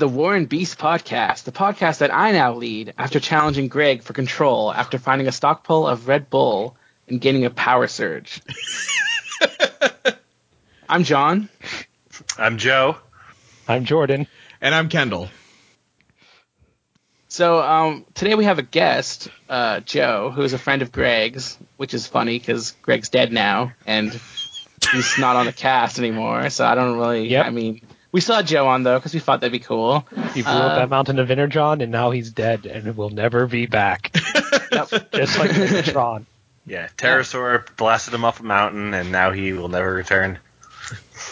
Welcome to the Warren Beast podcast, the podcast that I now lead after challenging Greg for control after finding a stockpile of Red Bull and gaining a power surge. I'm John. I'm Joe. I'm Jordan. And I'm Kendall. So um, today we have a guest, uh, Joe, who is a friend of Greg's, which is funny because Greg's dead now and he's not on the cast anymore. So I don't really. Yep. I mean, we saw Joe on though because we thought that'd be cool. He blew Uh, up that mountain of Energon, and now he's dead and will never be back. Yep. Just like Megatron. Yeah, Terrorsaur blasted him off a mountain, and now he will never return.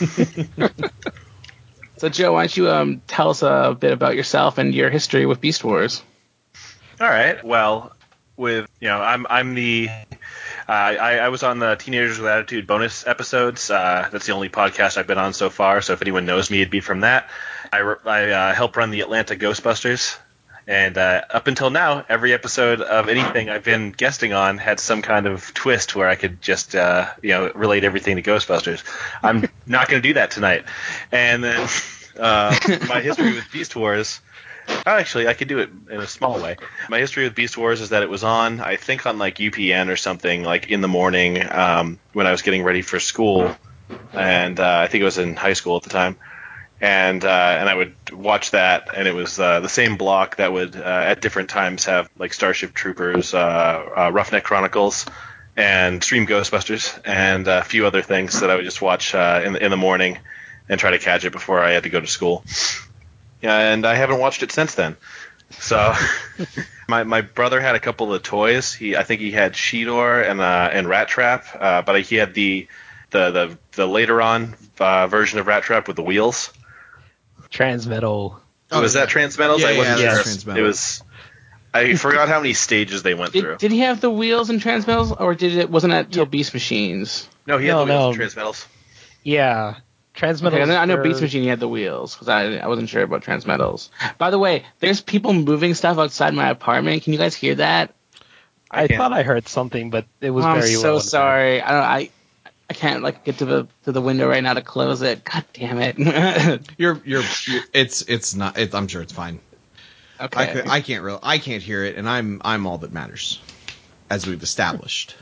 So Joe, why don't you um, tell us a bit about yourself and your history with Beast Wars? All right. Well, with you know, I'm I'm the I, I was on the Teenagers with Attitude bonus episodes. Uh, that's the only podcast I've been on so far. So if anyone knows me, it'd be from that. I, I uh, help run the Atlanta Ghostbusters, and uh, up until now, every episode of anything I've been guesting on had some kind of twist where I could just uh, you know relate everything to Ghostbusters. I'm not going to do that tonight. And then uh, my history with Beast Wars. Oh, actually, I could do it in a small way. My history with Beast Wars is that it was on, I think, on like UPN or something, like in the morning um, when I was getting ready for school, and uh, I think it was in high school at the time. And uh, and I would watch that, and it was uh, the same block that would uh, at different times have like Starship Troopers, uh, uh, Roughneck Chronicles, and Extreme Ghostbusters, and a few other things that I would just watch in the, in the morning and try to catch it before I had to go to school. Yeah, and I haven't watched it since then. So my my brother had a couple of toys. He I think he had Cheetor and uh, and Rat Trap, uh, but he had the the the, the later on uh, version of Rat Trap with the wheels. Transmetal. Oh, was yeah. that Transmetals? Yeah, I wasn't yeah, sure. It was. I forgot how many stages they went through. Did, did he have the wheels and transmetals, or did it wasn't that till Beast Machines? no, he had No, the wheels no. and Transmetals. Yeah. Transmetal. Okay, I know, I Beast Machine had the wheels because I I wasn't sure about transmetals. By the way, there's people moving stuff outside my apartment. Can you guys hear that? I, can't- thought I heard something, but it was Oh, I'm so low. sorry. I don't. I I can't like get to the to the window right now to close it. God damn it. You're, you're, you're it's, it's not, it, I'm sure it's fine. okay. I, could, I can't real, I can't hear it, and I'm, I'm all that matters, as we've established.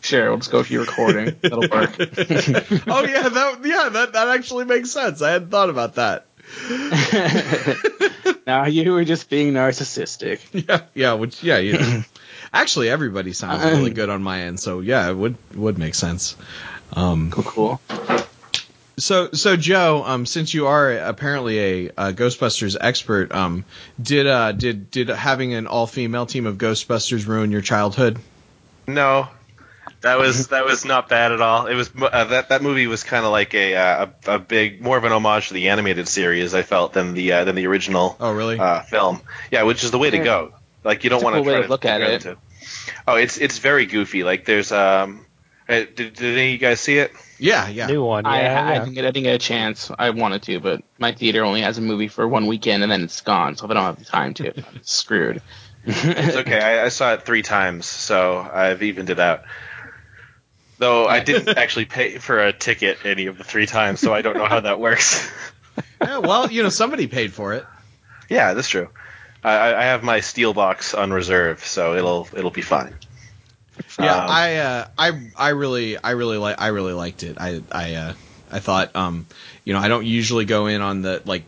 Sure, we'll just go with your recording. That'll work. oh yeah, that, yeah, that, that actually makes sense. I hadn't thought about that. now you were just being narcissistic. Yeah, yeah, which, yeah, you know. Actually, everybody sounds really good on my end, so yeah, it would, would make sense. Um, Cool, cool. So, so Joe, um, since you are apparently a, a Ghostbusters expert, um, did uh, did did having an all female team of Ghostbusters ruin your childhood? No, that was that was not bad at all. It was uh, that that movie was kind of like a, uh, a a big more of an homage to the animated series. I felt than the uh, than the original Oh, really? uh, film. Yeah, which is the way to go. Like you don't want cool way try to look at compare it. the two. Oh, it's it's very goofy. Like there's um, uh, did, did any of you guys see it? yeah, yeah. New one. Yeah, I, I, didn't get, I didn't get a chance. I wanted to, but my theater only has a movie for one weekend and then it's gone. So if I don't have the time to, I'm screwed. It's okay. I, I saw it three times, so I've evened it out. Though I didn't actually pay for a ticket any of the three times, so I don't know how that works. Yeah, well, you know, somebody paid for it. Yeah, that's true. I, I have my steel box on reserve, so it'll it'll be fine. Yeah, Um, I, uh, I, I really, I really like, I really liked it. I, I, uh, I thought, um, you know, I don't usually go in on the like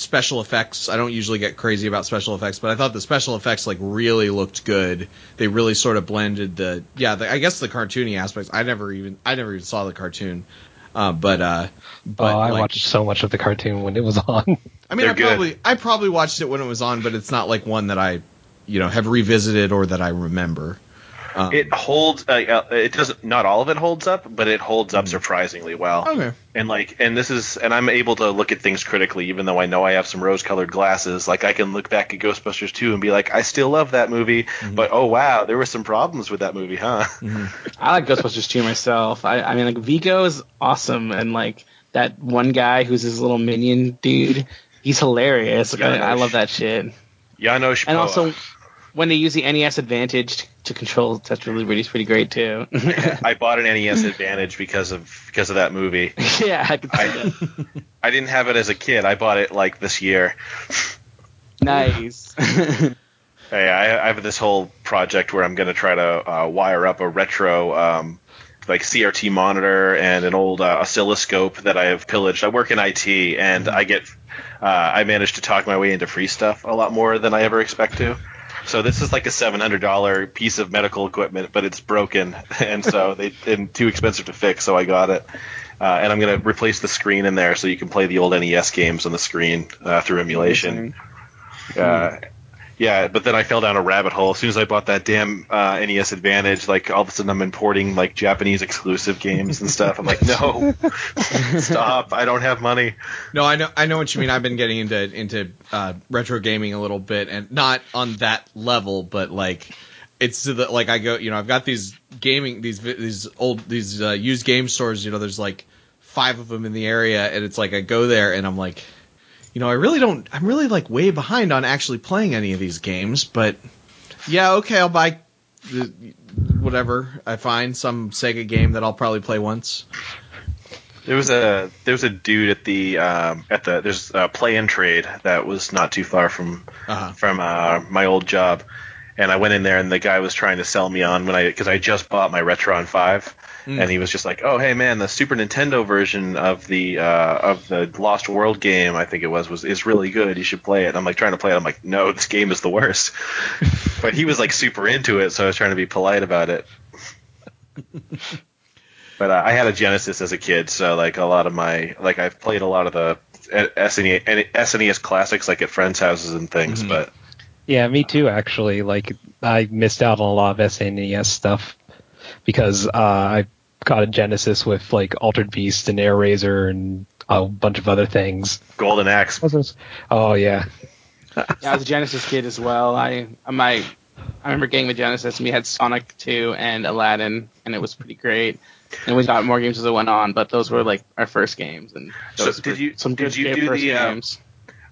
special effects. I don't usually get crazy about special effects, but I thought the special effects like really looked good. They really sort of blended the, yeah, the, I guess the cartoony aspects. I never even, I never even saw the cartoon. Uh, but, uh, but oh, I like, watched so much of the cartoon when it was on. I mean, They're I good. probably, I probably watched it when it was on, but it's not like one that I, you know, have revisited or that I remember. Um, It holds. Uh, it doesn't. Not all of it holds up, but it holds Hmm. up surprisingly well. okay. And like, and this is, and I'm able to look at things critically, even though I know I have some rose-colored glasses. Like, I can look back at Ghostbusters 2 and be like, I still love that movie, Mm-hmm. but oh wow, there were some problems with that movie, huh? I like Ghostbusters 2 myself. I, I mean, like, Vigo is awesome, and, like, that one guy who's his little minion dude, he's hilarious. Like, I, I love that shit. Janosz And also, when they use the NES Advantage to control Tetris Liberty is pretty great too. I bought an NES Advantage because of because of that movie. yeah, I could I. I didn't have it as a kid. I bought it like this year. Nice. Hey, I, I have this whole project where I'm going to try to uh, wire up a retro, um, like CRT monitor and an old uh, oscilloscope that I have pillaged. I work in IT, and I get, uh, I managed to talk my way into free stuff a lot more than I ever expect to. So this is like a seven hundred dollar piece of medical equipment, but it's broken, and so they and too expensive to fix. So I got it, uh, and I'm going to replace the screen in there so you can play the old NES games on the screen uh, through emulation. Uh, yeah, but then I fell down a rabbit hole. As soon as I bought that damn uh, NES Advantage, like all of a sudden I'm importing like Japanese exclusive games and stuff. I'm like, no, stop! I don't have money. No, I know I know what you mean. I've been getting into into uh, retro gaming a little bit, and not on that level, but like it's to the like I go, you know, I've got these gaming these these old these uh, used game stores. You know, there's like five of them in the area, and it's like I go there and I'm like, you know, I really don't. I'm really like way behind on actually playing any of these games, but yeah, okay, I'll buy the, whatever I find some Sega game that I'll probably play once. There was a there was a dude at the um, at the there's a play and trade that was not too far from Uh-huh. from uh, my old job, and I went in there and the guy was trying to sell me on when I because I just bought my Retron Five, and he was just like, "Oh hey man, the Super Nintendo version of the uh, of the Lost World game I think it was was is really good. You should play it." And I'm like trying to play it. I'm like, "No, this game is the worst." but he was like super into it, so I was trying to be polite about it. But uh, I had a Genesis as a kid, so like a lot of my like I've played a lot of the SNES, SNES E classics like at friends' houses and things. Mhm. But Yeah, me too. Actually, like I missed out on a lot of SNES stuff because uh, I got a Genesis with like Altered Beast and Air Razor and a bunch of other things. Golden Axe, Oh yeah, Yeah, I was a Genesis kid as well. I my I remember getting the Genesis and we had Sonic 2 and Aladdin and it was pretty great. And we got more games as it went on, but those were like our first games and So those did were you- some did good you do first the, uh, games.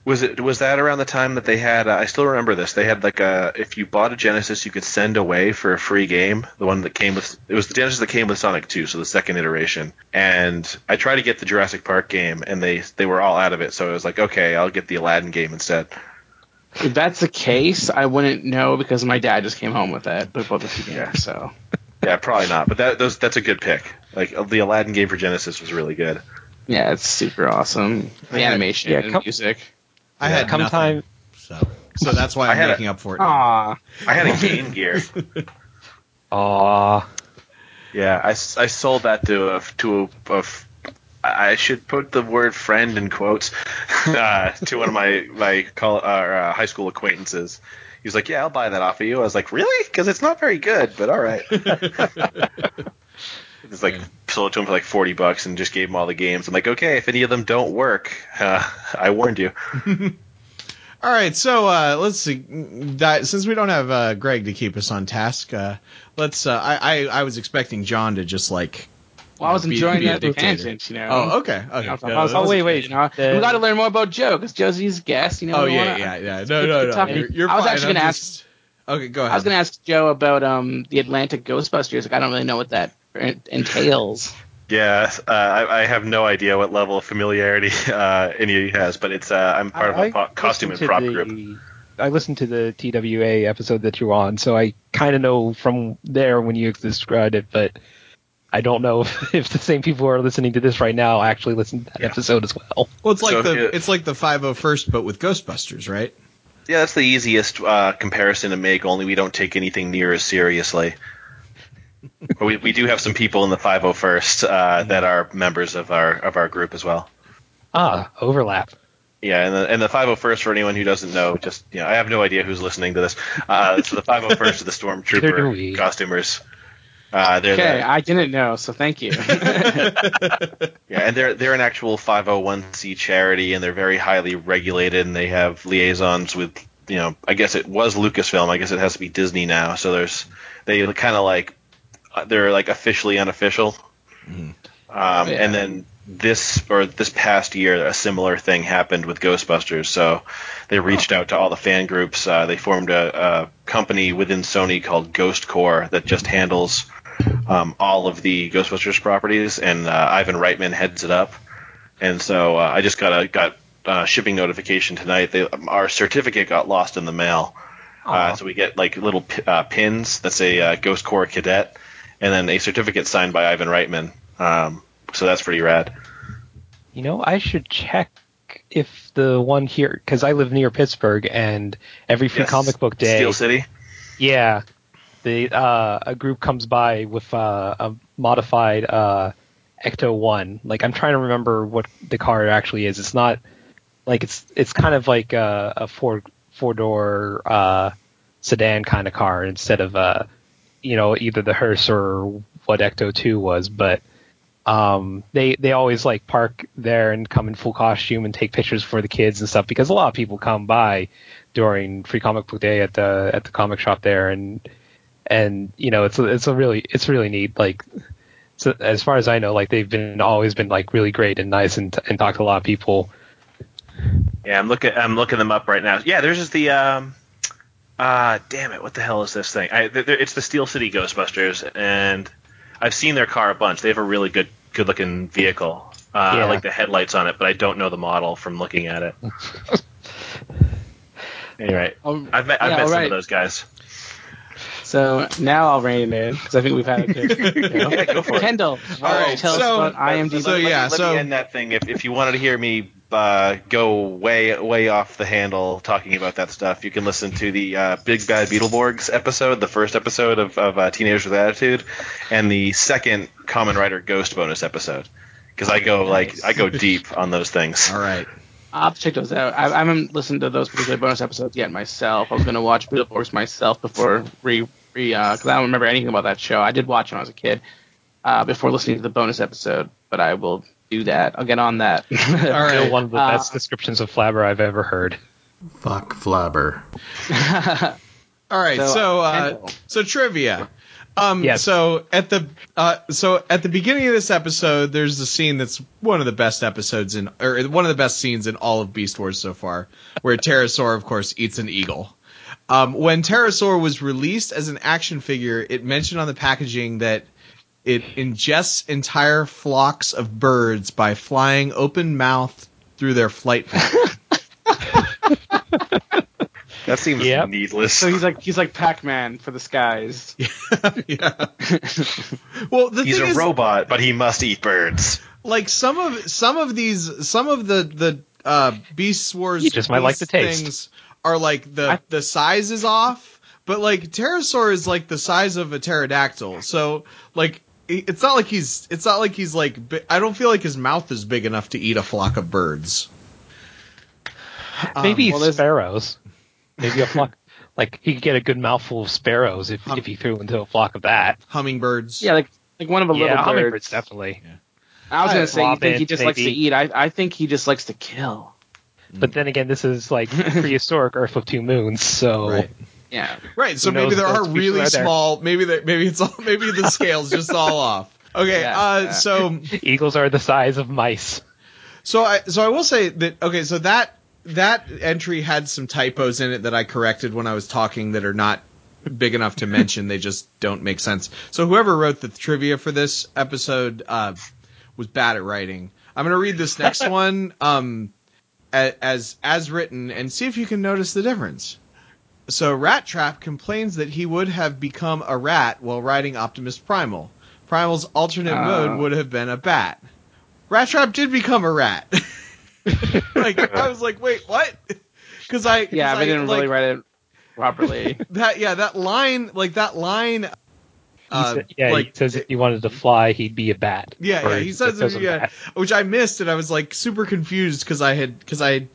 Was it was that around the time that they had? Uh, I still remember this. They had like a if you bought a Genesis, you could send away for a free game. The one that came with it was the Genesis that came with Sonic 2, so the second iteration. And I tried to get the Jurassic Park game, and they they were all out of it. So I was like, okay, I'll get the Aladdin game instead. If that's the case, I wouldn't know because my dad just came home with that, but both of you there, so Yeah, probably not. But that those that's a good pick. Like the Aladdin game for Genesis was really good. yeah, it's super awesome. The animation yeah, and come- music. I Yeah. had come nothing, time. so so that's why I I'm had a- making up for it. Aw. I had a Game Gear. Aw, Yeah, I, I sold that to a to a, a f- I should put the word friend in quotes uh, to one of my my col- uh, uh, high school acquaintances. He was like, "Yeah, I'll buy that off of you." I was like, "Really?" Because it's not very good, but all right. It's like Yeah. sold it to him for like forty bucks and just gave him all the games. I'm like, okay, if any of them don't work, uh, I warned you. All right, so uh, let's see. That, since we don't have uh, Greg to keep us on task, uh, let's. Uh, I, I I was expecting John to just like. Well, I was Be- enjoying be a that dictator. tangent, you know. Oh, okay, okay. You know, if I was- Oh, wait, you wait. know, The- we got to learn more about Joe because Josie's guest. You know. Oh yeah, wanna- yeah, yeah. it's No, no, no. You're, you're I was fine. actually gonna just- Okay, go ahead. I was going to ask Joe about um the Atlanta Ghostbusters. Like, I don't really know what that en- entails. Yeah, uh, I, I have no idea what level of familiarity uh, any of you has, but it's uh, I'm part of a po- costume and prop to group. I listened to the TWA episode that you're on, so I kind of know from there when you described it, but I don't know if, if the same people who are listening to this right now actually listened to that Yeah. episode as well. well, it's like So, the yeah. it's like the 501st, but with Ghostbusters, right? Yeah, that's the easiest uh, comparison to make. Only we don't take anything near as seriously. But we, we do have some people in the 501st uh, that are members of our of our group as well. Ah, overlap. Yeah, and the, and the 501st for anyone who doesn't know, just you know, I have no idea who's listening to this. Uh, so the 501st are the Neither do we. stormtrooper costumers. Uh, they're Okay, the, I didn't know, so thank you. Yeah, and they're they're an actual 501c charity, and they're very highly regulated, and they have liaisons with you know I guess it was Lucasfilm, I guess it has to be Disney now. So there's they kind of like they're like officially unofficial, um, Yeah. and then this or this past year, a similar thing happened with Ghostbusters. So they reached out to all the fan groups. Uh, they formed a, a company within Sony called Ghost Corps that just handles um, all of the Ghostbusters properties, and uh, Ivan Reitman heads it up. And so uh, I just got a got a shipping notification tonight. They, our certificate got lost in the mail. Uh, so we get like little p- uh, pins that say uh, Ghost Corps Cadet, and then a certificate signed by Ivan Reitman. Um, so that's pretty rad. You know, I should check if the one here, because I live near Pittsburgh, and every free Yes. comic book day, Steel City. yeah, the uh, a group comes by with uh, a modified uh, Ecto One. Like I'm trying to remember what the car actually is. It's not like it's it's kind of like a, a four four door uh, sedan kind of car instead of uh, you know either the hearse or what Ecto Two was, but. Um, they they always like park there and come in full costume and take pictures for the kids and stuff because a lot of people come by during Free Comic Book Day at the at the comic shop there and and you know it's a, it's a really it's really neat like so as far as I know like they've been always been like really great and nice and and talk to a lot of people Yeah, I'm looking. I'm looking them up right now. Yeah, there's just the. Um, uh, damn it! What the hell is this thing? I, th- th- it's the Steel City Ghostbusters, and I've seen their car a bunch. They have a really good, good-looking vehicle. Uh, I like the headlights on it, but I don't know the model from looking at it. anyway, Oh, I've met, I've yeah, met some alright. of those guys. So now I'll rein it in because I think we've had a good. You know. Yeah, go for it. Kendall, All right, tell so- us about IMDb. so Let me- yeah, let so- me end that thing. If, if you wanted to hear me uh, go way way off the handle talking about that stuff, you can listen to the uh, Big Bad Beetleborgs episode, the first episode of, of uh, Teenagers with Attitude, and the second Kamen Rider Ghost bonus episode. Because I go like I go deep on those things. All right. I'll have to check those out. I, I haven't listened to those particular bonus episodes yet myself. I was going to watch Beetleborgs myself before re re because I don't remember anything about that show. I did watch it when I was a kid uh, before listening to the bonus episode, but I will do that. I'll get on that. All right. One of the Uh, best descriptions of Flabber I've ever heard Fuck Flabber. All right. So, So, uh, so trivia. Um, Yes. So at the uh, so at the beginning of this episode, there's a scene that's one of the best episodes in, or one of the best scenes in all of Beast Wars so far, where Terrorsaur, of course, eats an eagle. Um, when Terrorsaur was released as an action figure, it mentioned on the packaging that it ingests entire flocks of birds by flying open mouthed through their flight path. That seems Yep. needless. so he's like he's like Pac-Man for the skies. yeah. Well, the He's thing a is, robot, but he must eat birds. like some of some of these some of the the uh Beast Wars You just might like the Beast taste. things are like the I- the size is off, but like Terrorsaur is like the size of a pterodactyl. So like it- it's not like he's it's not like he's like I don't feel like his mouth is big enough to eat a flock of birds. maybe um, well, there's- sparrows maybe a flock like he could get a good mouthful of sparrows if, if he threw into a flock of that Hummingbirds. Yeah, like like one of a yeah little hummingbirds birds. definitely I was gonna say you think he robins, just likes to eat. I I think he just likes to kill. But then again, this is like prehistoric Earth of Two Moons, so Right. Yeah. Right. So maybe there are really are there? small. Maybe there, maybe it's all. Maybe the scale's just all off. Okay. Yeah, uh, yeah. so eagles are the size of mice. So I so I will say that okay, so that that entry had some typos in it that I corrected when I was talking that are not big enough to mention. they just don't make sense. So whoever wrote the trivia for this episode uh, was bad at writing. I'm gonna read this next one um, as as written and see if you can notice the difference. So Rat Trap complains that he would have become a rat while riding Optimus Primal. Primal's alternate Uh. mode would have been a bat. Rat Trap did become a rat. like I was like, wait, what? Because I 'cause Yeah, I, but they didn't like, really write it properly. that. Yeah, that line, like that line. Uh, sa- yeah, like, he says if he wanted to fly, he'd be a bat. Yeah, yeah, he says just a yeah, bat. which I missed, and I was like super confused because I had because I had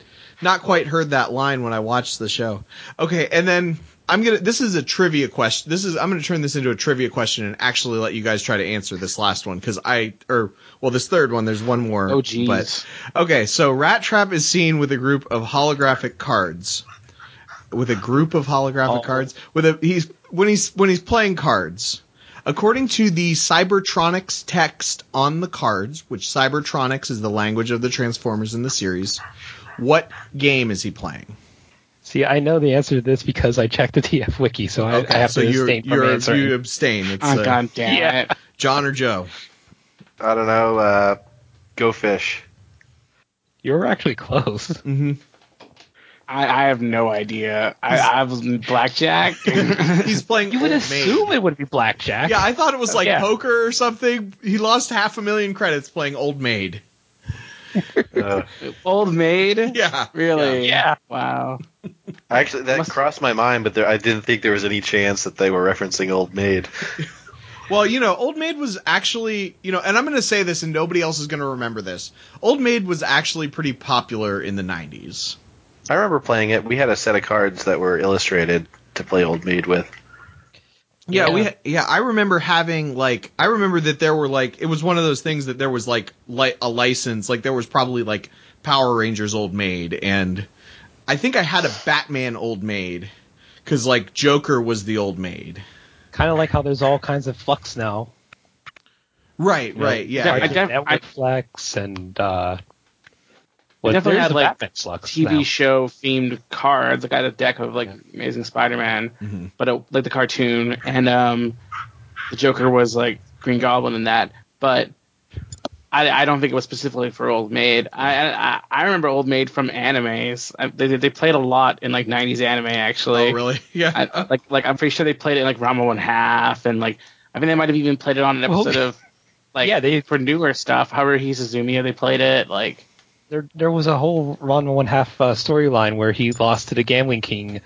not quite heard that line when I watched the show. Okay, and then I'm gonna. This is a trivia question. This is I'm gonna turn this into a trivia question and actually let you guys try to answer this last one because I or well this third one. There's one more. Oh, jeez. But okay, so Rat Trap is seen with a group of holographic cards. With a group of holographic Oh. cards, with a he's when he's when he's playing cards. According to the Cybertronics text on the cards, which Cybertronics is the language of the Transformers in the series, what game is he playing? See, I know the answer to this because I checked the TF wiki, so I, I have so to you're, abstain from you're, answering. you abstain. It's, Oh uh, god damn Yeah. it! John or Joe? I don't know. Uh, go fish. You're actually close. Mm-hmm. I, I have no idea. I, I was blackjack. He's playing. You would Old assume Maid. it would be blackjack. Yeah, I thought it was like Yeah. poker or something. He lost half a million credits playing Old Maid. Uh, Old maid. Yeah, Really? Yeah. Wow. actually, that Must- crossed my mind, but there, I didn't think there was any chance that they were referencing Old Maid. Well, you know, Old Maid was actually, you know, and I'm going to say this, and nobody else is going to remember this. Old Maid was actually pretty popular in the '90s. I remember playing it. We had a set of cards that were illustrated to play Old Maid with. Yeah, Yeah. we ha- yeah, I remember having like I remember that there were like it was one of those things that there was like li- a license, like there was probably like Power Rangers Old Maid and I think I had a Batman Old Maid cuz like Joker was the Old Maid. Kind of like how there's all kinds of flux now. Right, You know, right, yeah. Yeah, I Cartoon def- Network Flex and uh, Definitely had, like, TV now. show themed cards. Like I had a deck of like Amazing Spider-Man, Mhm. but it, like the cartoon, and um, the Joker was like Green Goblin in that. But I, I don't think it was specifically for Old Maid. I I, I remember Old Maid from animes. I, they they played a lot in like '90s anime actually. Oh, really? Yeah. I, like like I'm pretty sure they played it in like Ranma One Half, and like I mean they might have even played it on an Well, episode of like yeah, they- for newer stuff. Haruhi Suzumiya they played it like. There, there was a whole Ranma one half uh, storyline where he lost to the Gambling King,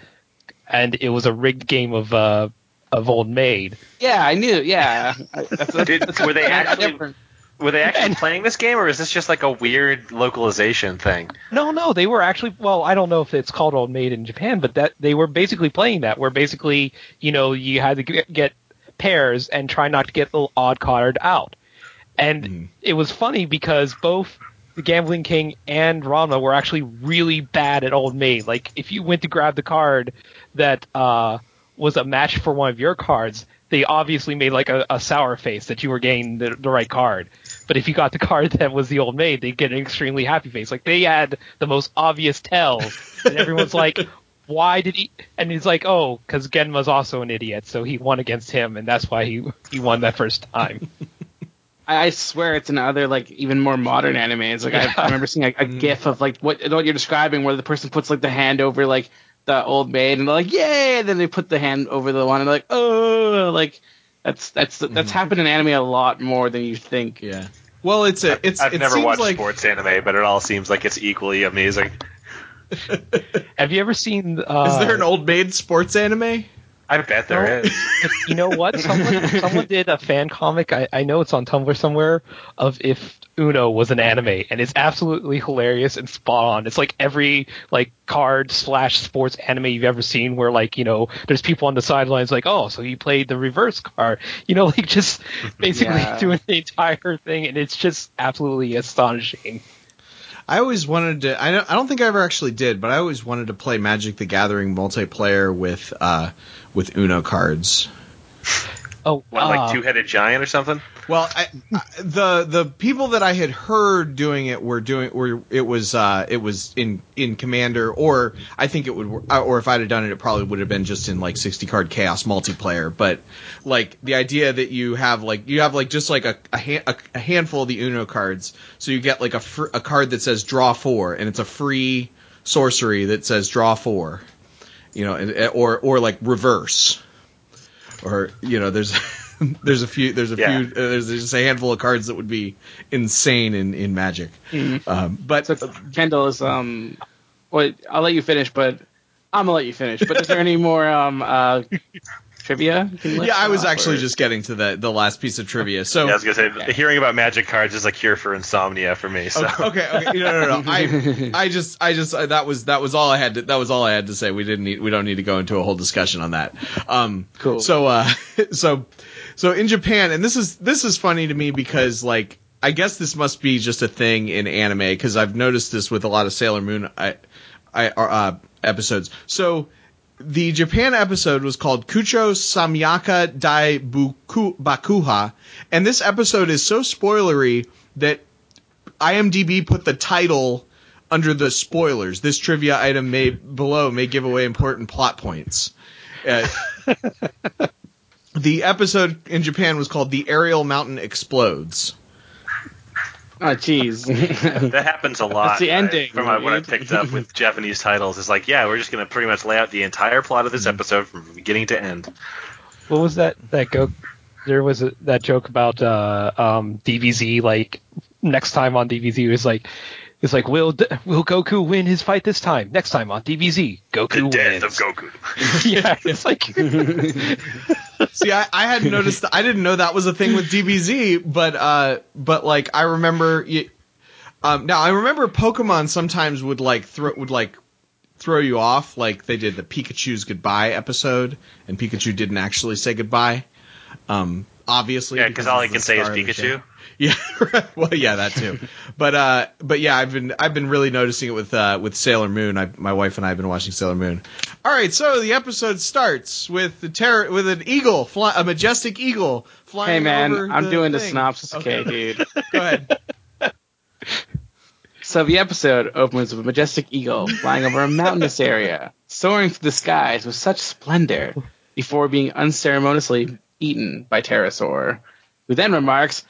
and it was a rigged game of uh, of Old Maid. Yeah, I knew. Yeah, I- that's, that's, Did- were they a- a actually- different- Were they actually playing this game, or is this just like a weird localization thing? No, no, they were actually. Well, I don't know if it's called Old Maid in Japan, but that they were basically playing that. Where basically, you know, you had to get, get pairs and try not to get the odd card out. And Mhm. it was funny because both the Gambling King and Ranma were actually really bad at Old Maid. Like if you went to grab the card that uh, was a match for one of your cards, they obviously made like a, a sour face that you were getting the, the right card. But if you got the card that was the old maid, they'd get an extremely happy face. Like they had the most obvious tells, and everyone's like, "Why did he?" And he's like, "Oh, because Genma's also an idiot, so he won against him, and that's why he he won that first time." I, I swear it's in other like even more modern animes. Like I, I remember seeing a, a GIF of like what what you're describing, where the person puts like the hand over like the old maid, and they're like, "Yay!" And then they put the hand over the one, and they're like, "Oh!" Like that's that's that's happened in anime a lot more than you think. yeah. Well, it's a it's I've it never seems watched like sports anime, but it all seems like it's equally amazing. Have you ever seen? Uh, Is there an Old Maid sports anime? I bet there is. you know what? Someone someone did a fan comic. I, I know it's on Tumblr somewhere of if Uno was an anime, and it's absolutely hilarious and spot on. It's like every like card slash sports anime you've ever seen, where like you know there's people on the sidelines like, oh, so you played the reverse card, you know, like just basically Yeah. doing the entire thing, and it's just absolutely astonishing. I always wanted to. I don't, I don't think I ever actually did, but I always wanted to play Magic the Gathering multiplayer with uh, with Uno cards. Oh, What, uh, like two headed giant or something? Well, I, I, the the people that I had heard doing it were doing were it was uh, it was in in Commander, or I think it would, or if I'd have done it, it probably would have been just in like sixty card Chaos multiplayer. But like the idea that you have like you have like just like a a, hand, a, a handful of the Uno cards, so you get like a fr- a card that says draw four, and it's a free sorcery that says draw four, you know, or or like reverse or you know there's there's a few there's a Yeah. few uh, there's just a handful of cards that would be insane in in magic um, but So Kendall is um, well, I'll let you finish, but I'm gonna let you finish. But is there any more um uh trivia? you can list yeah i was off, actually or- just getting to the the last piece of trivia so Yeah, I was gonna say, hearing about magic cards is a cure for insomnia for me. So Okay, okay, okay. No, no, no. I, I just, I just, uh, that was, that was all I had to, that was all I had to say. We didn't need, we don't need to go into a whole discussion on that. Um, Cool. So, uh, so, so in Japan, and this is, this is funny to me because, like, I guess this must be just a thing in anime because I've noticed this with a lot of Sailor Moon, I, I, uh, episodes. So, the Japan episode was called Kucho Samyaka Dai Buku, Bakuha, and this episode is so spoilery that IMDb put the title under the spoilers. This trivia item may below may give away important plot points. Uh, the episode in Japan was called "The Aerial Mountain Explodes." Oh, jeez. That happens a lot. That's the right? ending, From what I picked up with Japanese titles, it's like, yeah, we're just going to pretty much lay out the entire plot of this Mm-hmm. episode from beginning to end. What was that? That go? There was a, that joke about uh, um, DBZ. Like next time on DBZ, was like, it's like, will will Goku win his fight this time? Next time on DBZ, Goku The wins. death of Goku. yeah, it's like See, I, I hadn't noticed. I didn't know that was a thing with DBZ, but uh, but like I remember. Um, now I remember Pokemon sometimes would like throw would like throw you off, like they did the Pikachu's goodbye episode, and Pikachu didn't actually say goodbye. Um, obviously, Yeah, because all he can say is star of the show. Pikachu. Yeah, right. well, yeah, that too. but uh, but yeah, I've been I've been really noticing it with uh with Sailor Moon. I, my wife and I have been watching Sailor Moon. All right, so the episode starts with the terror with an eagle, fly, a majestic eagle flying. hey, man, over I'm the doing the thing. synopsis, okay, dude. Go ahead. So the episode opens with a majestic eagle flying over a mountainous area, soaring through the skies with such splendor, before being unceremoniously eaten by Terrorsaur, who then remarks,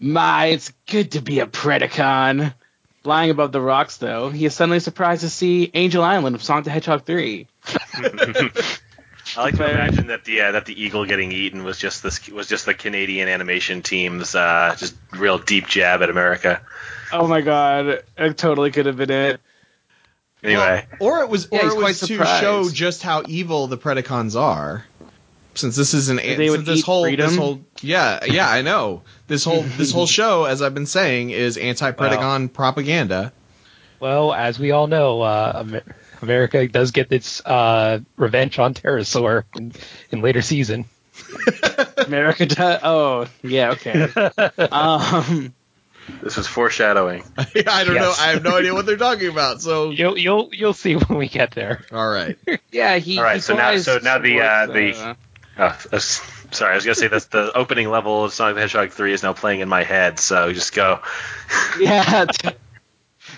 "My, it's good to be a Predacon." Flying above the rocks, though, he is suddenly surprised to see Angel Island of Sonic the Hedgehog 3. I like to imagine that the uh, that the eagle getting eaten was just this was just the Canadian animation team's uh, just real deep jab at America. Oh my god, it totally could have been it. Anyway, Well, or it was, or he's it was to surprised. show just how evil the Predacons are. Since this is an they since would this eat whole freedom? this whole yeah yeah I know this whole this whole show as I've been saying is anti Predacon propaganda. well, as we all know, uh, America does get its uh, revenge on Terrorsaur in, in later season. America does. Oh, yeah, okay. um, this was foreshadowing. I don't know I have no idea what they're talking about. So You'll you'll you'll see when we get there. all right. yeah, he. All right, he so now- so now the, uh, towards, the- Oh, uh, sorry, I was gonna say that the opening level of Sonic the Hedgehog 3 is now playing in my head. So just go. yeah,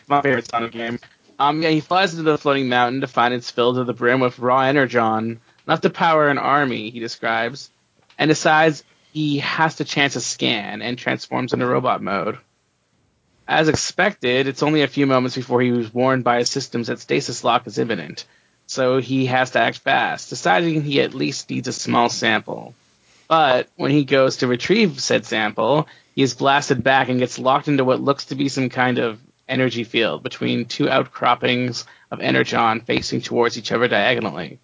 my favorite Sonic game. Um, yeah, he flies into the floating mountain to find it's filled to the brim with raw energon, enough to power an army. He describes, and decides he has to chance a scan and transforms into robot mode. As expected, it's only a few moments before he was warned by his systems that stasis lock is imminent, so he has to act fast, deciding he at least needs a small sample. But when he goes to retrieve said sample, he is blasted back and gets locked into what looks to be some kind of energy field between two outcroppings of energon facing towards each other diagonally.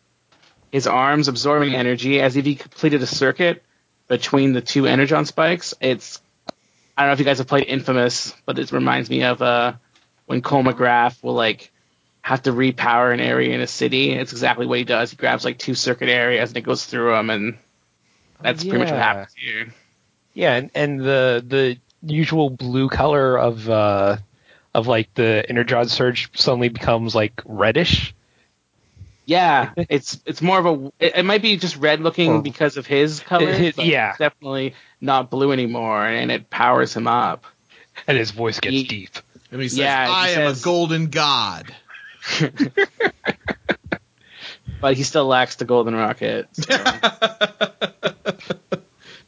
His arms absorbing energy as if he completed a circuit between the two energon spikes. It's I don't know if you guys have played Infamous, but it reminds me of uh, when Cole McGrath will like have to repower an area in a city. It's exactly what he does. He grabs like two circuit areas and it goes through them, and that's pretty much what happens here. Yeah, and, and the the usual blue color of uh of like the energon surge suddenly becomes like reddish. Yeah, it's it's more of a. It, it might be just red looking Or- because of his color. His- but yeah. it's definitely not blue anymore, and it powers him up. And his voice gets He- deep. And he says, Yeah, he "I am says- a golden god." But he still lacks the golden rocket. so.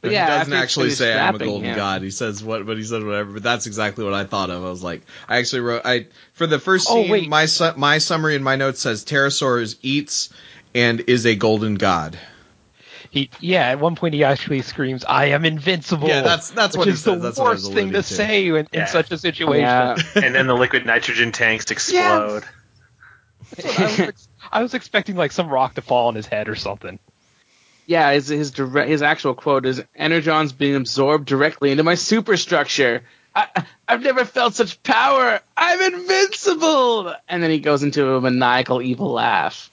But yeah, he doesn't actually say I'm a golden him. god. He says what, but he said whatever. But that's exactly what I thought of. I was like, I actually wrote, I for the first Oh, scene, wait. my su- my summary in my notes says Terrorsaur eats and is a golden god. He yeah, at one point he actually screams, "I am invincible." Yeah, that's- that's which what he is says. the That's what I was worst thing to to. say in, in Yeah. such a situation. yeah, and then the liquid nitrogen tanks explode. I, was ex- I was expecting like some rock to fall on his head or something. yeah. His his direct, his actual quote is "Energon's being absorbed directly into my superstructure. I, I- I've never felt such power. I'm invincible." And then he goes into a maniacal, evil laugh.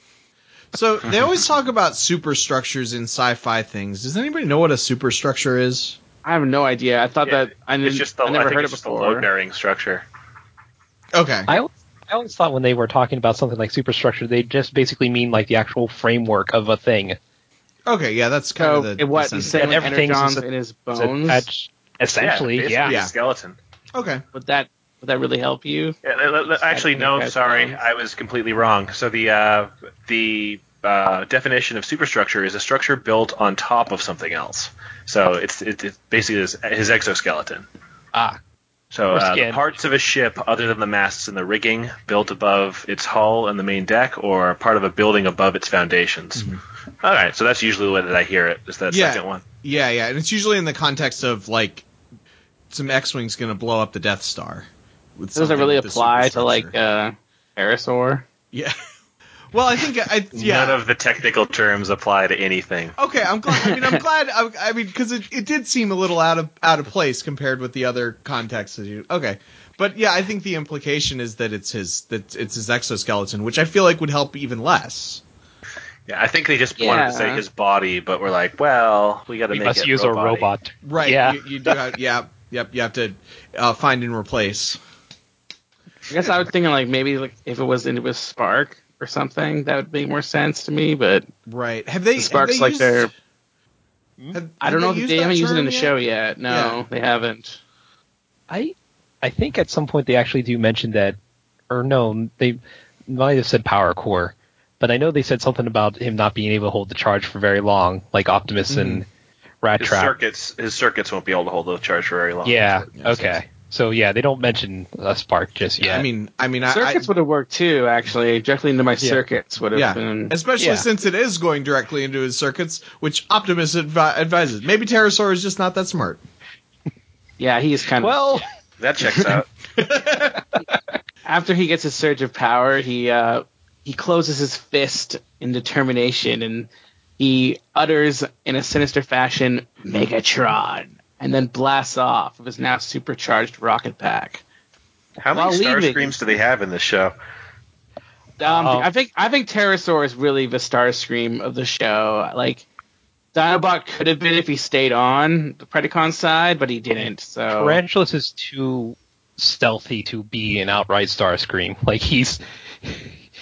So they always talk about superstructures in sci-fi things. Does anybody know what a superstructure is? I have no idea. I thought Yeah, that I, didn't, It's just the I never I think heard it's it just the before. load bearing structure. Okay. I I I always thought when they were talking about something like superstructure, they just basically mean like the actual framework of a thing. Okay, yeah, that's kind So of the, it- what the he's sense. saying, And like everything's energons just a- in his bones. that's essentially, basically yeah. a Yeah. skeleton. Okay. would that would that really help you? Yeah, actually, no. Sorry, so- I was completely wrong. So the uh, the uh, definition of superstructure is a structure built on top of something else. So it's it, it's basically his, his exoskeleton. Ah, So uh, the parts of a ship, other than the masts and the rigging, built above its hull and the main deck, or part of a building above its foundations. All right, so that's usually the way that I hear it. Is that Yeah. second one? Yeah, yeah, and it's usually in the context of like some X-wing's going to blow up the Death Star. Does it really apply to like superstructure. uh, Parasaur? yeah. Well, I think I yeah. None of the technical terms apply to anything. Okay, I'm glad. I mean, I'm glad. I, I mean, because it, it did seem a little out of out of place compared with the other contexts that you. Okay, but yeah, I think the implication is that it's his that it's his exoskeleton, which I feel like would help even less. Yeah, I think they just wanted to say his body, but we're like, well, we got to we make must it use robot-y. a robot. Right. Yeah. You, you do have. Yeah. Yep. You have to uh, find and replace. I guess I was thinking like maybe like if it was into a spark or something, that would make more sense to me. But Right. Have they? the sparks have they like used, they're hmm? have- I don't know they if they haven't used it in term the yet? show yet. No, Yeah. they haven't. I I think at some point they actually do mention that, or no, they might have said power core, but I know they said something about him not being able to hold the charge for very long, like Optimus mm-hmm. and Rat His Trap. circuits, his circuits won't be able to hold the charge for very long. Yeah. Yeah, Okay. So yeah, they don't mention a spark just yet. I mean, I mean, Circuits would have worked too. Actually, directly into my circuits would have yeah, been. especially yeah. since it is going directly into his circuits, which Optimus advi- advises. Maybe Terrorsaur is just not that smart. Yeah, he's kind of. well, that checks out. after he gets his surge of power, he uh, he closes his fist in determination and he utters in a sinister fashion, "Megatron," and then blasts off of his now supercharged rocket pack. How While many star leaving- screams do they have in this show? Um, Um, I think I think Terrorsaur is really the Starscream of the show. Like Dinobot could have been if he stayed on the Predacon side, but he didn't. So Tarantulas is too stealthy to be an outright Starscream. Like he's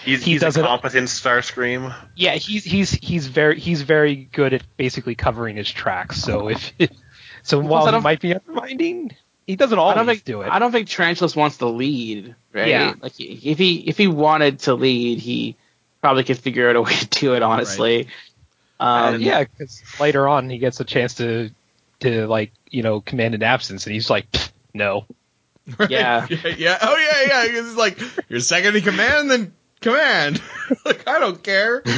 He's, He he's a doesn't- competent Starscream. yeah, he's he's he's very he's very good at basically covering his tracks. So if so, while I he might be undermining, he doesn't I always don't think do it. I don't think Tarantulas wants to lead, right? Yeah. Like if he if he wanted to lead, he probably could figure out a way to do it. Honestly, um, Uh, yeah, because later on he gets a chance to to like you know command an absence, and he's like, no. Right? Yeah. yeah, yeah. Oh yeah, yeah. It's like you're second in command, then command. like I don't care.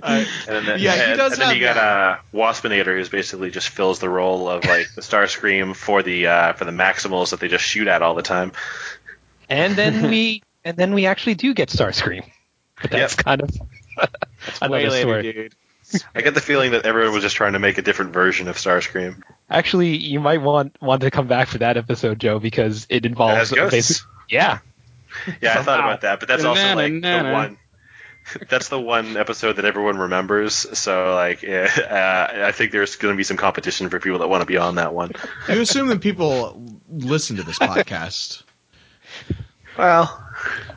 Uh, And then, Yeah, he does and then have you got that. uh, Waspinator, who's basically just fills the role of like the Starscream for the uh, for the Maximals that they just shoot at all the time. And then we and then we actually do get Starscream, but that's kind of another way later, story. dude. I get the feeling that everyone was just trying to make a different version of Starscream. Actually, you might want want to come back for that episode, Joe, because it As involves ghosts. basic- yeah. Yeah, I thought about that, but that's also like the one. That's the one episode that everyone remembers. So like, yeah, uh, I think there's going to be some competition for people that want to be on that one. you assume that people listen to this podcast. Well,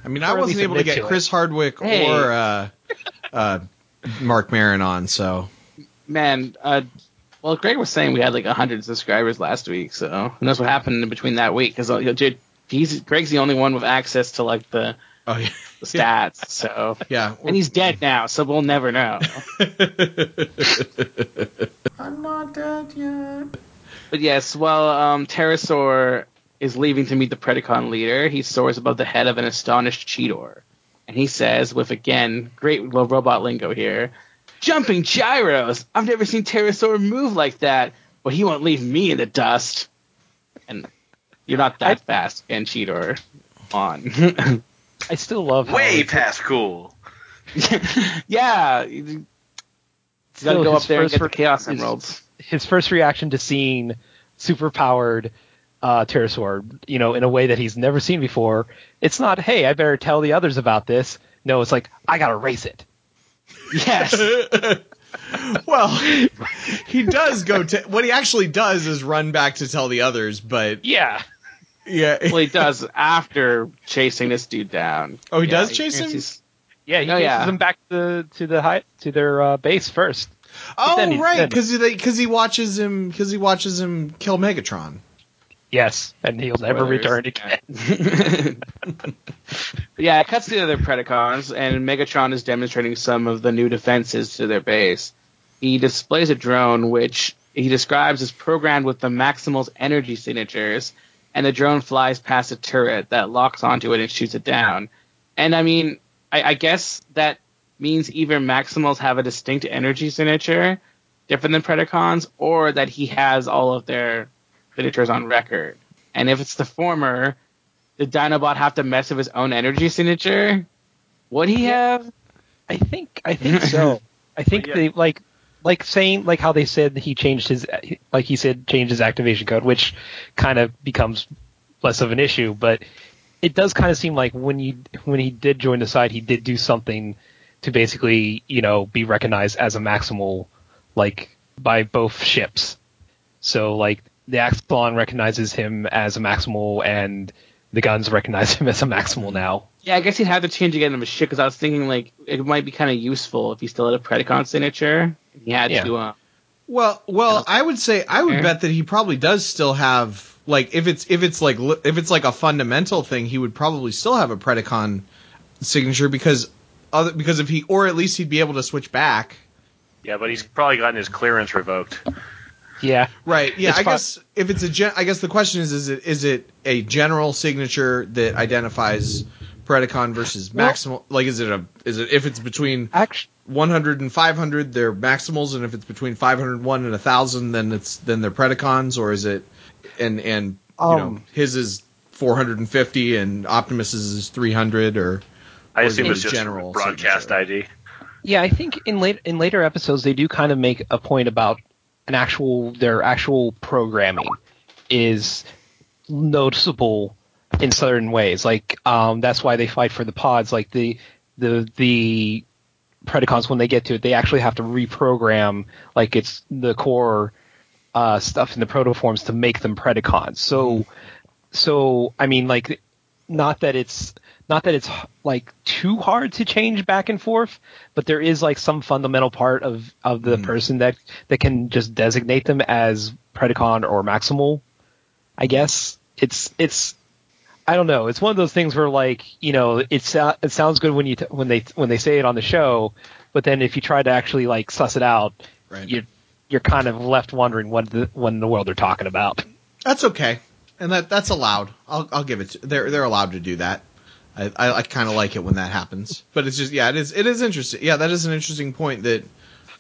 I mean, I wasn't able to get to. Chris Hardwick Hey. or uh, uh, Marc Maron on, so Man, uh, well, Greg was saying we had like hundred subscribers last week, so who knows what happened in between that week? Because he's Greg's the only one with access to like the, oh yeah, the stats. So yeah. and he's dead now, so we'll never know. I'm not dead yet. But yes, well, um, Terrorsaur is leaving to meet the Predacon leader. He soars above the head of an astonished Cheetor. And he says, with again, great robot lingo here, Jumping gyros! I've never seen Terrorsaur move like that, but he won't leave me in the dust. And you're not that fast, and Cheetor. On. I still love way it's- past cool. yeah! You you gotta go his up there and first get the Chaos his- Emeralds. his first reaction to seeing super powered uh, Terrorsaur, you know, in a way that he's never seen before. It's not, hey, I better tell the others about this. No, it's like, I gotta race it. Yes! well, he does go to what he actually does is run back to tell the others, but Yeah. Yeah. Well, he does after chasing this dude down. Oh, he Yeah, does chase him? he's- Yeah, he Oh, chases yeah. them back to to the high, to their uh, base first. Oh, he- right, because he because he watches him because he watches him kill Megatron. Yes, and he'll never return again. yeah, it cuts to the other Predacons, and Megatron is demonstrating some of the new defenses to their base. He displays a drone which he describes as programmed with the Maximal's energy signatures, and the drone flies past a turret that locks onto it and shoots it down. And I mean, I, I guess that means either Maximals have a distinct energy signature, different than Predacons, or that he has all of their signatures on record. And if it's the former, did Dinobot have to mess with his own energy signature? Would he have? I think I think so. I think Yeah. they like like saying like how they said he changed his like he said changed his activation code, which kind of becomes less of an issue, but it does kind of seem like when you when he did join the side, he did do something to basically you know be recognized as a maximal like by both ships. So like the Axalon recognizes him as a maximal, and the guns recognize him as a maximal now. Yeah, I guess he'd have to change again in a shit because I was thinking like it might be kind of useful if he still had a Predacon signature. He had Yeah. to. Uh, Well, well, I would say I would bet that he probably does still have like if it's if it's like if it's like a fundamental thing, he would probably still have a Predacon signature because other because if he or at least he'd be able to switch back. Yeah, but he's probably gotten his clearance revoked. Yeah, Right. Yeah. It's I fine. guess if it's a gen, I guess the question is is it is it a general signature that identifies Predacon versus Well- maximal? like is it a is it if it's between actually. 100 and 500 they're maximals and if it's between 501 and 1000 then it's then they're predacons or is it and and you know Um, his is 450 and optimus's is 300 or I Or assume the it's just general broadcast signature. ID. Yeah, I think in late in later episodes they do kind of make a point about an actual their actual programming is noticeable in certain ways. Like um, that's why they fight for the pods. Like the the the Predacons when they get to it, they actually have to reprogram like it's the core uh, stuff in the protoforms to make them Predacons. So so I mean like not that it's not that it's like too hard to change back and forth, but there is like some fundamental part of of the mm. person that that can just designate them as Predacon or Maximal. I guess it's it's I don't know. It's one of those things where like you know it so- it sounds good when you t- when they when they say it on the show, but then if you try to actually like suss it out, Right. you you're kind of left wondering what the what in the world they're talking about. that's okay and that that's allowed i'll i'll give it to, they're they're allowed to do that i i, I kind of like it when that happens. But it's just yeah it is it is interesting yeah that is an interesting point that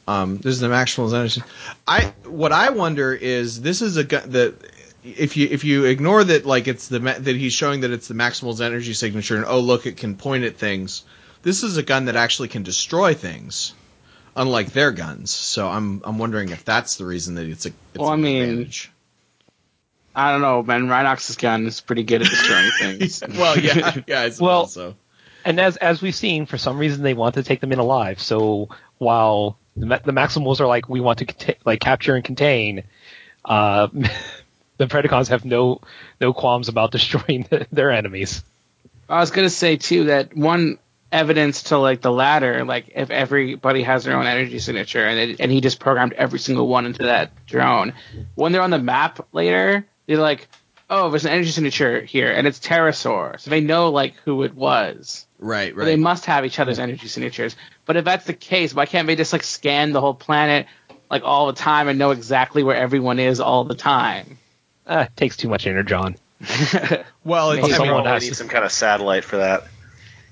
um this is the maximal energy i what i wonder is this is a gun that if you if you ignore that like it's the that he's showing that it's the maximal's energy signature and oh look it can point at things this is a gun that actually can destroy things unlike their guns. So i'm i'm wondering if that's the reason that it's a it's Well, I an mean, advantage. I don't know, man. Rhinox's gun is pretty good at destroying things. well yeah yeah it's Well, also And as as we've seen, for some reason they want to take them in alive. So while the, the Maximals are like we want to conta- like capture and contain, uh, the Predacons have no no qualms about destroying their enemies. I was gonna say too that one evidence to like the latter, like if everybody has their own energy signature and it, and he just programmed every single one into that drone, when they're on the map later, they're like, oh, there's an energy signature here and it's Terrorsaur, so they know like who it was. Right, But They must have each other's energy signatures. But if that's the case, why can't they just like scan the whole planet like all the time and know exactly where everyone is all the time? Uh, it takes too much energy, energon. Well, it's, Maybe I mean, someone Probably has need to- some kind of satellite for that.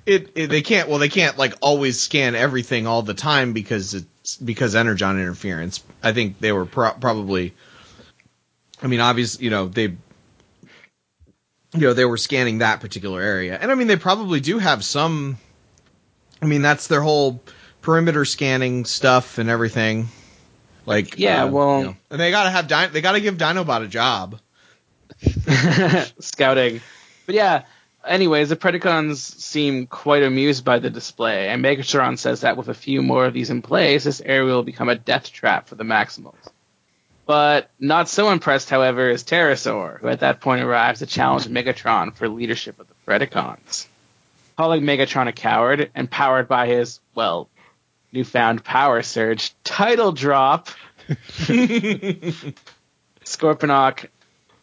it, it they can't. Well, they can't like always scan everything all the time because it's because energon interference. I think they were pro- probably. I mean, obviously, you know they. You know they were scanning that particular area, and I mean they probably do have some. I mean that's their whole perimeter scanning stuff and everything. Like Yeah, uh, well- you know, and they gotta have Din- they gotta give Dinobot a job. scouting. But yeah, anyways, the Predacons seem quite amused by the display, and Megatron says that with a few more of these in place, this area will become a death trap for the Maximals. But not so impressed, however, is Terrorsaur, who at that point arrives to challenge Megatron for leadership of the Predacons. Calling Megatron a coward and powered by his, well, newfound power surge title drop, Scorponok,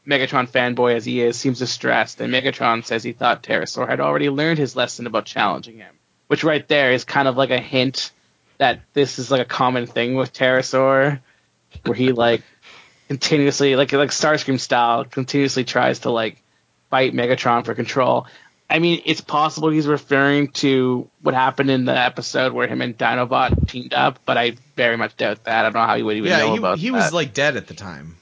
Megatron fanboy as he is, seems distressed, and Megatron says he thought Terrorsaur had already learned his lesson about challenging him. Which right there is kind of like a hint that this is like a common thing with Terrorsaur, where he like continuously, like like Starscream style, continuously tries to like fight Megatron for control. I mean, it's possible he's referring to what happened in the episode where him and Dinobot teamed up, but I very much doubt that. I don't know how he would even know Yeah, about he, he that. was like dead at the time.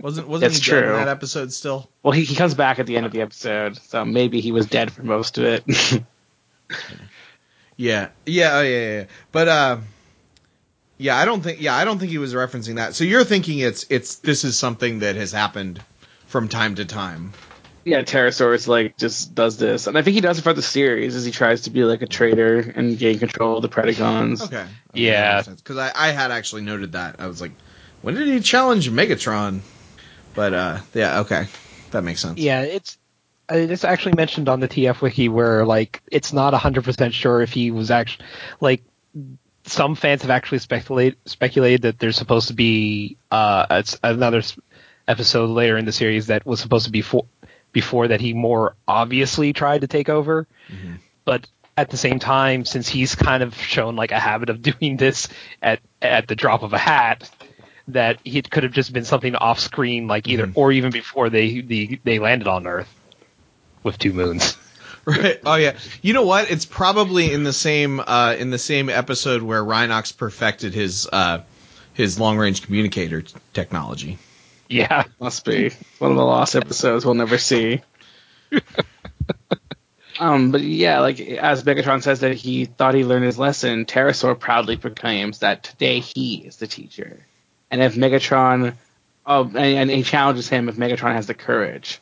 Wasn't wasn't That's he dead in that episode still? well, he, he comes back at the end of the episode, so maybe he was dead for most of it. Yeah, yeah, oh, yeah, yeah. But uh, yeah, I don't think. Yeah, I don't think he was referencing that. So you're thinking it's it's this is something that has happened from time to time. yeah, Terrorsaur's like just does this, and I think he does it for the series as he tries to be like a traitor and gain control of the Predacons. Okay. Yeah. Because I I had actually noted that. I was like, when did he challenge Megatron? But uh, yeah, okay, that makes sense. Yeah, it's uh, it's actually mentioned on the TF wiki where like it's not hundred percent sure if he was actually like some fans have actually speculate speculated that there's supposed to be uh another episode later in the series that was supposed to be for, before that he more obviously tried to take over, but at the same time, since he's kind of shown like a habit of doing this at at the drop of a hat, that it could have just been something off screen, like either or even before they the, they landed on Earth with two moons. Right. Oh yeah. You know what? It's probably in the same uh, in the same episode where Rhinox perfected his uh, his long range communicator t- technology. Yeah, Must be one of the lost episodes we'll never see. um, but yeah, like as Megatron says that he thought he learned his lesson, Terrorsaur proudly proclaims that today he is the teacher, and if Megatron, oh, and, and he challenges him if Megatron has the courage.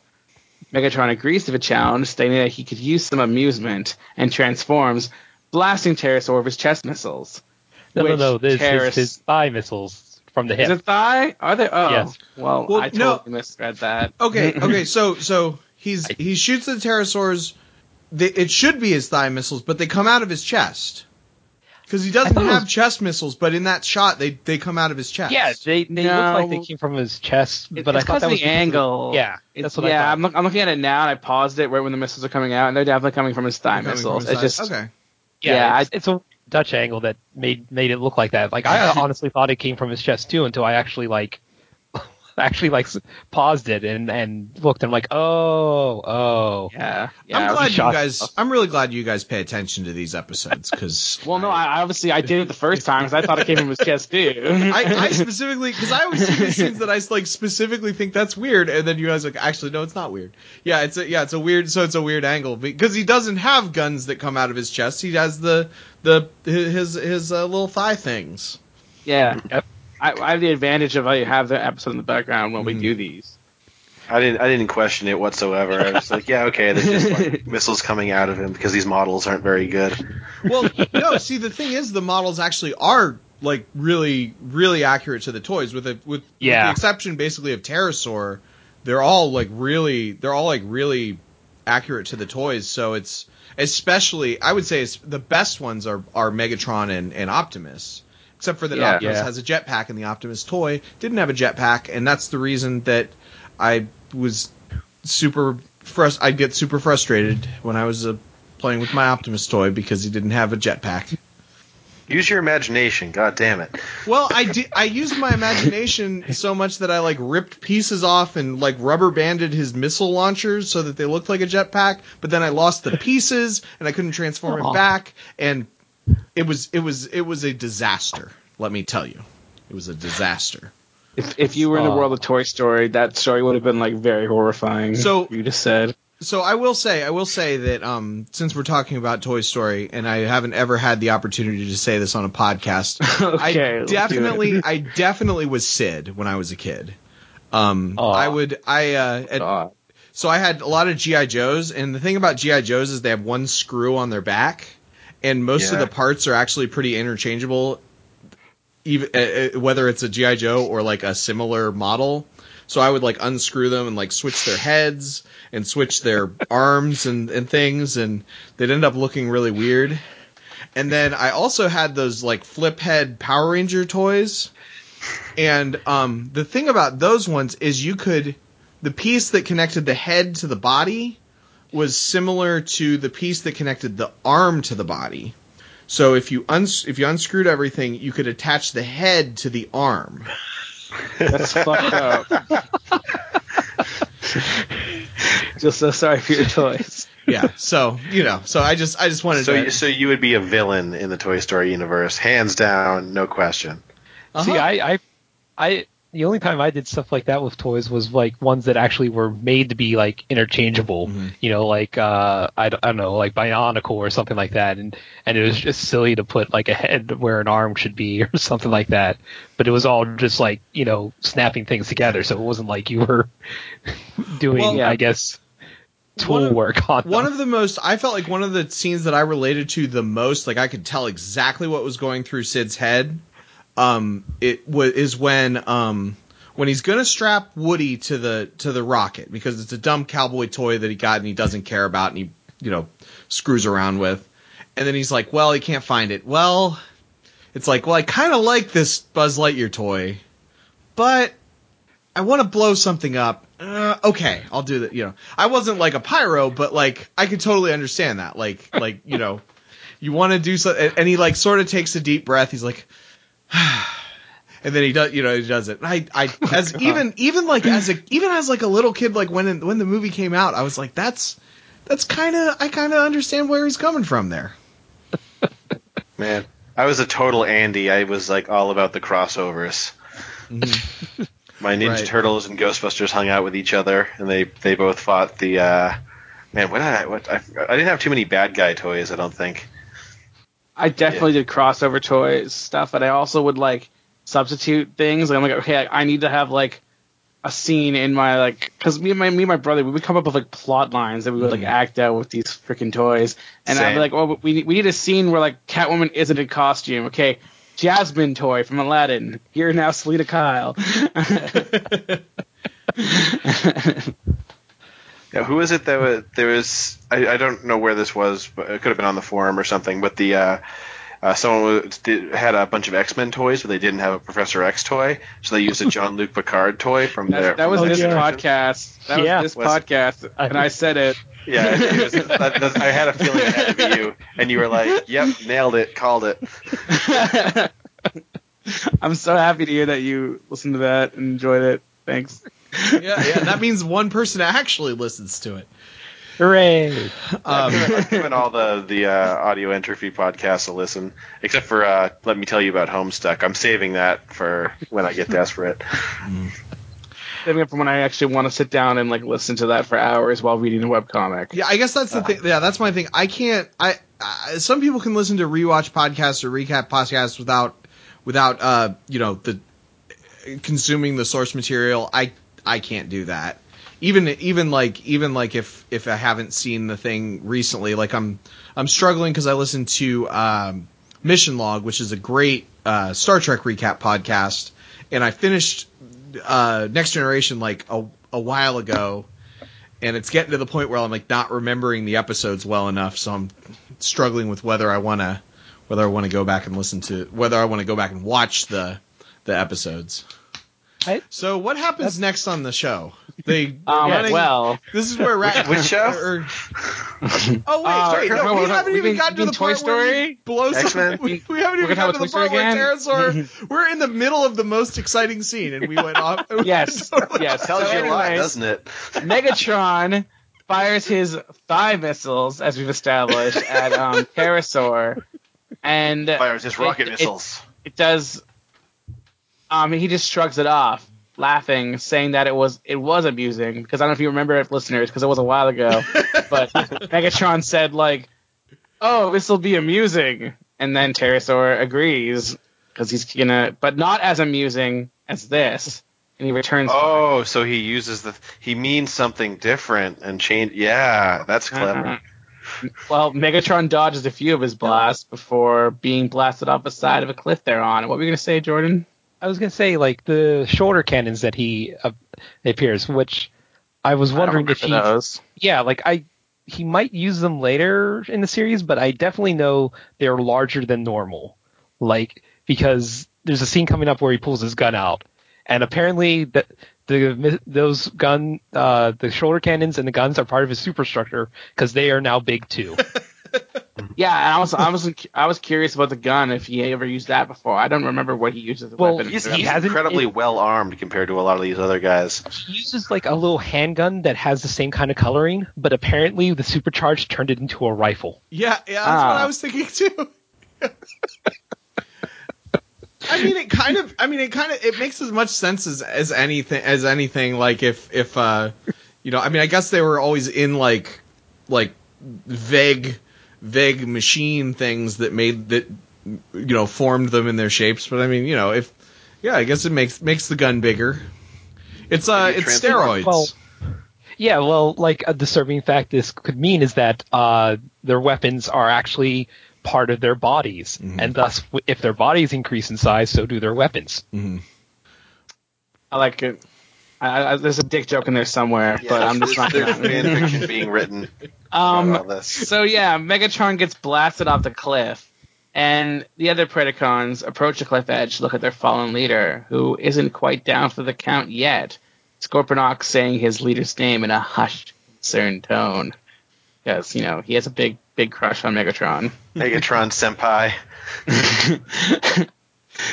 Megatron agrees to the challenge, stating that he could use some amusement, and transforms, blasting Terrorsaur with his chest missiles. no, no, Which no. This Terras- is his thigh missiles from the hip. Is it thigh? Are they? Oh, Yes. well, Well, I no. totally misread that. Okay. Okay. So so he's he shoots the Terrorsaurs. They, it should be his thigh missiles, but they come out of his chest. Because he doesn't have was- chest missiles, but in that shot they they come out of his chest. Yeah, they they No. look like they came from his chest, It- but I thought thought 'cause that was the because of- angle. Yeah, that's what I yeah, thought. I'm, look, I'm looking at it now, and I paused it right when the missiles are coming out, and they're definitely coming from his thigh Coming from missiles. his It thigh- just okay. yeah, yeah, it's, it's a Dutch angle that made made it look like that. Like I honestly thought it came from his chest too until I actually like actually like paused it and and looked and I'm like, oh, oh. yeah, yeah. I'm glad you shocked. guys. I'm really glad you guys pay attention to these episodes because. Well, no, I, I obviously I did it the first time because I thought it came from his chest too. I, I specifically because I always see these scenes that I like specifically think that's weird, and then you guys are like actually no, it's not weird. Yeah, it's a, yeah, it's a weird. So it's a weird angle because he doesn't have guns that come out of his chest. He has the the his his uh, little thigh things. yeah. Yep. I, I have the advantage of I have the episode in the background when we Mhm. do these. I didn't I didn't question it whatsoever. I was like, yeah, okay, there's just like missiles coming out of him because these models aren't very good. Well, no, see the thing is the models actually are like really really accurate to the toys with it with, with the exception basically of Terrorsaur. They're all like really they're all like really accurate to the toys. So it's especially I would say it's, the best ones are are Megatron and, and Optimus. Except for that Yeah. Optimus Yeah. has a jetpack and the Optimus toy didn't have a jetpack, and that's the reason that I was super frust- I'd get super frustrated when I was uh, playing with my Optimus toy because he didn't have a jetpack. Use your imagination, god damn it. Well, I did. I used my imagination so much that I like ripped pieces off and like rubber banded his missile launchers so that they looked like a jetpack. But then I lost the pieces and I couldn't transform Aw. it back, and it was it was it was a disaster. Let me tell you, it was a disaster. If if you were in the Aw. world of Toy Story, that story would have been like very horrifying. So- you just said. So I will say, I will say that um, since we're talking about Toy Story, and I haven't ever had the opportunity to say this on a podcast, okay, I let's do it. definitely, I definitely was Sid when I was a kid. Um, Aw. I would, I, uh, at- God. so I had a lot of GI Joes, and the thing about GI Joes is they have one screw on their back, and most of the parts are actually pretty interchangeable. even uh, uh, whether it's a GI Joe or like a similar model. So I would like unscrew them and like switch their heads and switch their arms and, and things, and they'd end up looking really weird. And then I also had those like flip head Power Ranger toys. And um, the thing about those ones is you could, the piece that connected the head to the body was similar to the piece that connected the arm to the body. So if you uns- if you unscrewed everything, you could attach the head to the arm. That's fucked up. Just so sorry for your toys. Yeah. So you know. So I just I just wanted So, to. you, so you would be a villain in the Toy Story universe, hands down, no question. See, Uh-huh. I, I, I, the only time I did stuff like that with toys was like ones that actually were made to be like interchangeable. Mhm. You know, like uh, I, don't- I don't know, like Bionicle or something like that, and and it was just silly to put like a head where an arm should be or something like that. But it was all just like you know snapping things together, so it wasn't like you were doing, Well, I guess, tool One of- work on one them. of the most I felt like one of the scenes that I related to the most, like I could tell exactly what was going through Sid's head. Um, it was is when um when he's gonna strap Woody to the to the rocket because it's a dumb cowboy toy that he got and he doesn't care about and he you know screws around with, and then he's like, well, he can't find it. Well, it's like, well, I kind of like this Buzz Lightyear toy, but I want to blow something up. Uh, okay, I'll do that. You know, I wasn't like a pyro, but like I could totally understand that. Like, like you know, you want to do something, and he like sort of takes a deep breath. He's like, and then he does, you know, he does it. And I, I, as even, even like as a, even as like a little kid, like when when the movie came out, I was like, that's, that's kind of, I kind of understand where he's coming from there. Man, I was a total Andy. I was like all about the crossovers. My Ninja Right. Turtles and Ghostbusters hung out with each other, and they they both fought the. Uh, man, what I what I, I didn't have too many bad guy toys. I don't think. I definitely did crossover toys stuff, but I also would like substitute things. Like I'm like, okay, I need to have like a scene in my like, because me and my me and my brother we would come up with like plot lines that we would like mm. act out with these freaking toys, and I'd be like, well, we need, we need a scene where like Catwoman isn't in costume. Okay, Jasmine toy from Aladdin. Here now, Selina Kyle. Yeah, who was it that was, there was? I, I don't know where this was, but it could have been on the forum or something. But the uh, uh, someone was, did, had a bunch of X Men toys, but they didn't have a Professor X toy, so they used a Jean Luc Picard toy from their. That, that was from this yeah. podcast. That Yeah. was this Was- podcast, and I said it. Yeah, it was, that, that, I had a feeling it had to be you, and you were like, "Yep, nailed it, called it." I'm so happy to hear that you listened to that and enjoyed it. Thanks. Yeah, yeah, that means one person actually listens to it. Hooray! Um, I've given all the the uh, audio entropy podcasts a listen, except for uh, let me tell you about Homestuck. I'm saving that for when I get desperate. Saving it for when I actually want to sit down and like listen to that for hours while reading a webcomic. Yeah, I guess that's the thing. Yeah, that's my thing. I can't. I, I some people can listen to rewatch podcasts or recap podcasts without without uh you know the consuming the source material. I I can't do that. Even even like even like if if I haven't seen the thing recently, like I'm I'm struggling because I listened to um, Mission Log, which is a great uh, Star Trek recap podcast, and I finished uh, Next Generation like a a while ago and it's getting to the point where I'm like not remembering the episodes well enough, so I'm struggling with whether I want to whether I want to go back and listen to whether I want to go back and watch the the episodes. I- so what happens next on the show? They Um, running- well, this is where Rat. Which show? or- oh wait, Uh, wait, no, hold we on, haven't we even mean- gotten to the Toy part Story? blow some. X-Men? We, we haven't even gotten to the about part Toy Story where again? Terrorsaur. we're in the middle of the most exciting scene, and we went off. yes, yes. Tells So you a lot, doesn't it? Megatron fires his thigh missiles, as we've established, at um, Terrorsaur, and Fires his rocket it- it- missiles. it does. Um, he just shrugs it off, laughing, saying that it was it was amusing because I don't know if you remember it, listeners, because it was a while ago. but Megatron said like, "Oh, this will be amusing," and then Terrorsaur agrees because he's gonna, but not as amusing as this, and he returns. Oh, so he uses the he means something different and change. Yeah, that's clever. Uh-huh. well, Megatron dodges a few of his blasts before being blasted off the side of a cliff they're on. What were you gonna say, Jordan? I was gonna say like the shoulder cannons that he uh, appears, which I was wondering I if he, remember those. yeah, like I he might use them later in the series, but I definitely know they're larger than normal. Like because there's a scene coming up where he pulls his gun out, and apparently that the those gun uh, the shoulder cannons and the guns are part of his superstructure because they are now big too. Yeah, and I was I was I was curious about the gun if he ever used that before. I don't remember what he used as a Well, weapon. He's, he's hasn't- incredibly it- well armed compared to a lot of these other guys. he uses like a little handgun that has the same kind of coloring, but apparently the supercharged turned it into a rifle. Yeah, yeah, that's what Ah. I was thinking too. I mean, it kind of. I mean, it kind of. It makes as much sense as as anything as anything. Like if if uh, you know, I mean, I guess they were always in like like vague vague machine things that made that you know formed them in their shapes. But I mean, you know, if yeah, I guess it makes makes the gun bigger. It's uh, it's transform. steroids. Well, Yeah, well, like a disturbing fact this could mean is that uh, their weapons are actually part of their bodies, Mhm. and thus, if their bodies increase in size, so do their weapons. Mm-hmm. I like it. I, I, there's a dick joke in there somewhere, but I'm just not there's, fan fiction being written Um, about all this. so yeah, Megatron gets blasted off the cliff, and the other Predacons approach the cliff edge to look at their fallen leader, who isn't quite down for the count yet. Scorponok saying his leader's name in a hushed, concerned tone, because you know he has a big, big crush on Megatron. Megatron Senpai.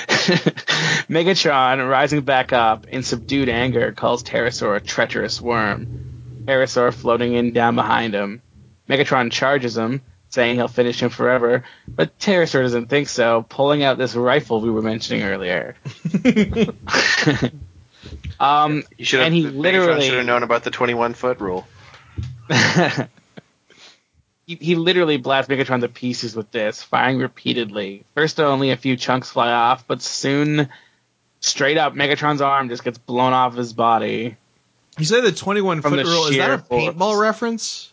Megatron, rising back up in subdued anger, calls Terrorsaur a treacherous worm. Terrorsaur floating in down behind him. Megatron charges him, saying he'll finish him forever, but Terrorsaur doesn't think so, pulling out this rifle we were mentioning earlier. um, You should have. And he literally- should have known about the 21 foot rule. He, he literally blasts Megatron to pieces with this, firing repeatedly. First, only a few chunks fly off, but soon, straight up, Megatron's arm just gets blown off his body. You say the 21 From foot the rule. Is that a sheer force. paintball reference?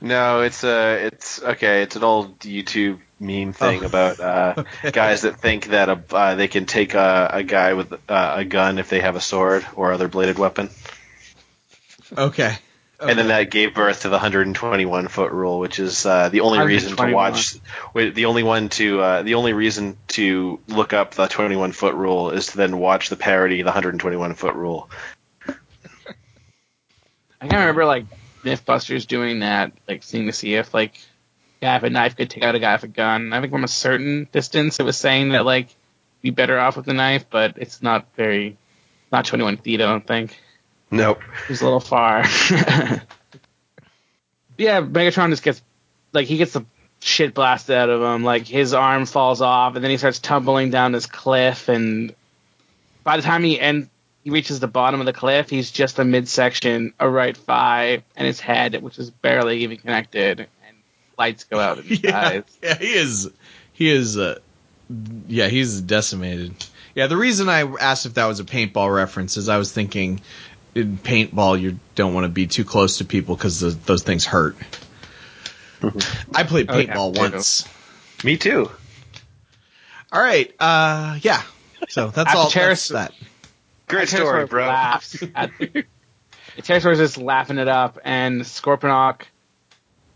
No, it's a it's okay. It's an old YouTube meme thing Oh. about uh, guys that think that a, uh, they can take a, a guy with uh, a gun if they have a sword or other bladed weapon, Okay. And then that gave birth to the 121 foot rule, which is uh, the only reason to watch. The only one to uh, the only reason to look up the 21 foot rule is to then watch the parody, the 121 foot rule. I can't remember like MythBusters doing that, like seeing to see if like guy with a knife could take out a guy with a gun. I think from a certain distance, it was saying that like be better off with the knife, but it's not very, not 21 feet. I don't think. Nope. It was a little far. yeah, Megatron just gets like he gets the shit blasted out of him. Like his arm falls off, and then he starts tumbling down this cliff. And by the time he end, he reaches the bottom of the cliff, he's just a midsection, a right thigh, and his head, which is barely even connected, and lights go out in his yeah, eyes. yeah, he is. He is. Uh, yeah, he's decimated. Yeah, the reason I asked if that was a paintball reference is I was thinking in paintball you don't want to be too close to people because those things hurt. I played Okay, paintball too. once. Me too. All right. Uh, yeah. So that's all. Terrace- That's that. Great story, Terrorsaur bro. Laughs at, Terrorsaur's just laughing it up, and Scorponok,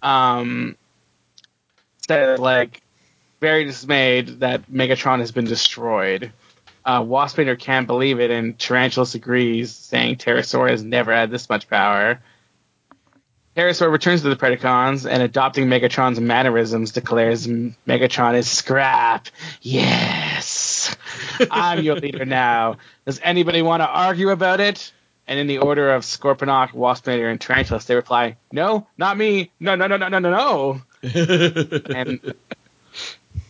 um, said like very dismayed that Megatron has been destroyed. Uh, Waspinator can't believe it, and Tarantulas agrees, saying Terrorsaur has never had this much power. Terrorsaur returns to the Predacons and, adopting Megatron's mannerisms, declares Megatron is scrap. Yes, I'm your leader now. Does anybody want to argue about it? And in the order of Scorponok, Waspinator, and Tarantulas, they reply, "No, not me. No, no, no, no, no, no, no." and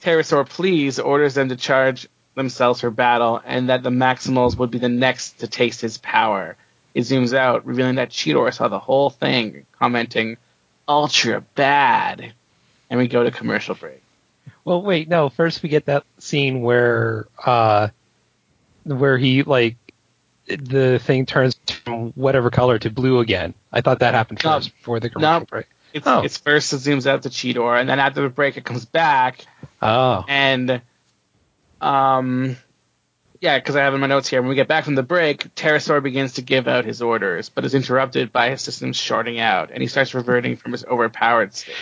Terrorsaur please orders them to charge themselves for battle, and that the Maximals would be the next to taste his power. It zooms out, revealing that Cheetor saw the whole thing, commenting, "Ultra bad." And we go to commercial break. Well, wait, no. First, we get that scene where, uh, where he like the thing turns from whatever color to blue again. I thought that happened No. first before the commercial No. break. It's, Oh. it's first it zooms out to Cheetor, and then after the break it comes back, Oh. and um, yeah, because I have in my notes here. When we get back from the break, Terrorsaur begins to give out his orders, but is interrupted by his systems shorting out, and he starts reverting from his overpowered state.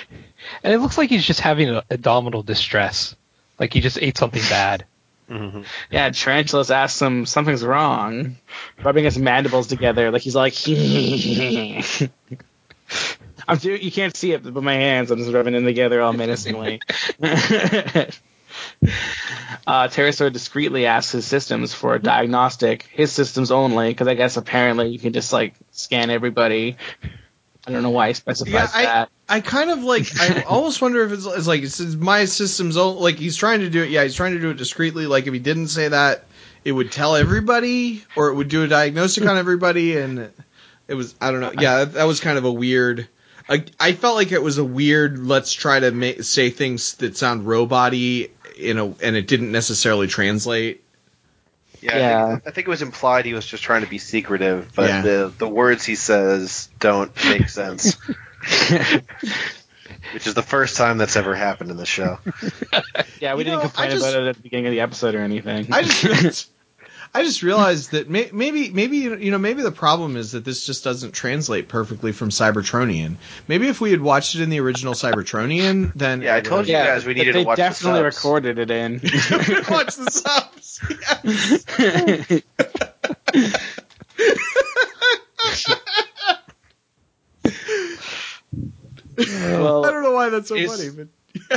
And it looks like he's just having a abdominal distress. Like he just ate something bad. hmm Yeah, Tarantulas asks him something's wrong, rubbing his mandibles together, like he's like. I'm doing. You can't see it, but my hands, I'm just rubbing them together all menacingly. uh, Terrorsaur discreetly asks his systems for a diagnostic, his systems only, because I guess apparently you can just like scan everybody. I don't know why he specifies Yeah, I- that. I kind of like. I almost wonder if it's, it's like it's my system's own. Like he's trying to do it. Yeah, he's trying to do it discreetly. Like if he didn't say that, it would tell everybody, or it would do a diagnostic on everybody, and it was. I don't know. Yeah, that, that was kind of a weird. I, I felt like it was a weird. Let's try to ma- say things that sound robot-y, you know, and it didn't necessarily translate. Yeah, I, think, I think it was implied he was just trying to be secretive, but Yeah. the the words he says don't make sense. Which is the first time that's ever happened in the show. yeah, we You didn't know, complain just- about it at the beginning of the episode or anything. I just realized, I just realized that may, maybe maybe you know maybe the problem is that this just doesn't translate perfectly from Cybertronian. Maybe if we had watched it in the original Cybertronian, then Yeah, I told would've- you guys we needed to they watch the definitely subs. recorded it in. watch the subs. Well, I don't know why that's so funny, but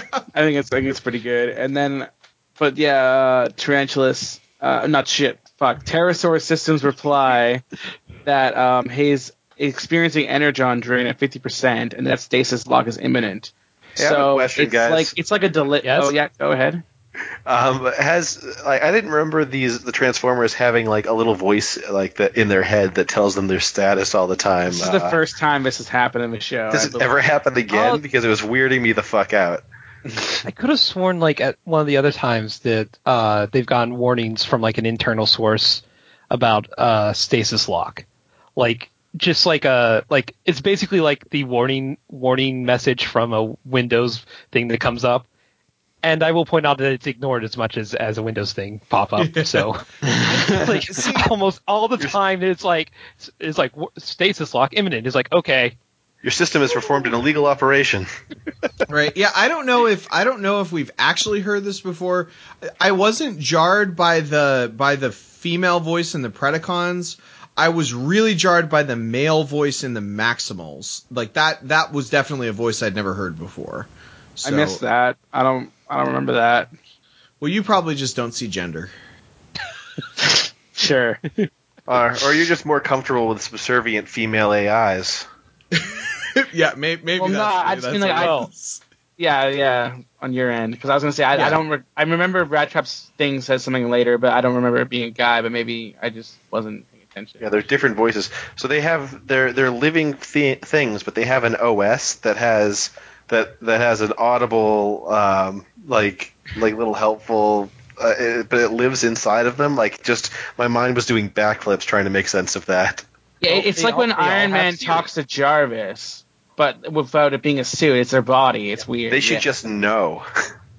I think it's I think it's pretty good. And then, but yeah, uh, Tarantulas, uh, not shit, fuck. Terrorsaur Systems reply that um, he's experiencing energon drain at fifty percent, and that stasis lock is imminent. Hey, I have a so question, it's guys. like it's like a delay. Yes? Oh yeah, go ahead. Um, has like I didn't remember these the Transformers having like a little voice like that in their head that tells them their status all the time. This is the Uh, first time this has happened in the show. Does I it ever happen again? Oh. Because it was weirding me the fuck out. I could have sworn like at one of the other times that uh, they've gotten warnings from like an internal source about uh, stasis lock, like just like a like it's basically like the warning warning message from a Windows thing that comes up. And I will point out that it's ignored as much as, as a Windows thing pop up. So, like, See- almost all the time, it's like it's like stasis lock imminent. It's like okay, Your system has performed an illegal operation. right yeah i don't know if i don't know if we've actually heard this before i wasn't jarred by the by the female voice in the predacons i was really jarred by the male voice in the maximals like that that was definitely a voice i'd never heard before I missed that. I don't. I don't remember that. well you probably just don't see gender Sure. Uh, or you're just more comfortable with subservient female AIs. yeah maybe, maybe Well, no, that's, I just mean, like, I- it is. Yeah, yeah, on your end. Because I was gonna say I, Yeah. I don't. Re- I remember Rattrap's thing says something later, but I don't remember it being a guy. But maybe I just wasn't paying attention. Yeah, they're different voices. So they have they're they're living th- things, but they have an OS that has that that has an audible um, like like little helpful. Uh, it, but it lives inside of them. Like, just my mind was doing backflips trying to make sense of that. Yeah, Well, it's they like all- when Iron Man Siri. talks to Jarvis, but without it being a suit, it's their body. It's weird. They should yeah. just know.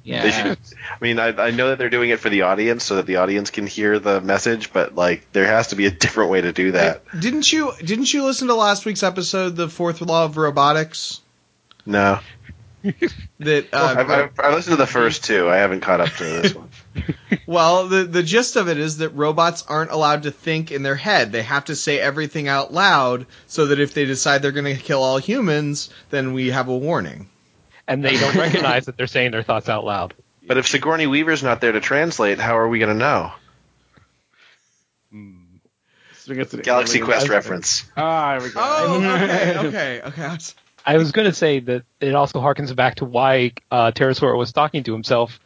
Yeah. They should. I mean, I, I know that they're doing it for the audience so that the audience can hear the message, but like, there has to be a different way to do that. didn't you didn't you listen to last week's episode the fourth law of robotics No, that uh, I've, I've, I listened to the first two. I haven't caught up to this one. Well, the the gist of it is that robots aren't allowed to think in their head. They have to say everything out loud so that if they decide they're going to kill all humans, then we have a warning. and they don't recognize that they're saying their thoughts out loud. But if Sigourney Weaver's not there to translate, how are we going to know? So we get to the- Galaxy there Quest reference. Ah, there we go. Oh, okay, okay, okay. I was- I was going to say that it also harkens back to why uh, Terrorsaur was talking to himself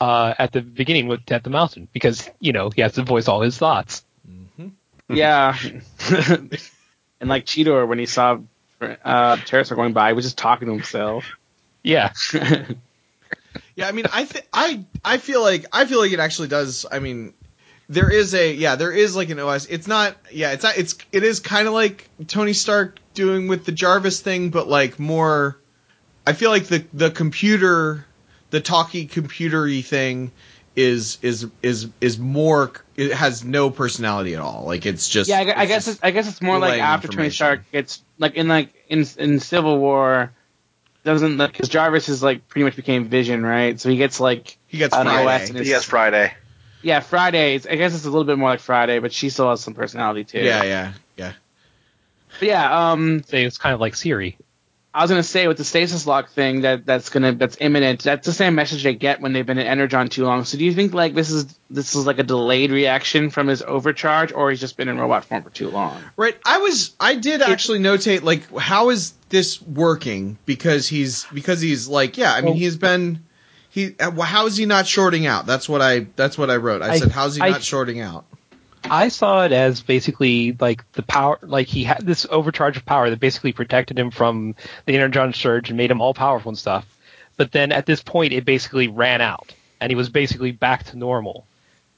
uh, at the beginning with at the mountain because you know he has to voice all his thoughts. Yeah. and like Cheetor, when he saw uh, Terrorsaur going by, he was just talking to himself. Yeah, Yeah, I mean, I th- I I feel like I feel like it actually does. I mean, there is a yeah, there is like an OS. It's not yeah, it's not it's it is kind of like Tony Stark doing with the Jarvis thing, but like more I feel like the the computer, the talky computery thing, is is is is more. It has no personality at all. Like it's just. Yeah, I, I it's guess it's, I guess it's more like after Tony. Stark gets like in like in in Civil War doesn't because Jarvis is like pretty much became Vision, right? So he gets like he gets an Friday. OS in He has Friday. yeah Fridays. I guess it's a little bit more like Friday, but she still has some personality too. Yeah, yeah, yeah. But yeah, um, So it's kind of like Siri. I was gonna say with the stasis lock thing that that's gonna that's imminent. That's the same message they get when they've been in Energon too long. So do you think like this is this is like a delayed reaction from his overcharge, or he's just been in robot form for too long? Right. I was. I did actually notate like how is this working because he's because he's like yeah. I mean Well- he's been. He, uh, how is he not shorting out? That's what I. That's what I wrote. I, I- said, how's he I- not shorting out? I saw it as basically like the power, like he had this overcharge of power that basically protected him from the energon surge and made him all powerful and stuff. But then at this point, it basically ran out, and he was basically back to normal.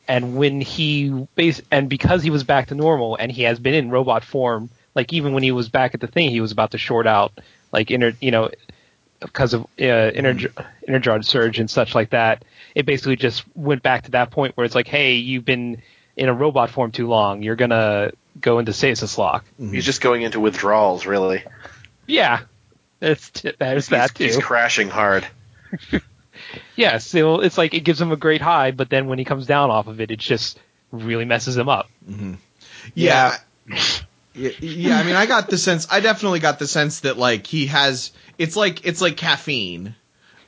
And when he base, and because he was back to normal, and he has been in robot form, like even when he was back at the thing, he was about to short out, like inner, you know, because of uh, energy, energon surge and such like that. It basically just went back to that point where it's like, hey, you've been in a robot form too long. You're gonna go into stasis lock. Mm-hmm. He's just going into withdrawals, really. Yeah, that's there's that too. He's crashing hard. yeah, so it's like it gives him a great high, but then when he comes down off of it, it just really messes him up. Mm-hmm. Yeah. yeah. Yeah, I mean, I got the sense. I definitely got the sense that like he has. It's like it's like caffeine,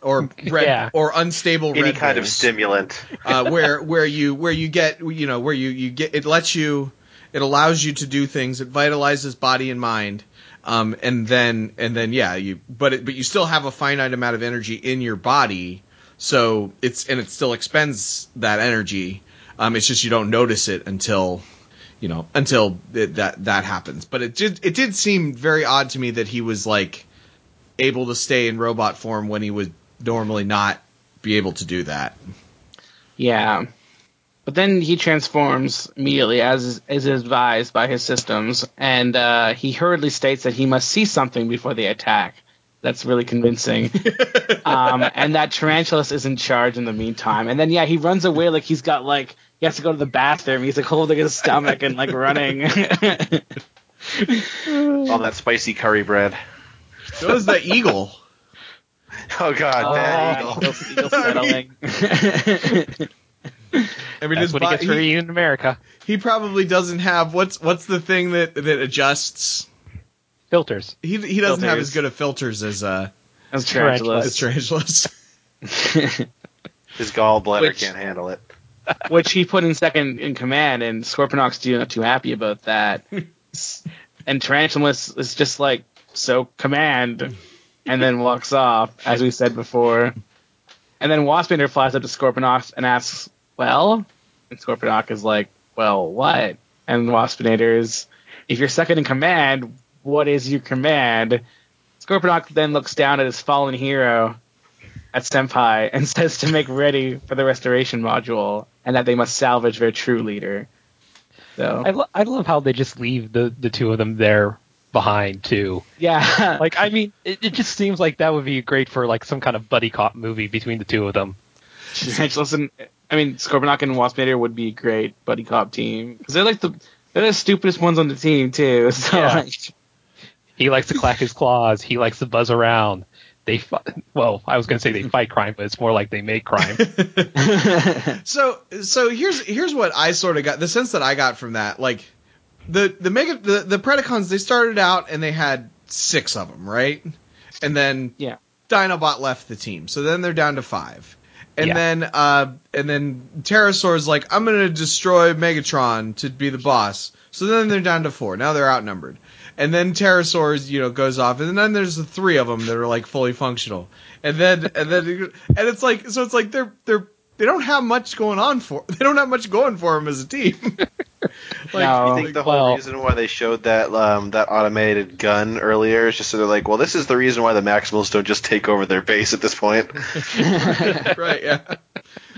or red, Yeah. or unstable Any Red kind of stimulant. uh, where where you where you get you know where you you get it lets you it allows you to do things. It vitalizes body and mind. Um, and then and then yeah, you but it, but you still have a finite amount of energy in your body, so it's and it still expends that energy. Um, it's just you don't notice it until you know until it, that that happens. But it did it did seem very odd to me that he was like able to stay in robot form when he would normally not be able to do that. Yeah. But then he transforms immediately, as is, advised by his systems, and uh, he hurriedly states that he must see something before they attack. That's really convincing. um, and that Tarantulas is in charge in the meantime. And then, yeah, he runs away like he's got, like, he has to go to the bathroom. He's, like, holding his stomach and, like, running. All that spicy curry bread. So is the eagle. Oh God, bad Oh, eagle. eagle, eagle settling. I mean, That's his what he gets for he, eating in America. he probably doesn't have what's what's the thing that that adjusts. Filters. He he doesn't have as good of filters as uh As Tarantulas. as tarantulas. tarantulas. His gallbladder Which- can't handle it. which he put in second in command, and Scorponok's not too happy about that. and Tarantulas is just like, so command, and then walks off, as we said before. And then Waspinator flies up to Scorponok and asks, well? And Scorponok is like, well, what? And Waspinator is, if you're second in command, what is your command? Scorponok then looks down at his fallen hero, at Senpai, and says to make ready for the restoration module, and that they must salvage their true leader. So, I, lo- I love how they just leave the, the two of them there behind too. yeah, Like I mean, it, it just seems like that would be great for like some kind of buddy cop movie between the two of them. listen, I mean, Scorponok and Waspinator would be a great buddy cop team because they're like the they're the stupidest ones on the team too. So, Yeah. like, He likes to clack his claws. He likes to buzz around. They fi- well, I was gonna say they fight crime, but it's more like they make crime. so so here's here's what I sort of got the sense that I got from that like the the mega the, the Predacons they started out and they had six of them right? And then yeah, Dinobot left the team. So then they're down to five. And Yeah. then uh and then Terrorsaur's like I'm gonna destroy Megatron to be the boss. So then they're down to four. Now they're outnumbered. And then Terrorsaur's you know goes off. And then there's the three of them that are like fully functional. And then and then and it's like so it's like they're they're they don't have much going on for they don't have much going for them as a team. like, No. I think the whole Well- reason why they showed that um, that automated gun earlier is just so they're like, well, this is the reason why the Maximals don't just take over their base at this point. right, yeah.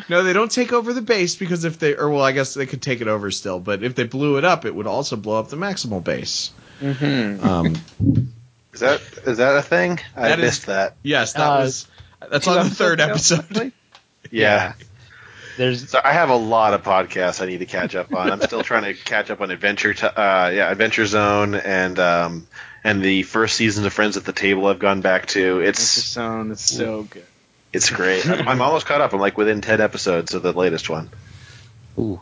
No, they don't take over the base because if they or well, I guess they could take it over still, but if they blew it up, it would also blow up the maximal base. mm-hmm. Um, Is that is that a thing? I That is- missed that. Yes, that Uh, was that's on the third episode. actually. Yeah. There's So I have a lot of podcasts I need to catch up on. I'm still trying to catch up on Adventure, T- uh, yeah, Adventure Zone, and um, and the first season of Friends at the Table. I've gone back to. It's It's so it's so good. it's great. I'm, I'm almost caught up. I'm like within ten episodes of the latest one. ooh.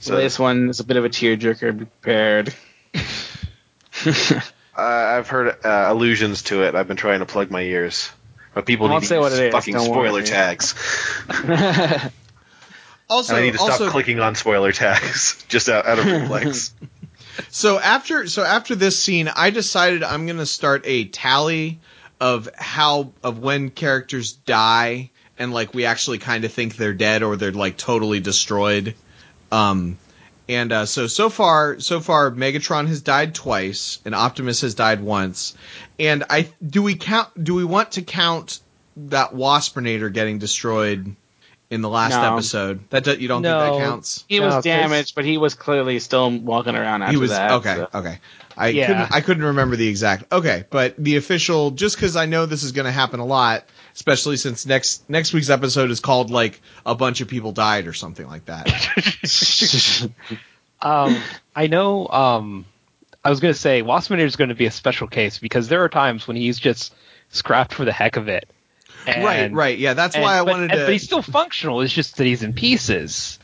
So this one is a bit of a tearjerker. Be prepared. Uh, I've heard uh, allusions to it. I've been trying to plug my ears, but people I need won't to say use what it is, fucking don't spoiler worry. tags. Also, and I need to stop also, clicking on spoiler tags just out, out of reflex. So after so after this scene, I decided I'm gonna start a tally of how of when characters die and like we actually kind of think they're dead or they're like totally destroyed. Um, and uh, so so far so far Megatron has died twice and Optimus has died once. And I do we count do we want to count that Waspinator getting destroyed in the last No. episode? That do, you don't No. think that counts? he No, damaged, but he was clearly still walking around after he was that. okay so- okay i Yeah. couldn't i couldn't remember the exact okay but the official just because i know this is going to happen a lot especially since next next week's episode is called like a bunch of people died or something like that Um, I know. Um, I was going to say Waspinator is going to be a special case because there are times when he's just scrapped for the heck of it. And- right right yeah that's and- why i but, wanted and- to But he's still functional. It's just that he's in pieces.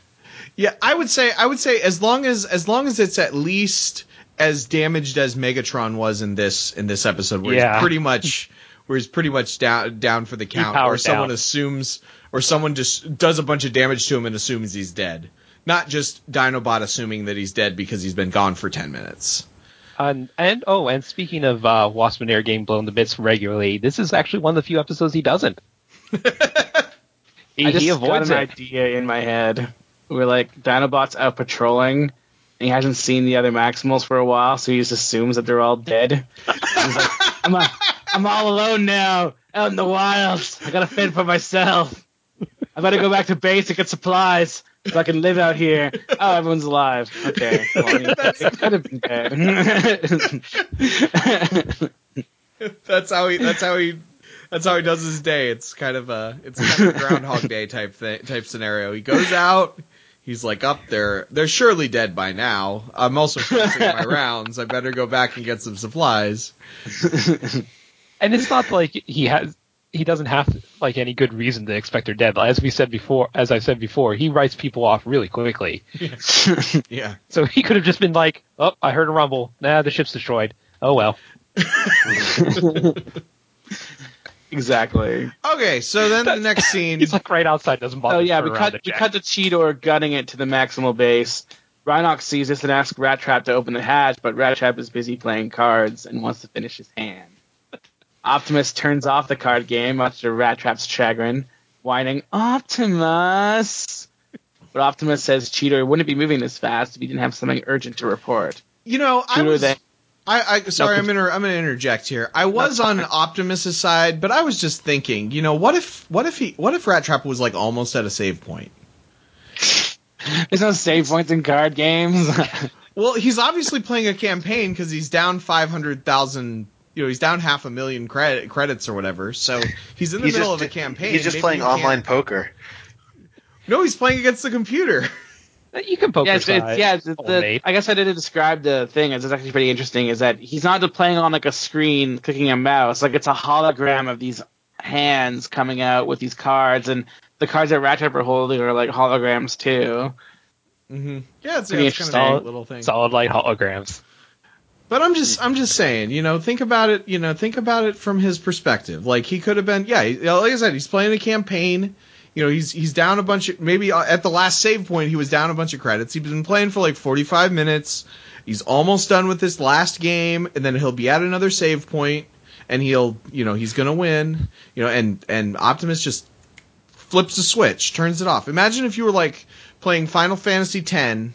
yeah i would say i would say as long as as long as it's at least as damaged as megatron was in this in this episode where Yeah. he's pretty much where he's pretty much down down for the count or someone down. assumes or someone just does a bunch of damage to him and assumes he's dead not just dinobot assuming that he's dead because he's been gone for 10 minutes And, and oh, and speaking of uh, Air, getting blown to bits regularly, this is actually one of the few episodes he doesn't. he, I just he got avoids an it. idea in my head. We're like Dinobot's out patrolling, and he hasn't seen the other Maximals for a while, so he just assumes that they're all dead. He's like, I'm, a, I'm all alone now, out in the wilds. I gotta fend for myself. I better go back to base to get supplies so I can live out here. Oh, everyone's alive. Okay, well, I mean, it could have been dead. that's how he that's how he that's how he does his day it's kind of a it's kind of a groundhog day type thing, type scenario he goes out he's like up there they're surely dead by now i'm also finishing my rounds i better go back and get some supplies And it's not like he has he doesn't have like any good reason to expect they're dead. As we said before, as I said before, he writes people off really quickly. yeah So he could have just been like, "Oh, I heard a rumble. Nah, the ship's destroyed. Oh well." exactly. okay so then the next scene He's like right outside, doesn't bother. Oh yeah, turn we around cut to we cut to Cheetor gunning it to the maximal base. Rhinox sees this and asks Rattrap to open the hatch, but Rattrap is busy playing cards and wants to finish his hand. Optimus turns off the card game, much to Rattrap's chagrin, whining, Optimus! But Optimus says Cheetor wouldn't be moving this fast if he didn't have something urgent to report. you know i was then I, I sorry, No, I'm gonna I'm gonna interject here. I was on Optimus's side, but I was just thinking, you know, what if what if he what if Rattrap was like almost at a save point? There's no save points in card games. Well, he's obviously playing a campaign because he's down five hundred thousand. You know, he's down half a million credit credits or whatever. So he's in the He's middle just, of a campaign. He's just Maybe playing he can't- online poker. No, he's playing against the computer. You can poke yeah, it's, it's, yeah. It's, it's the, I guess I didn't describe the thing. It's actually pretty interesting. Is that he's not just playing on like a screen, clicking a mouse. Like it's a hologram of these hands coming out with these cards, and the cards that Ratchet are holding are like holograms too. Mm-hmm. Yeah, it's, Pretty yeah, it's kind of a little thing. solid light holograms. But I'm just I'm just saying, you know, think about it, you know, think about it from his perspective. Like he could have been, yeah, like I said, he's playing a campaign. You know, he's he's down a bunch of maybe uh, at the last save point he was down a bunch of credits. He's been playing for like 45 minutes. He's almost done with this last game and then he'll be at another save point and he'll, you know, he's going to win, you know, and and Optimus just flips the switch, turns it off. Imagine if you were like playing Final Fantasy X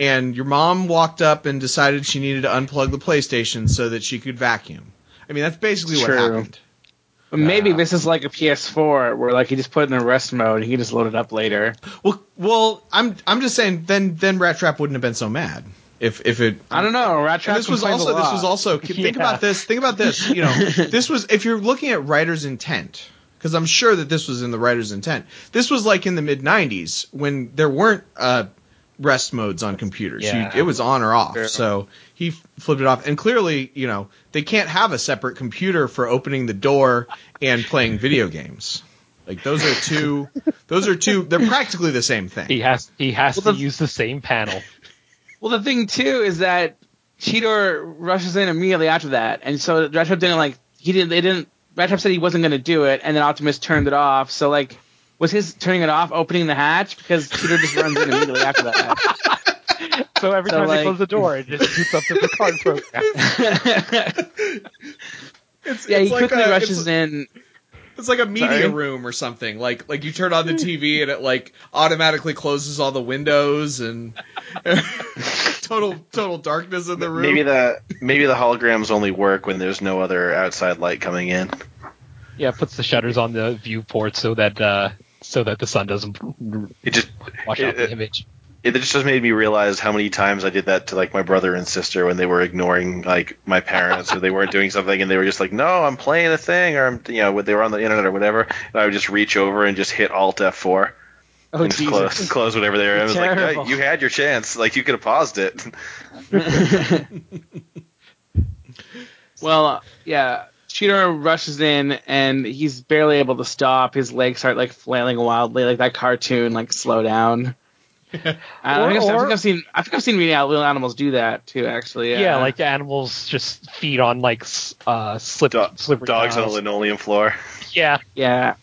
and your mom walked up and decided she needed to unplug the PlayStation so that she could vacuum. I mean, that's basically what happened. Maybe this is like a PS4 where like he just put it in a rest mode. And he can just load it up later. Well, well, I'm I'm just saying. Then then Rattrap wouldn't have been so mad. If if it I don't know. Rattrap this was also this was also think Yeah. about this think about this you know this was if you're looking at writer's intent because i'm sure that this was in the writer's intent this was like in the mid 90s when there weren't uh rest modes on computers. You- it was on or off. Sure. so he flipped it off. And clearly you know they can't have a separate computer for opening the door and playing video games. Like those are two those are two they're practically the same thing. He has he has Well, to the- use the same panel. Well, the thing too is that Cheetor rushes in immediately after that, and so Rattrap didn't like he didn't they didn't Rattrap said he wasn't going to do it, and then Optimus turned it off. So like, was his turning it off opening the hatch because Cheetor just runs in immediately after that? So every So, time like- they close the door, it just boots up the Picard program. It's- yeah, he like quickly a- rushes it's- in. It's like a media Sorry? room or something. Like like you turn on the TV and it like automatically closes all the windows and total total darkness in the room. Maybe the maybe the holograms only work when there's no other outside light coming in. yeah, puts the shutters on the viewport so that uh, so that the sun doesn't It just wash out the image. it just just made me realize how many times I did that to like my brother and sister when they were ignoring like my parents or they weren't doing something and they were just like, no, I'm playing a thing or I'm you know when they were on the internet or whatever. And I would just reach over and just hit Alt F4 Oh and just close close whatever they were. I was like, Terrible. "Yeah, you had your chance. Like you could have paused it. well, uh, yeah, Cheetor rushes in and he's barely able to stop. His legs start like flailing wildly, like that cartoon, like slow down. I, think I've, I think I've seen I think I've seen real little animals do that too. Actually, Yeah, like animals just feed on like s- uh slip Do- slippery dogs on the linoleum floor. Yeah, Yeah.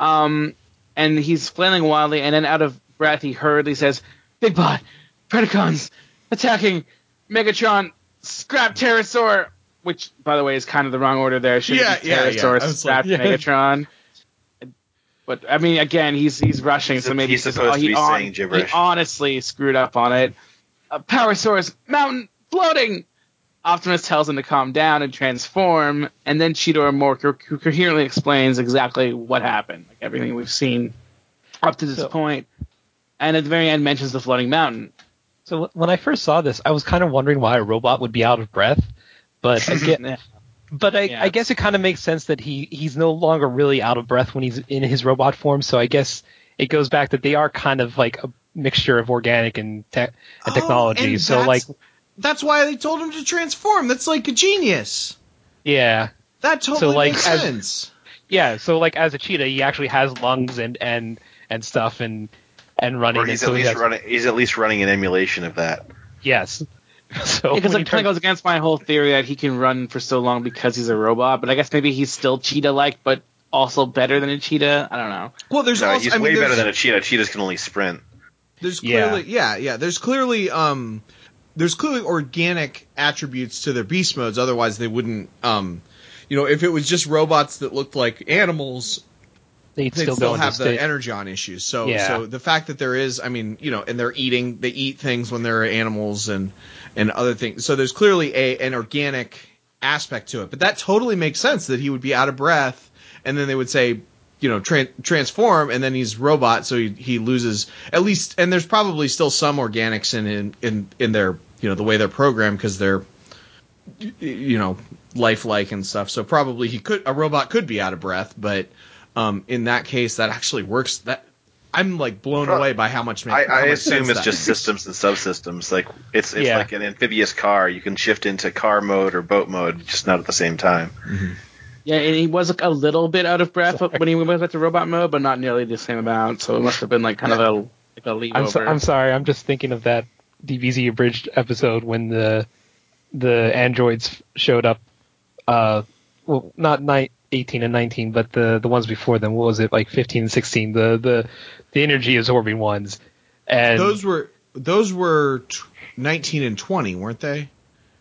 Um, and he's flailing wildly, and then out of breath, he hurriedly says, "Big Bot, Predacons, attacking Megatron, scrap Terrorsaur." Which, by the way, is kind of the wrong order there. Should Yeah, be yeah, yeah. Terrorsaur, I was like, yeah. Megatron. But I mean, again, he's he's rushing, He's- so maybe he's supposed to he be hon- saying gibberish. He honestly screwed up on it. Uh, Power Source, mountain floating. Optimus tells him to calm down and transform, and then Cheetor more co- co- coherently explains exactly what happened, like everything we've seen up to this So- point, and at the very end mentions the floating mountain. So when I first saw this, I was kind of wondering why a robot would be out of breath, but I but I, Yeah. I guess it kind of makes sense that he he's no longer really out of breath when he's in his robot form. So I guess it goes back that they are kind of like a mixture of organic and te- and Oh, technology. and so like, that's- that's why they told him to transform. That's like a genius. yeah, That totally like, makes as- sense. yeah. So like as a cheetah, he actually has lungs and and and stuff and and running. Or and he's so at he least has- running. He's at least running an emulation of that. Yes. So Because it kind of goes against my whole theory that he can run for so long because he's a robot, but I guess maybe he's still cheetah-like, but also better than a cheetah. I don't know. Well, there's No, also he's I mean, way there's- better than a cheetah. Cheetahs can only sprint. There's Yeah. clearly yeah. yeah, There's clearly um there's clearly organic attributes to their beast modes, otherwise they wouldn't um you know, if it was just robots that looked like animals, they'd they'd still, still, go have the state- energon issues. So Yeah. so the fact that there is I mean, you know, and they're eating they eat things when they're animals and and other things. So there's clearly a an organic aspect to it. But that totally makes sense that he would be out of breath and then they would say you know, tran transform, and then he's robot, so he, he loses at least. And there's probably still some organics in in in, in their you know the way they're programmed because they're you know lifelike and stuff. So probably he could a robot could be out of breath, but um, in that case, that actually works. That I'm like blown Well, away by how much. ma- I, how I much assume sense it's that just makes. systems and subsystems. Like it's it's Yeah. like an amphibious car. You can shift into car mode or boat mode, just not at the same time. Yeah, and he was like a little bit out of breath when he went back to robot mode, but not nearly the same amount. So it must have been like kind of a like a leap I'm, so. I'm sorry. I'm just thinking of that DBZ abridged episode when the the androids showed up. Uh, well, not ni- 18 and 19, but the the ones before them. What was it like 15 and 16? The the the energy absorbing ones. And Those were those were t- 19 and 20, weren't they?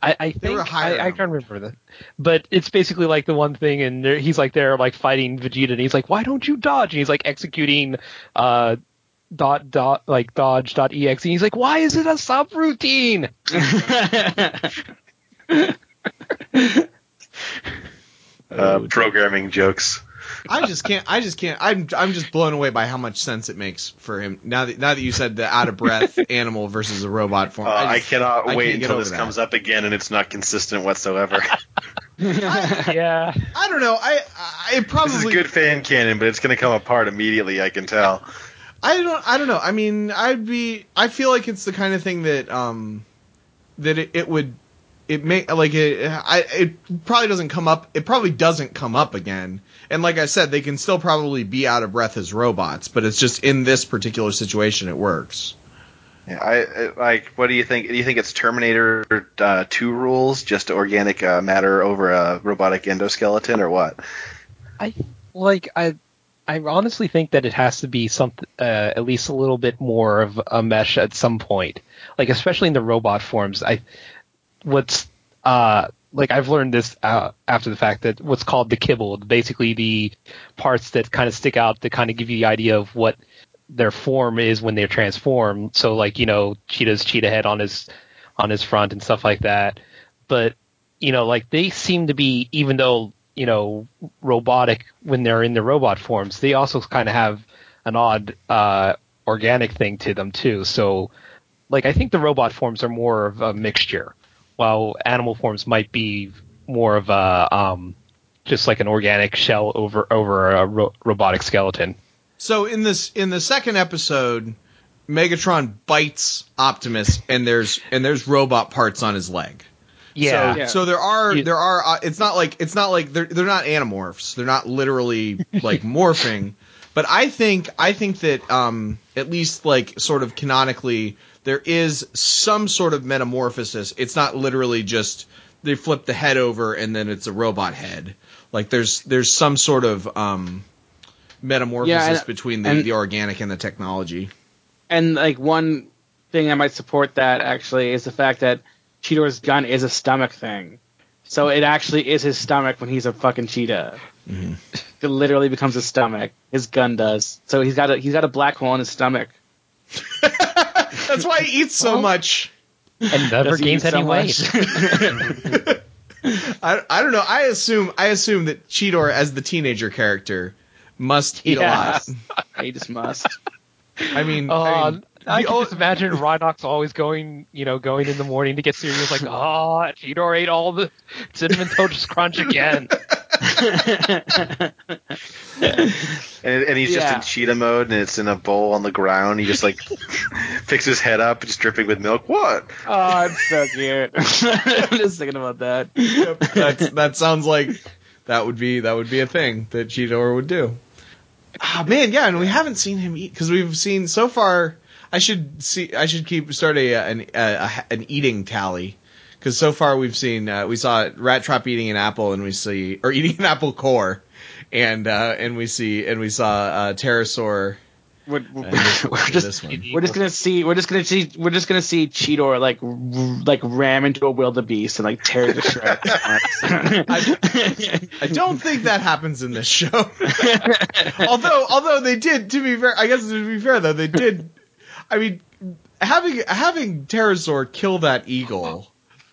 I, I think I, I can't remember that, but it's basically like the one thing, and he's like there like fighting Vegeta, and he's like, "Why don't you dodge?" And he's like executing uh dot dot like dodge dot exe. And he's like, "Why is it a subroutine?" Uh, programming jokes. I just can't. I just can't. I'm I'm just blown away by how much sense it makes for him now that now that you said the out of breath animal versus a robot form. Uh, I, just- cannot I wait until this that. comes up again and it's not consistent whatsoever. yeah. I don't know. I I it probably this is good fan canon, but it's going to come apart immediately. I can tell. I don't. I don't know. I mean, I'd be. I feel like it's the kind of thing that um that it, it would it may like it. I it probably doesn't come up. It probably doesn't come up again. And like I said, they can still probably be out of breath as robots, but it's just in this particular situation it works. Yeah, I I- like. What do you think? Do you think it's Terminator uh, Two rules, just organic uh, matter over a robotic endoskeleton, or what? I like I I honestly think that it has to be something uh, at least a little bit more of a mesh at some point. Like especially in the robot forms. I what's uh like I've learned this uh, after the fact that what's called the kibble, basically the parts that kind of stick out that kind of give you the idea of what their form is when they're transformed. So like you know Cheetor's cheetah head on his on his front and stuff like that. But you know like they seem to be even though you know robotic when they're in the robot forms, they also kind of have an odd uh, organic thing to them too. So like I think the robot forms are more of a mixture, while animal forms might be more of a um, just like an organic shell over over a ro- robotic skeleton. So in this in the second episode, Megatron bites Optimus, and there's and there's robot parts on his leg. Yeah. So, Yeah. so there are there are uh, it's not like it's not like they're they're not animorphs. They're not literally like morphing. But I think I think that um at least like sort of canonically there is some sort of metamorphosis. It's not literally just they flip the head over and then it's a robot head. Like there's there's some sort of um metamorphosis Yeah, and- between the, and- the organic and the technology. And like one thing I might support that actually is the fact that Cheetor's gun is a stomach thing. So it actually is his stomach when he's a fucking cheetah. It literally becomes his stomach. His gun does. So he's got a he's got a black hole in his stomach. That's why he eats so much. And never gains eat so any weight. I, I don't know. I assume I assume that Cheetor as the teenager character must eat Yeah. a lot. he just must. I mean, Oh, I I, can the just imagine Rhinox always going, you know, going in the morning to get cereal. Like, oh, Cheetor ate all the cinnamon toast crunch again. And, and he's just Yeah. in cheetah mode, and it's in a bowl on the ground. He just like picks his head up, just dripping with milk. What? Oh, it's so cute. I'm just thinking about that. that's, that sounds like that would be that would be a thing that Cheetor would do. Ah man, yeah, and we haven't seen him eat because we've seen so far. I should see. I should keep start a an a, a, an eating tally because so far we've seen uh, we saw Rattrap eating an apple and we see or eating an apple core, and uh, and we see and we saw uh, Terrorsaur. We're, we're, we're just we're just gonna see we're just gonna see we're just gonna see Cheetor like r- like ram into a wildebeest and like tear it to shreds. I don't think that happens in this show. although, although they did, to be fair, I guess to be fair though, they did. I mean, having having Terrorsaur kill that eagle,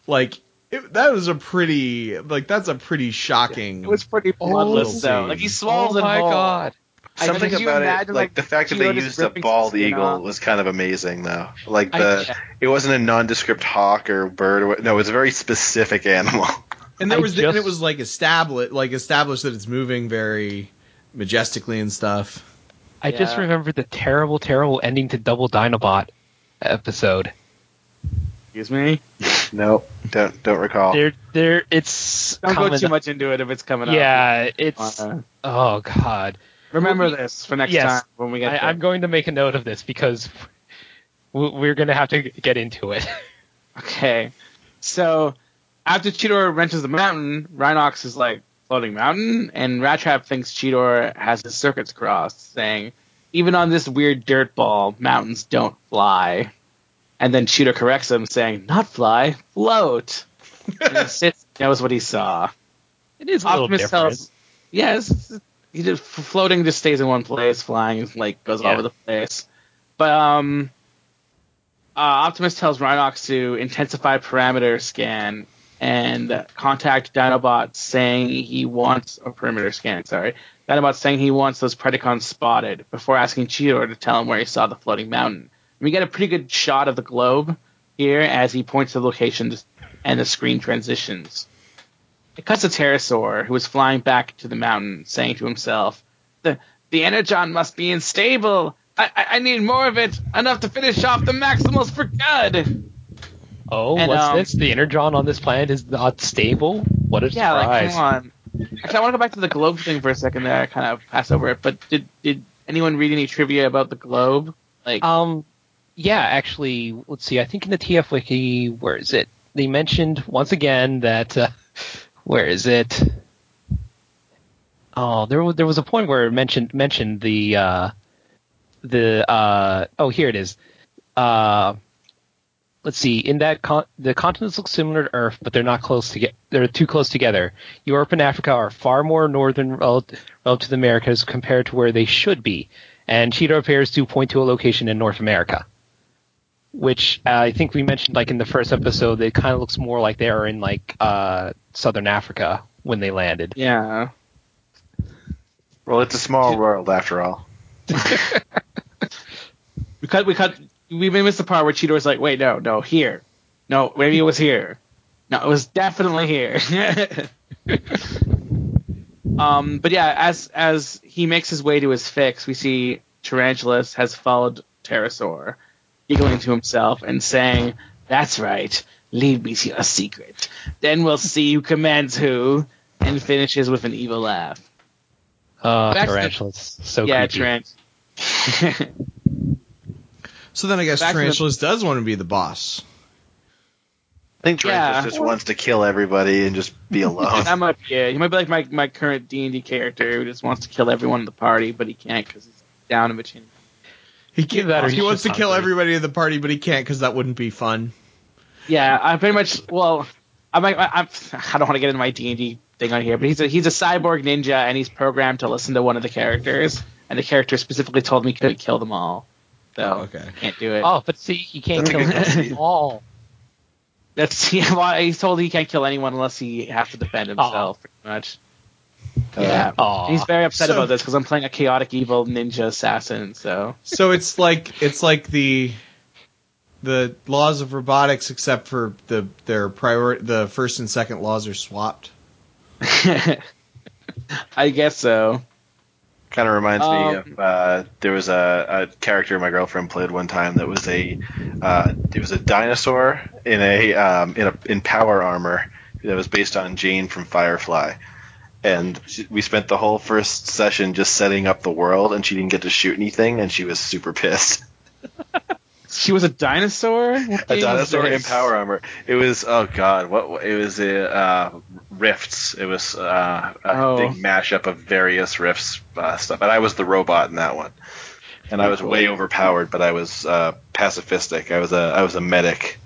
like it, that was a pretty, like that's a pretty shocking. it was pretty bloodless Oh, though. Like he swallows oh it my whole. god. I- Something could you it, imagine, like the fact that they used a bald eagle, off? was kind of amazing, though. Like I- the, yeah. it wasn't a nondescript hawk or bird. Or, what- no, it was a very specific animal. and there I was, the, and it was like established, like established that it's moving very majestically and stuff. I just remember the terrible, terrible ending to Double Dinobot episode. Excuse me. no, don't don't recall. There, there, it's Don't go too up- much into it if it's coming up. Yeah, it's. Uh, Oh god. remember we- this for next yes. time when we get. I, there. I'm going to make a note of this because we- we're going to have to get into it. Okay. So after Cheetor wrenches the mountain, Rhinox is like floating mountain, and Rattrap thinks Cheetor has his circuits crossed, saying, "Even on this weird dirt ball, mountains don't fly." And then Cheetor corrects him, saying, "Not fly, float." and he sits, knows what he saw. It is Optimus tells, yes, he just floating just stays in one place, flying like goes all over the place. But um, uh, Optimus tells Rhinox to intensify parameter scan and contact Dinobot, saying he wants a perimeter scan. Sorry, Dinobot saying he wants those Predacons spotted before asking Cheetor to tell him where he saw the floating mountain. And we get a pretty good shot of the globe here as he points to the location and the screen transitions. It cuts to Terrorsaur, who is flying back to the mountain, saying to himself, "The the energon must be unstable. I, I, I need more of it, enough to finish off the Maximals for good." Oh, And, what's um, this? The energon on this planet is not stable. What a Yeah, like surprise! come on. Actually, I want to go back to the globe thing for a second. There, I kind of passed over it. But did did anyone read any trivia about the globe? Like, Um, yeah, actually, let's see. I think in the TF wiki, where is it? They mentioned once again that uh, where is it? Oh, there was there was a point where it mentioned mentioned the uh, the uh, oh here it is. Uh, let's see. In that con- the continents look similar to Earth, but they're not close to get. They're too close together. Europe and Africa are far more northern rel- relative to the Americas compared to where they should be, and Cheetor appears to point to a location in North America. Which uh, I think we mentioned, like in the first episode, it kind of looks more like they are in like uh, southern Africa when they landed. yeah, Well, it's a small world after all. we cut we cut we missed the part where Cheetor's like, wait, no, no, here, no, maybe it was here. No, it was definitely here. um, but yeah, as as he makes his way to his fix, we see Tarantulas has followed Terrorsaur, giggling to himself and saying, "That's right, leave me to your secret. Then we'll see who commands who." And finishes with an evil laugh. Uh, Back to the- tarantulas, so yeah, creepy. Tarant. So then I guess Back to the- Tarantulas does want to be the boss. I think Tarantulas Yeah. just wants to kill everybody and just be alone. That might be it. He might be like my, my current D and D character who just wants to kill everyone in the party, but he can't because he's down of a chin. He can't. that he wants to just kill hungry. everybody in the party, but he can't because that wouldn't be fun. Yeah, I pretty much. Well, I'm like I, I'm, I don't want to get into my D and D thing on here, but he's a he's a cyborg ninja and he's programmed to listen to one of the characters, and the character specifically told me he couldn't kill them all, so Oh, okay. can't do it. Oh, but see, he can't That's kill them all. That's yeah. Well, he's told he can't kill anyone unless he has to defend himself, oh. pretty much. Yeah. Aw. And he's very upset So- about this because I'm playing a chaotic evil ninja assassin. So So it's like it's like the the laws of robotics, except for the their prior the first and second laws are swapped. I guess so. Kind of reminds me Um, of uh, there was a, a character my girlfriend played one time that was a uh, it was a dinosaur in a um, in a in power armor that was based on Jayne from Firefly, and she, we spent the whole first session just setting up the world, and she didn't get to shoot anything, and she was super pissed. She was a dinosaur. What A dinosaur in power armor. It was oh god, what it was a uh, rifts. It was uh, a Oh. big mashup of various rifts uh, stuff, and I was the robot in that one. And I was way overpowered, but I was uh, pacifistic. I was a I was a medic.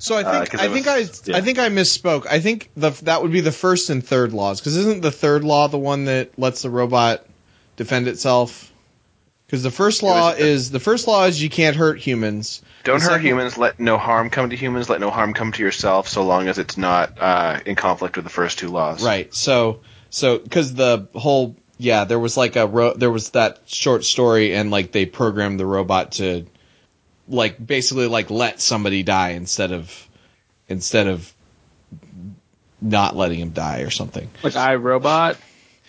So I Uh, I it think was- I yeah. I think I misspoke. I think the that would be the first and third laws because isn't the third law the one that lets the robot defend itself? Because the first law was- is the first law is you can't hurt humans. Don't The hurt second- humans. Let no harm come to humans. Let no harm come to yourself, so long as it's not uh, in conflict with the first two laws. Right. So so because the whole yeah there was like a ro- there was that short story and like they programmed the robot to like basically like let somebody die instead of instead of not letting him die or something. like I Robot,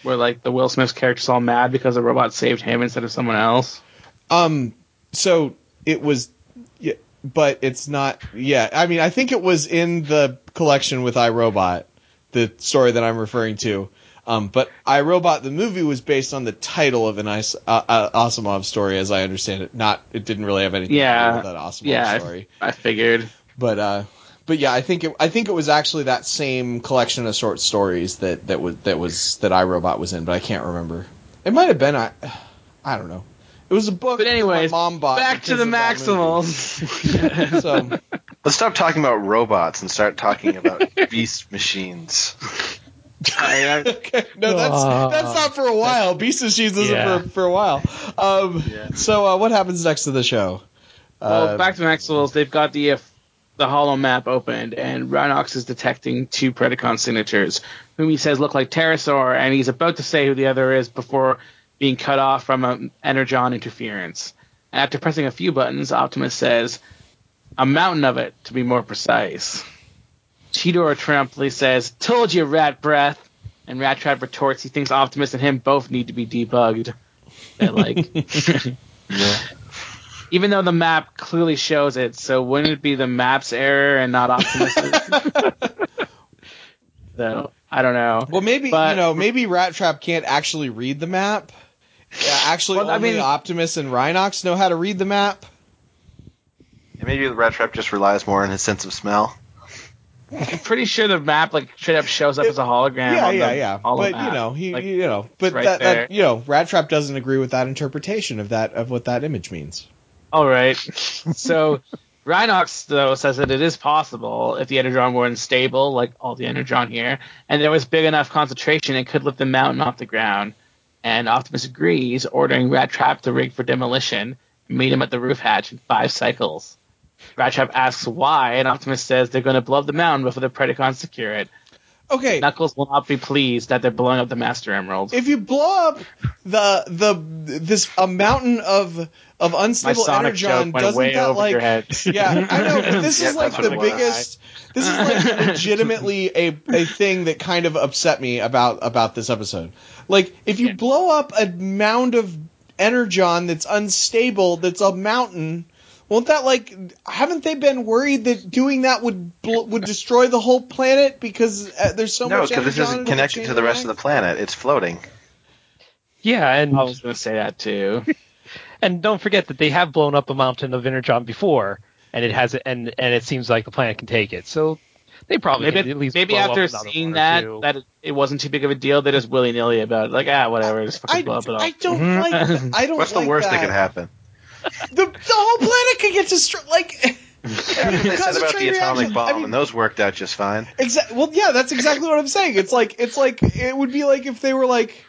where like the Will Smith character's all mad because the robot saved him instead of someone else. Um. So it was, yeah, but it's not. Yeah. I mean, I think it was in the collection with iRobot, the story that I'm referring to. Um, but iRobot, the movie, was based on the title of an Is- uh, uh, Asimov story, as I understand it. Not, it didn't really have anything to Yeah. do with that Asimov Yeah, story. I figured. But, uh, but yeah, I think it, I think it was actually that same collection of short stories that that was that was that iRobot was in, but I can't remember. It might have been I, I don't know. It was a book. But that anyways, my mom bought back to the of that movie. Maximals. So Let's stop talking about robots and start talking about beast machines. okay, no, that's Ah. that's not for a while. Beast of Machines isn't Yeah. for for a while. Um, so uh, what happens next to the show? well, Uh, back to Maximals. They've got the uh, the holo map opened, and Rhinox is detecting two Predacon signatures, whom he says look like Terrorsaur, and he's about to say who the other is before being cut off from an Energon interference. And after pressing a few buttons, Optimus says, "A mountain of it, to be more precise." Cheetor triumphantly says, "Told you, Rat Breath." And Rattrap retorts he thinks Optimus and him both need to be debugged. That like, even though the map clearly shows it, so wouldn't it be the map's error and not Optimus's? so I don't know. Well, maybe But- you know, maybe Rattrap can't actually read the map. Yeah, actually, Well, I only mean- Optimus and Rhinox know how to read the map. And maybe the rat trap just relies more on his sense of smell. I'm pretty sure the map like straight up shows up as a hologram. yeah, yeah, the yeah. But map. you know, he, Like, you know, but right that, that, you know, Rattrap doesn't agree with that interpretation of that of what that image means. All right. So Rhinox though says that it is possible if the Energon were unstable, like all the Energon here, and there was big enough concentration, it could lift the mountain off the ground. And Optimus agrees, ordering Rattrap to rig for demolition and meet him at the roof hatch in five cycles. Rattrap asks why, and Optimus says they're going to blow up the mountain before the Predacons secure it. Okay, Knuckles will not be pleased that they're blowing up the Master Emerald. if you blow up the the this a mountain of of unstable energon, doesn't that like. Yeah, I know, but this Yeah, is like the what it was. biggest. This is like legitimately a a thing that kind of upset me about about this episode. Like, if you Yeah. blow up a mound of energon that's unstable, that's a mountain. Won't that like? Haven't they been worried that doing that would bl- would destroy the whole planet because uh, there's so no, much No, because this isn't connected to the rest of the planet. It's floating. Yeah, and I was going to say that too. and don't forget that they have blown up a mountain of energon before, and it has and and it seems like the planet can take it. So they probably Maybe, at least maybe blow after another seeing that, that it, it wasn't too big of a deal, they're just willy nilly about it. Like, ah, whatever, just fucking I, blow up it all. I don't like. that. I don't. What's the worst that that could happen? The, the whole planet could get destroyed. Like. they said about the Concentrated atomic reaction. bomb, I mean- and those worked out just fine. Exactly. Well, yeah, that's exactly what I'm saying. It's like it's like it would be like if they were like,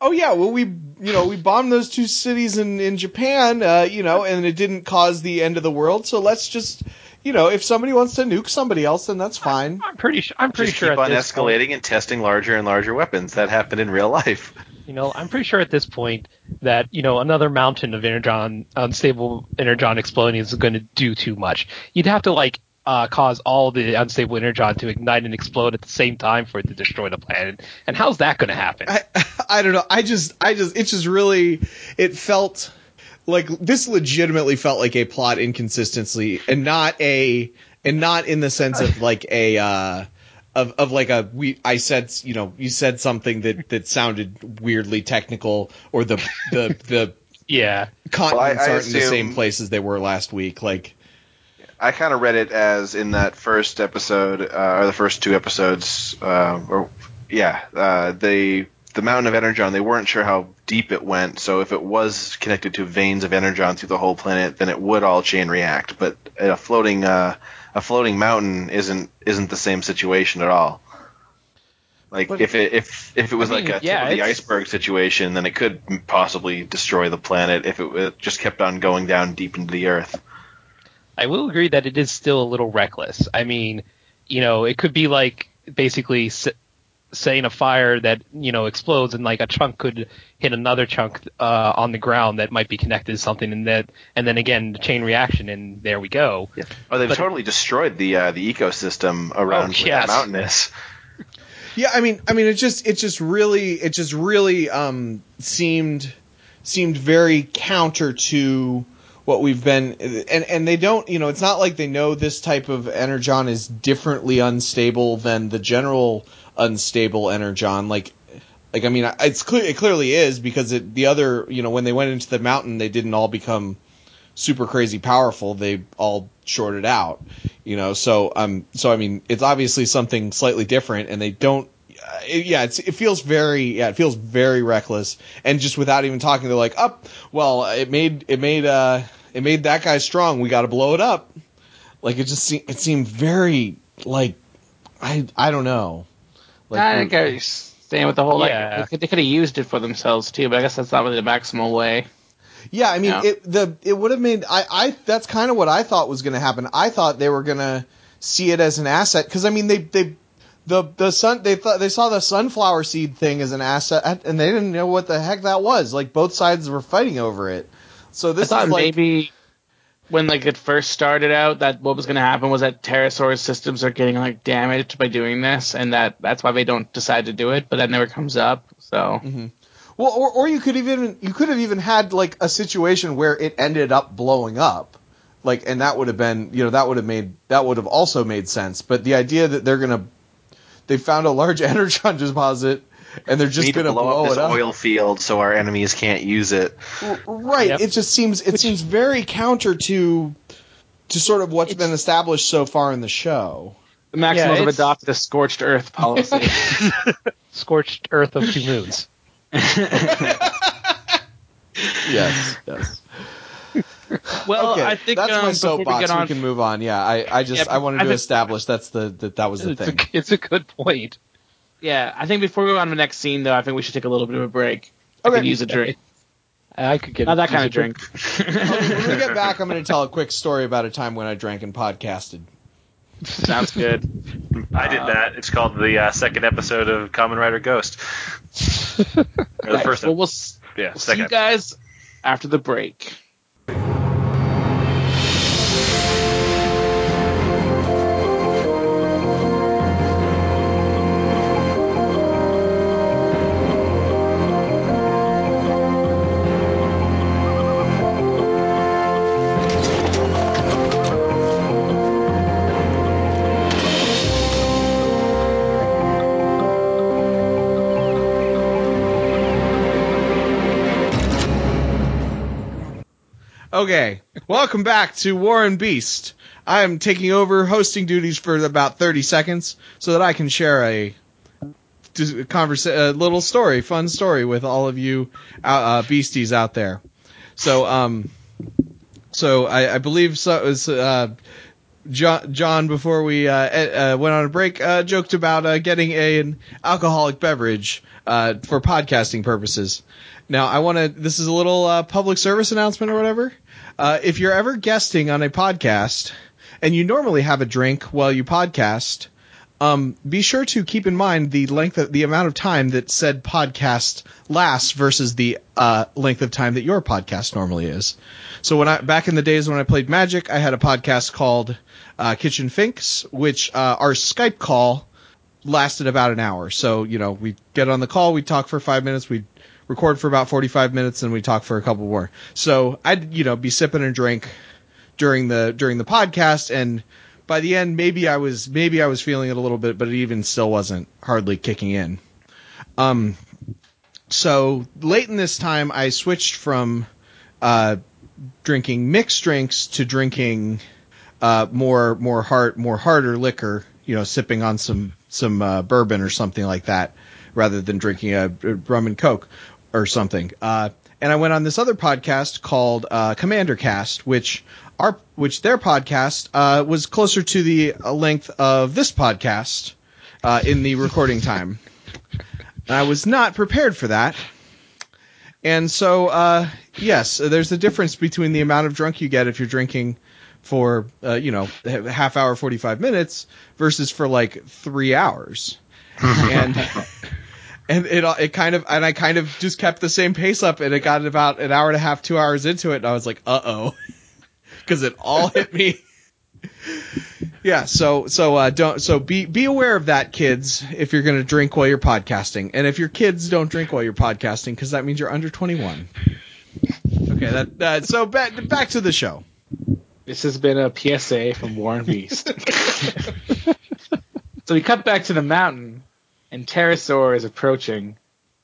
oh yeah, well we you know we bombed those two cities in in Japan, uh, you know, and it didn't cause the end of the world. So let's just you know if somebody wants to nuke somebody else, then that's fine. I'm pretty sure. I'm pretty Just sure keep on this point- escalating and testing larger and larger weapons. That happened in real life. You know, I'm pretty sure at this point that you know another mountain of energon, unstable energon exploding is going to do too much. You'd have to like uh, cause all the unstable energon to ignite and explode at the same time for it to destroy the planet. And how's that going to happen? I I don't know. I just I just it just really it felt like this legitimately felt like a plot inconsistency and not a and not in the sense of like a uh of, of like a we I said you know you said something that that sounded weirdly technical or the the the yeah, continents I aren't in the same place as they were last week like I kind of read it as in that first episode, uh, or the first two episodes, uh, or yeah, uh, they the mountain of energon. They weren't sure how deep it went, so if it was connected to veins of energon through the whole planet, then it would all chain react. But a floating uh, a floating mountain isn't isn't the same situation at all. Like But- if it if if it was I like mean, a tip yeah, of the iceberg situation, then it could possibly destroy the planet if it, it just kept on going down deep into the earth. I will agree that it is still a little reckless. I mean, you know, it could be like basically s- setting a fire that you know explodes and like a chunk could hit another chunk uh, on the ground that might be connected to something and that and then again the chain reaction and there we go. Oh, they've But- totally destroyed the uh, the ecosystem around Oh, yes. that mountain is. Yeah, I mean, I mean, it just, it just really, it just really um, seemed seemed very counter to what we've been, and and they don't, you know, it's not like they know this type of energon is differently unstable than the general unstable energon. Like, like I mean, it's clear, it clearly is because it, the other, you know, when they went into the mountain, they didn't all become super crazy powerful. They all shorted out, you know. So um, so I mean, it's obviously something slightly different, and they don't. Uh, it, yeah, it feels very yeah, it feels very reckless, and just without even talking, they're like, up. well, it made it made uh it made that guy strong. We got to blow it up. Like it just se- it seemed very like I I don't know. Like, I think I was staying with the whole Yeah. they could, they could have used it for themselves too, but I guess that's not really the maximal way. Yeah, I mean, Yeah. it the it would have made I I that's kind of what I thought was going to happen. I thought they were going to see it as an asset because I mean they they the the sun they thought they saw the sunflower seed thing as an asset and they didn't know what the heck that was. Like both sides were fighting over it. So I this thought is like maybe when like it first started out that what was going to happen was that Terrorsaur's systems are getting like damaged by doing this, and that that's why they don't decide to do it. But that never comes up. So mm-hmm. Well, or, or you could even you could have even had like a situation where it ended up blowing up, like, and that would have been you know that would have made that would have also made sense. But the idea that they're gonna they found a large energon deposit and they're just need to gonna blow, blow, up this up, oil field so our enemies can't use it. right? Yep. It just seems it seems very counter to to sort of what's been established so far in the show. the Maximals have adopted a scorched earth policy. Scorched earth of two moons. Yes, yes. well, okay, I think that's um, my before we soapbox. We, can move on. Yeah, I, I just Yeah, I wanted I to think- establish that's the that that was the It's thing. a, it's a good point. Yeah, I think before we go on to the next scene, though, I think we should take a little bit of a break. I Okay. could use a drink, I could get not that kind of use a drink. when we get back, I'm going to tell a quick story about a time when I drank and podcasted. Sounds good. I did that. It's called the uh, second episode of Kamen Rider Ghost. or the first. well, we'll, yeah, we'll see second. you guys after the break. Okay, welcome back to War and Beast. I am taking over hosting duties for about 30 seconds so that I can share a, a, a little story, fun story with all of you uh, uh, beasties out there. So, um, so I, I believe so, it was, uh, John, John, before we uh, uh, went on a break, uh, joked about uh, getting a, an alcoholic beverage uh, for podcasting purposes. Now, I want to. This is a little uh, public service announcement or whatever. Uh, if you're ever guesting on a podcast and you normally have a drink while you podcast, um, be sure to keep in mind the length of the amount of time that said podcast lasts versus the uh, length of time that your podcast normally is. So when I back in the days when I played Magic, I had a podcast called uh, Kitchen Finks, which uh, our Skype call lasted about an hour. So you know we get on the call, we talk for five minutes, we record for about forty five minutes, and we talk for a couple more. So I'd you know be sipping a drink during the during the podcast and by the end maybe I was maybe I was feeling it a little bit, but it even still wasn't hardly kicking in. Um, so late in this time, I switched from uh, drinking mixed drinks to drinking uh, more more hard more harder liquor. You know, sipping on some some uh, bourbon or something like that, rather than drinking a, a rum and coke or something. Uh, and I went on this other podcast called uh, Commander Cast, which our which their podcast uh, was closer to the uh, length of this podcast uh, in the recording time. And I was not prepared for that. And so, uh, yes, there's a difference between the amount of drunk you get if you're drinking for, uh, you know, a half hour, 45 minutes versus for like three hours. and, and it, it kind of, and I kind of just kept the same pace up and it got about an hour and a half, two hours into it. And I was like, uh oh. Cause it all hit me. Yeah, so so uh, don't so be be aware of that, kids. If you're gonna drink while you're podcasting, and if your kids don't drink while you're podcasting, because that means you're under 21. Okay, that uh, so back back to the show. This has been a PSA from Warren Beast. so we cut back to the mountain, and Terrorsaur is approaching.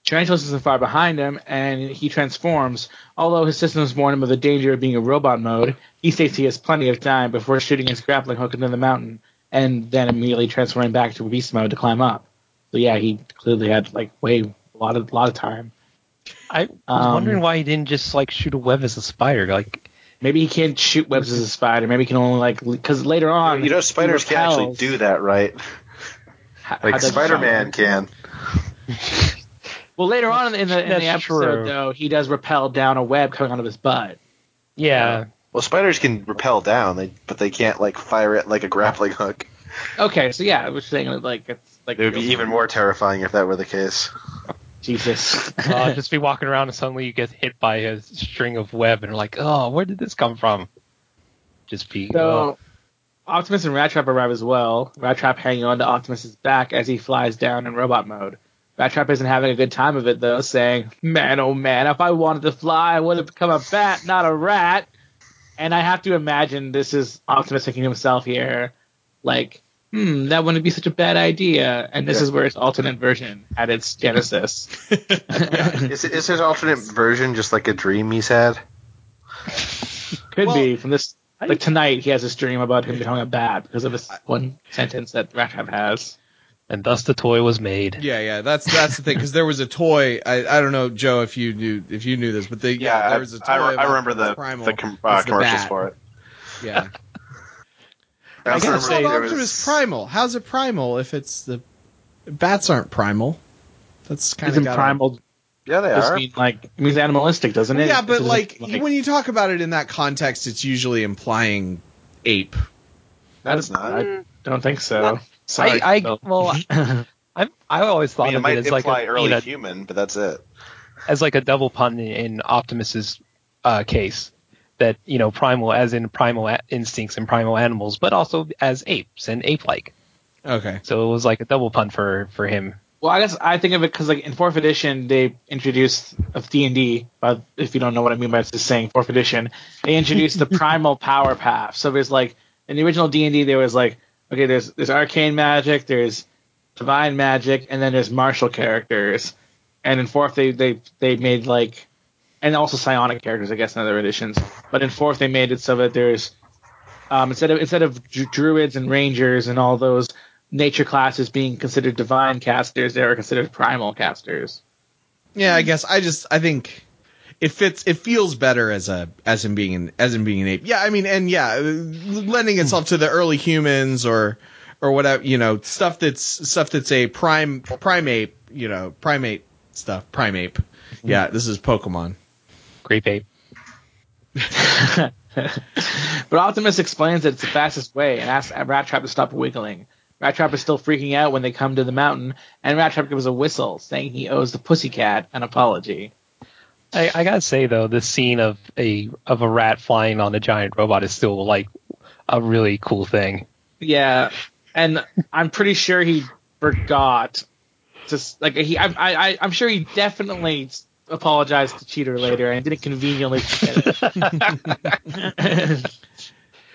Tarantulas isn't far behind him, and he transforms. Although his systems warn him of the danger of being in robot mode, he states he has plenty of time before shooting his grappling hook into the mountain, and then immediately transforming back to beast mode to climb up. So yeah, he clearly had like way a lot of lot of time. I was Um, wondering why he didn't just like shoot a web as a spider. Like, Maybe he can't shoot webs as a spider. Maybe he can only like because later on You know, spiders can actually do that, right? How- how Like does- Spider-Man can. Well, later on in the in the episode, true. though, he does rappel down a web coming out of his butt. Yeah. Well, spiders can rappel down, they, but they can't like fire it like a grappling hook. Okay, so yeah, I was saying like it's like It would be even more terrifying if that were the case. Jesus. uh, just be walking around and suddenly you get hit by a string of web and you're like, oh, where did this come from? Just be. So oh. Optimus and Rattrap arrive as well. Rattrap hanging on to Optimus's back as he flies down in robot mode. Rattrap isn't having a good time of it though, saying, "Man, oh man, if I wanted to fly, I would have become a bat, not a rat." And I have to imagine this is Optimus thinking to himself here, like, "Hmm, that wouldn't be such a bad idea." And this Yeah. is where its alternate version had its genesis. Is, is his alternate version just like a dream he's had? Could Well, be from this. Like tonight, he has this dream about him becoming a bat because of this one sentence that Rat has. And thus the toy was made. Yeah, yeah, that's that's the thing because there was a toy. I, I don't know, Joe, if you knew if you knew this, but the, yeah, Yeah, there was a toy. I, I, about remember the Primal. the com- uh, the commercials bat. for it. Yeah, I I also guess remember called Optimus was- Primal. How's it primal if it's the bats aren't primal? That's kind Isn't of got primal Yeah, they just are. mean like it means animalistic, doesn't it? Yeah, but Doesn't like, it, when you talk about it in that context, it's usually implying ape. That's not. I don't think so. Sorry, I, I Phil. well, I I always I thought mean, it of might it as like imply a, early you know, human, but that's it. as like a double pun in, in Optimus's uh, case. That you know, primal as in primal a- instincts and primal animals, but also as apes and ape-like. Okay. So it was like a double pun for for him. Well, I guess I think of it because like in fourth edition they introduced of D and D. But if you don't know what I mean by just saying fourth edition, they introduced the primal power path. So there's like in the original D and D there was like okay, there's there's arcane magic, there's divine magic, and then there's martial characters. And in fourth they they they made like and also psionic characters, I guess, in other editions. But in fourth, they made it so that there's um, instead of instead of dru- druids and rangers and all those nature classes being considered divine casters, they are considered primal casters. Yeah, I guess I just I think it fits. It feels better as a as in being an as in being an ape. Yeah, I mean, and yeah, lending itself to the early humans or or whatever you know stuff that's stuff that's a prime primate you know primate stuff primate. Yeah, this is Pokemon. Grape ape. But Optimus explains that it's the fastest way and asks Rattrap to stop wiggling. Rattrap is still freaking out when they come to the mountain, and Rattrap gives a whistle, saying he owes the pussycat an apology. I, I gotta say though, this scene of a of a rat flying on a giant robot is still like a really cool thing. Yeah, and I'm pretty sure he forgot. Just like he, I, I, I'm sure he definitely apologized to Cheetor later and didn't conveniently forget it.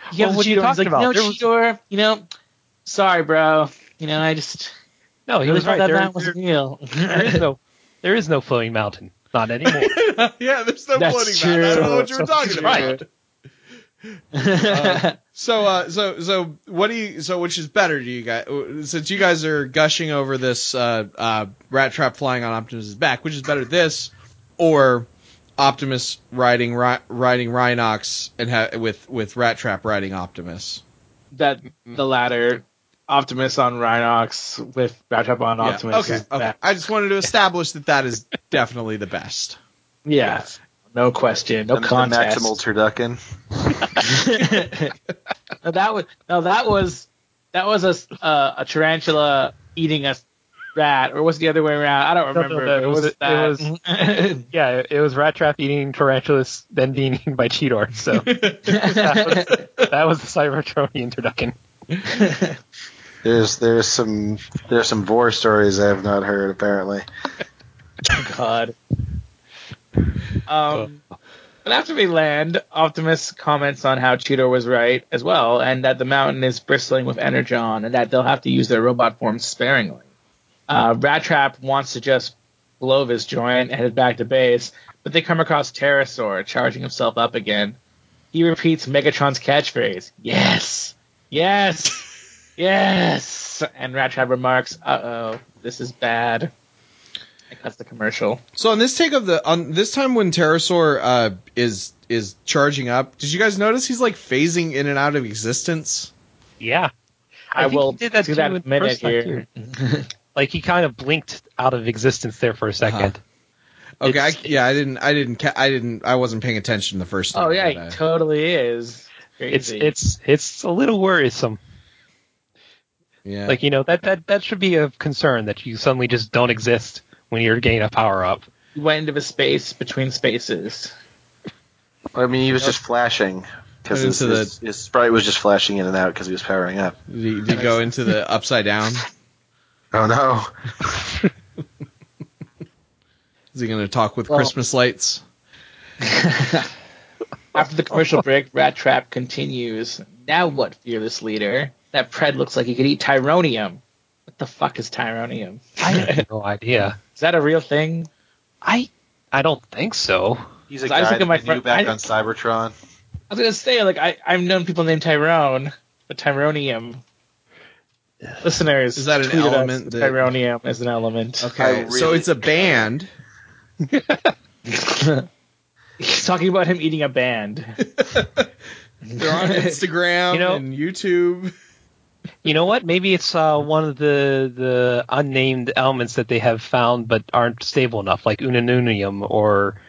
he Well, what are you talking like, about? no, There was- Cheetor, you know, sorry, bro. You know, I just No, he really was right. that There, that was there- real. there is no there is no floating mountain. Not anymore. yeah, there's no That's floating mountain. I don't know what true. you were talking about. Right. So, uh, so, so, what do you? So, which is better? Do you guys? Since you guys are gushing over this uh, uh, Rattrap flying on Optimus's back, which is better, this or Optimus riding Ri- riding Rhinox and ha- with with Rattrap riding Optimus? that the latter, Optimus on Rhinox with Rattrap on Yeah, Optimus. Okay, is okay. I just wanted to establish that that is definitely the best. Yeah, no question, no And the contest. maximal turducken. no, that was no, that was that was a uh, a tarantula eating a rat, or was it the other way around? I don't No, no, remember. no, but it was- it that. yeah, it, it was Rattrap eating tarantulas, then being eaten by Cheetor. So that was, that was the Cybertronian turducken. There's there's some there's some vor stories I have not heard apparently. God. Um, but after we land, Optimus comments on how Cheetor was right as well, and that the mountain is bristling with energon, and that they'll have to use their robot forms sparingly. Uh, Rattrap wants to just blow this joint and head back to base, but they come across Terrorsaur charging himself up again. He repeats Megatron's catchphrase, "Yes, yes, yes," and Rattrap remarks, "Uh oh, this is bad." And cuts the commercial. So on this take of the on this time when Terrorsaur uh, is is charging up, did you guys notice he's like phasing in and out of existence? Yeah. I, think will he did that do too that in in a the minute first here. Like he kind of blinked out of existence there for a 2nd Okay, I, yeah, I didn't, I didn't, ca- I didn't, I wasn't paying attention the first time. Oh yeah, but, he uh, totally is. It's it's it's a little worrisome. Yeah. Like you know that that that should be a concern that you suddenly just don't exist when you're getting a power up. He went into a space between spaces. I mean, he was just flashing because his, the- his, his sprite was just flashing in and out because he was powering up. did, he, did he go into the upside down? Oh no! Is he going to talk with Well- Christmas lights? After the commercial break, Rattrap continues. Now what, fearless leader? That Pred looks like he could eat Tyronium. What the fuck is Tyronium? I have no idea. Is that a real thing? I I don't think so. He's a I was guy thinking that my we knew friend- back I- on Cybertron. I was gonna say, like, I, I've known people named Tyrone, but Tyronium. Listeners, Is that an tweet at us element if that- Tyronium is an element. Okay, I so it's a band. He's talking about him eating a band. They're on Instagram You know- and YouTube. You know what? Maybe it's uh, one of the the unnamed elements that they have found but aren't stable enough, like unanunium or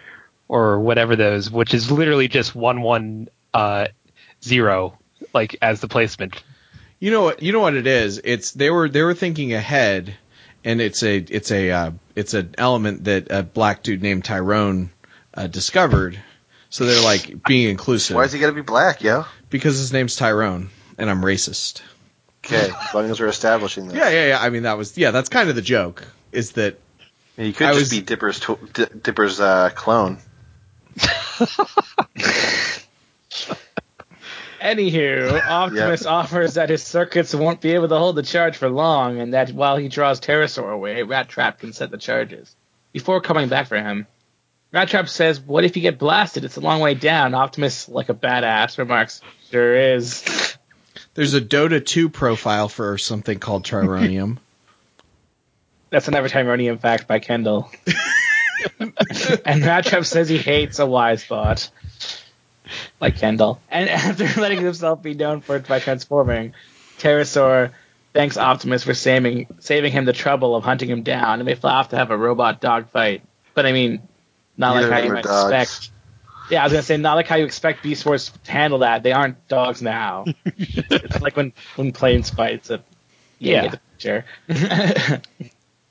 or whatever those, which is literally just one one uh, zero, like as the placement. You know what? You know what it is. It's they were they were thinking ahead, and it's a it's a uh, it's an element that a black dude named Tyrone uh, discovered. So they're like being inclusive Why is he gotta be black, yo? because his name's Tyrone, and I'm racist. Okay, as long as we're establishing that. Yeah, yeah, yeah. I mean, that was yeah. That's kind of the joke. Is that And he could I just was- be Dipper's tw- D- Dipper's uh, clone. Anywho, Optimus offers that his circuits won't be able to hold the charge for long, and that while he draws Terrorsaur away, Rattrap can set the charges. Before coming back for him, Rattrap says, "What if you get blasted? It's a long way down." Optimus, like a badass, remarks, "Sure is." There's a Dota 2 profile for something called Trironium. That's another Tyronium fact by Kendall. and Rattrap says he hates a wise bot. Like Kendall. And after letting himself be known for it by transforming, Terrorsaur thanks Optimus for saving, saving him the trouble of hunting him down, and they fly off to have a robot dog fight. But I mean, not Neither like how of you might dogs. expect. Yeah, I was gonna say not like how you expect Beast Wars to handle that. They aren't dogs now. it's like when when planes fight. So yeah, Yeah. you picture.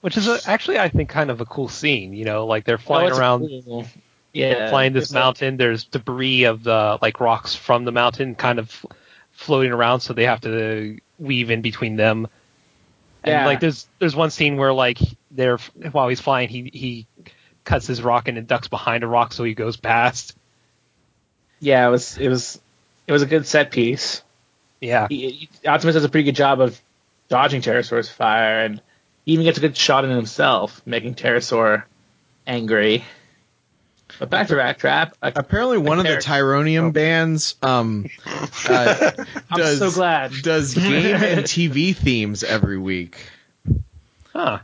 Which is a, actually, I think, kind of a cool scene. You know, like they're flying Oh, around, cool. Yeah, flying this it's like- mountain. There's debris of the like rocks from the mountain, kind of floating around, so they have to weave in between them. And Yeah. like, there's there's one scene where like they're while he's flying, he he cuts his rock and it ducks behind a rock, so he goes past. Yeah, it was it was it was a good set piece. Yeah, He, he- Optimus does a pretty good job of dodging Terrorsaur's fire, and he even gets a good shot in himself, making Terrorsaur angry. But back to Rattrap. I, Apparently, one of the Compare- Tyronium bands um, uh, I'm does, so glad. does game and TV themes every week. huh?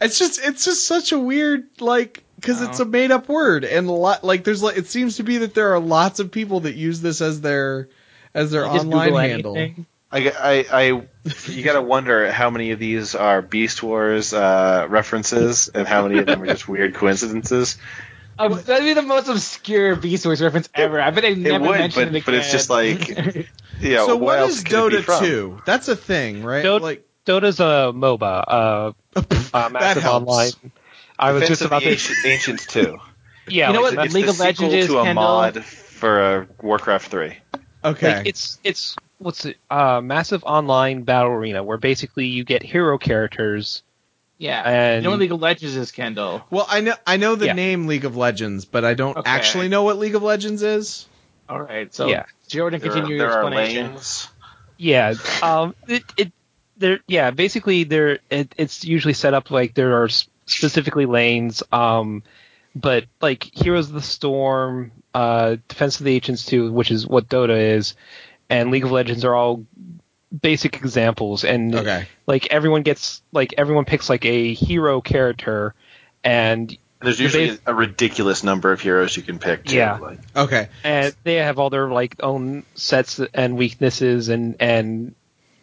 It's just it's just such a weird like because it's Oh. a made up word and a lot like there's like it seems to be that there are lots of people that use this as their as their online Google handle. anything. I, I, I, you gotta wonder how many of these are Beast Wars uh, references and how many of them are just weird coincidences. Um, that'd be the most obscure Beast Wars reference ever. I bet they never would, mentioned but- it but it's just again. Yeah, so what what else is could it be Dota two? That's a thing, right? Dota- like Dota's a MOBA, uh, uh massive helps. online. I was just about the to. Ancient, Ancients too. Yeah, You know like, what It's League the of Legends sequel is, to a Kendall? mod for uh, Warcraft three. okay, Like it's it's what's it? Uh, massive online battle arena where basically you get hero characters. yeah. And- you know what League of Legends is, Kendall? well I know I know the Yeah. name League of Legends, but I don't Okay. actually know what League of Legends is. All right, so Yeah. Jordan, There, continue are, your there are explanation. lanes. Yeah, um, it it there yeah basically there it, it's usually set up like there are s- specifically lanes. Um, but like Heroes of the Storm, uh, Defense of the Ancients 2, which is what Dota is, and League of Legends are all basic examples. And Okay, like everyone gets like everyone picks like a hero character, and There's usually base- a ridiculous number of heroes you can pick. Too. Yeah. Like, okay, and they have all their like own sets and weaknesses and and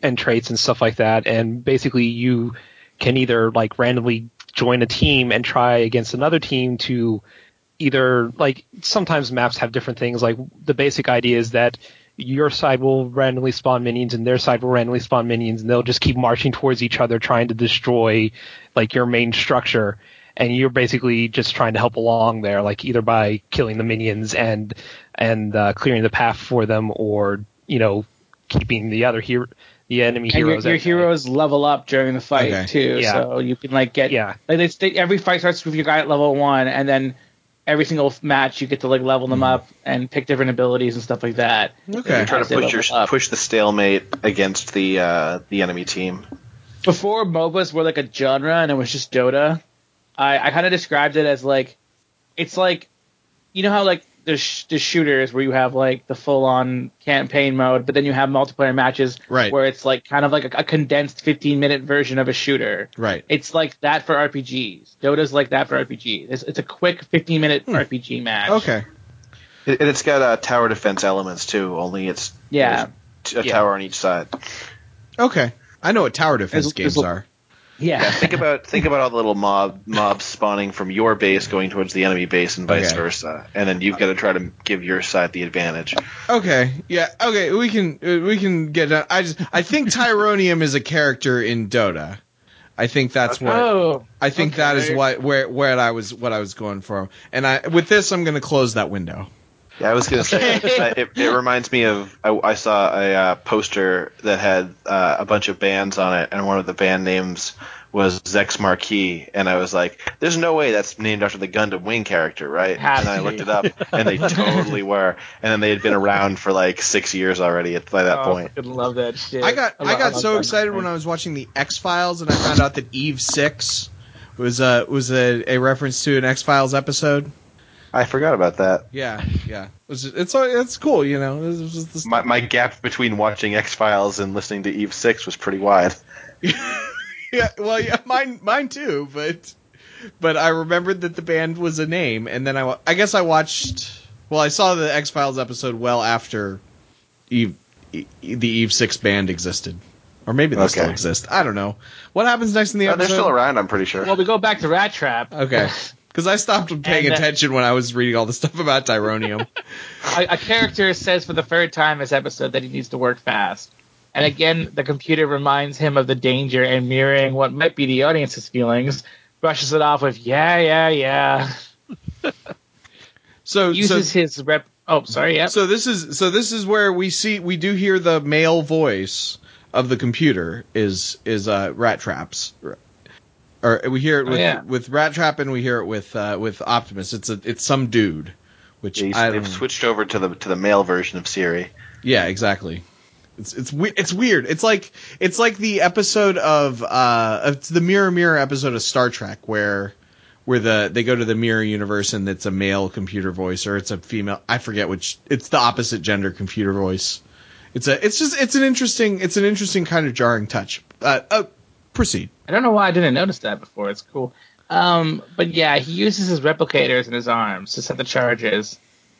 and traits and stuff like that and basically you can either like randomly join a team and try against another team to either like sometimes maps have different things. Like the basic idea is that your side will randomly spawn minions and their side will randomly spawn minions and they'll just keep marching towards each other trying to destroy like your main structure and you're basically just trying to help along there like either by killing the minions and and uh, clearing the path for them or you know keeping the other hero the enemy And your, heroes your at bay. heroes level up during the fight Okay. too, Yeah. so you can like get Yeah. like they, they, every fight starts with your guy at level one, and then every single match you get to like level them up and pick different abilities and stuff like that. Okay. You're trying to push your up. push the stalemate against the uh, the enemy team. Before MOBAs were like a genre and it was just Dota, I, I kind of described it as like it's like you know how like there's, sh- there's shooters where you have like the full on campaign mode, but then you have multiplayer matches Right. where it's like kind of like a, a condensed 15 minute version of a shooter. Right. It's like that for RPGs. Dota's like that for RPGs. It's, it's a quick 15 minute RPG match. Okay. It, and it's got uh, tower defense elements too. Only it's Yeah. a Yeah. tower on each side. Okay. I know what tower defense There's- games there's a- are. Yeah. Yeah, think about think about all the little mob mobs spawning from your base going towards the enemy base and vice Okay. versa, and then you've got to try to give your side the advantage. Okay. Yeah. Okay. We can uh, we can get. done. I just I think Tyronium is a character in Dota. I think that's what. Oh. I think that is what where where I was what I was going for. And I with this I'm going to close that window. Yeah, I was gonna say uh, it, it reminds me of I, I saw a uh, poster that had uh, a bunch of bands on it, and one of the band names was Zechs Marquise, and I was like, "There's no way that's named after the Gundam Wing character, right?" Has and I looked it up, and they totally were, and then they had been around for like six years already at by that Oh, point. I love that shit. I got I, love- got love so excited shit. when I was watching the X Files and I found out that Eve Six was a was a, a reference to an X Files episode. I forgot about that. Yeah, yeah. It's it's it's cool, you know. It's just the My, my gap between watching X Files and listening to Eve Six was pretty wide. yeah, well, yeah, mine, mine too. But, but I remembered that the band was a name, and then I, I guess I watched. Well, I saw the X Files episode well after Eve, E- the Eve Six band existed, or maybe they Okay. still exist. I don't know. What happens next in the Uh, episode? they're still around, I'm pretty sure. Well, we go back to Rattrap. Okay, because I stopped paying And, uh, attention when I was reading all the stuff about Tyronium. a, a character says for the third time this episode that he needs to work fast. And again, the computer reminds him of the danger and mirroring what might be the audience's feelings, brushes it off with, yeah, yeah, yeah. So, so Uses his rep. Oh, sorry, yep. So this is so this is where we see we do hear the male voice of the computer is is uh, Rattrap's, or we hear it Oh, with yeah. with Rattrap and we hear it with uh, with Optimus. It's a it's some dude, which Yeah, I they've switched over to the to the male version of Siri. yeah exactly. It's it's we- it's weird. It's like it's like the episode of uh it's the Mirror Mirror episode of Star Trek where where the they go to the mirror universe and it's a male computer voice or it's a female I forget which it's the opposite gender computer voice. It's a it's just it's an interesting it's an interesting kind of jarring touch. Uh, uh proceed. I don't know why I didn't notice that before. It's cool. Um, but yeah, he uses his replicators in his arms to set the charges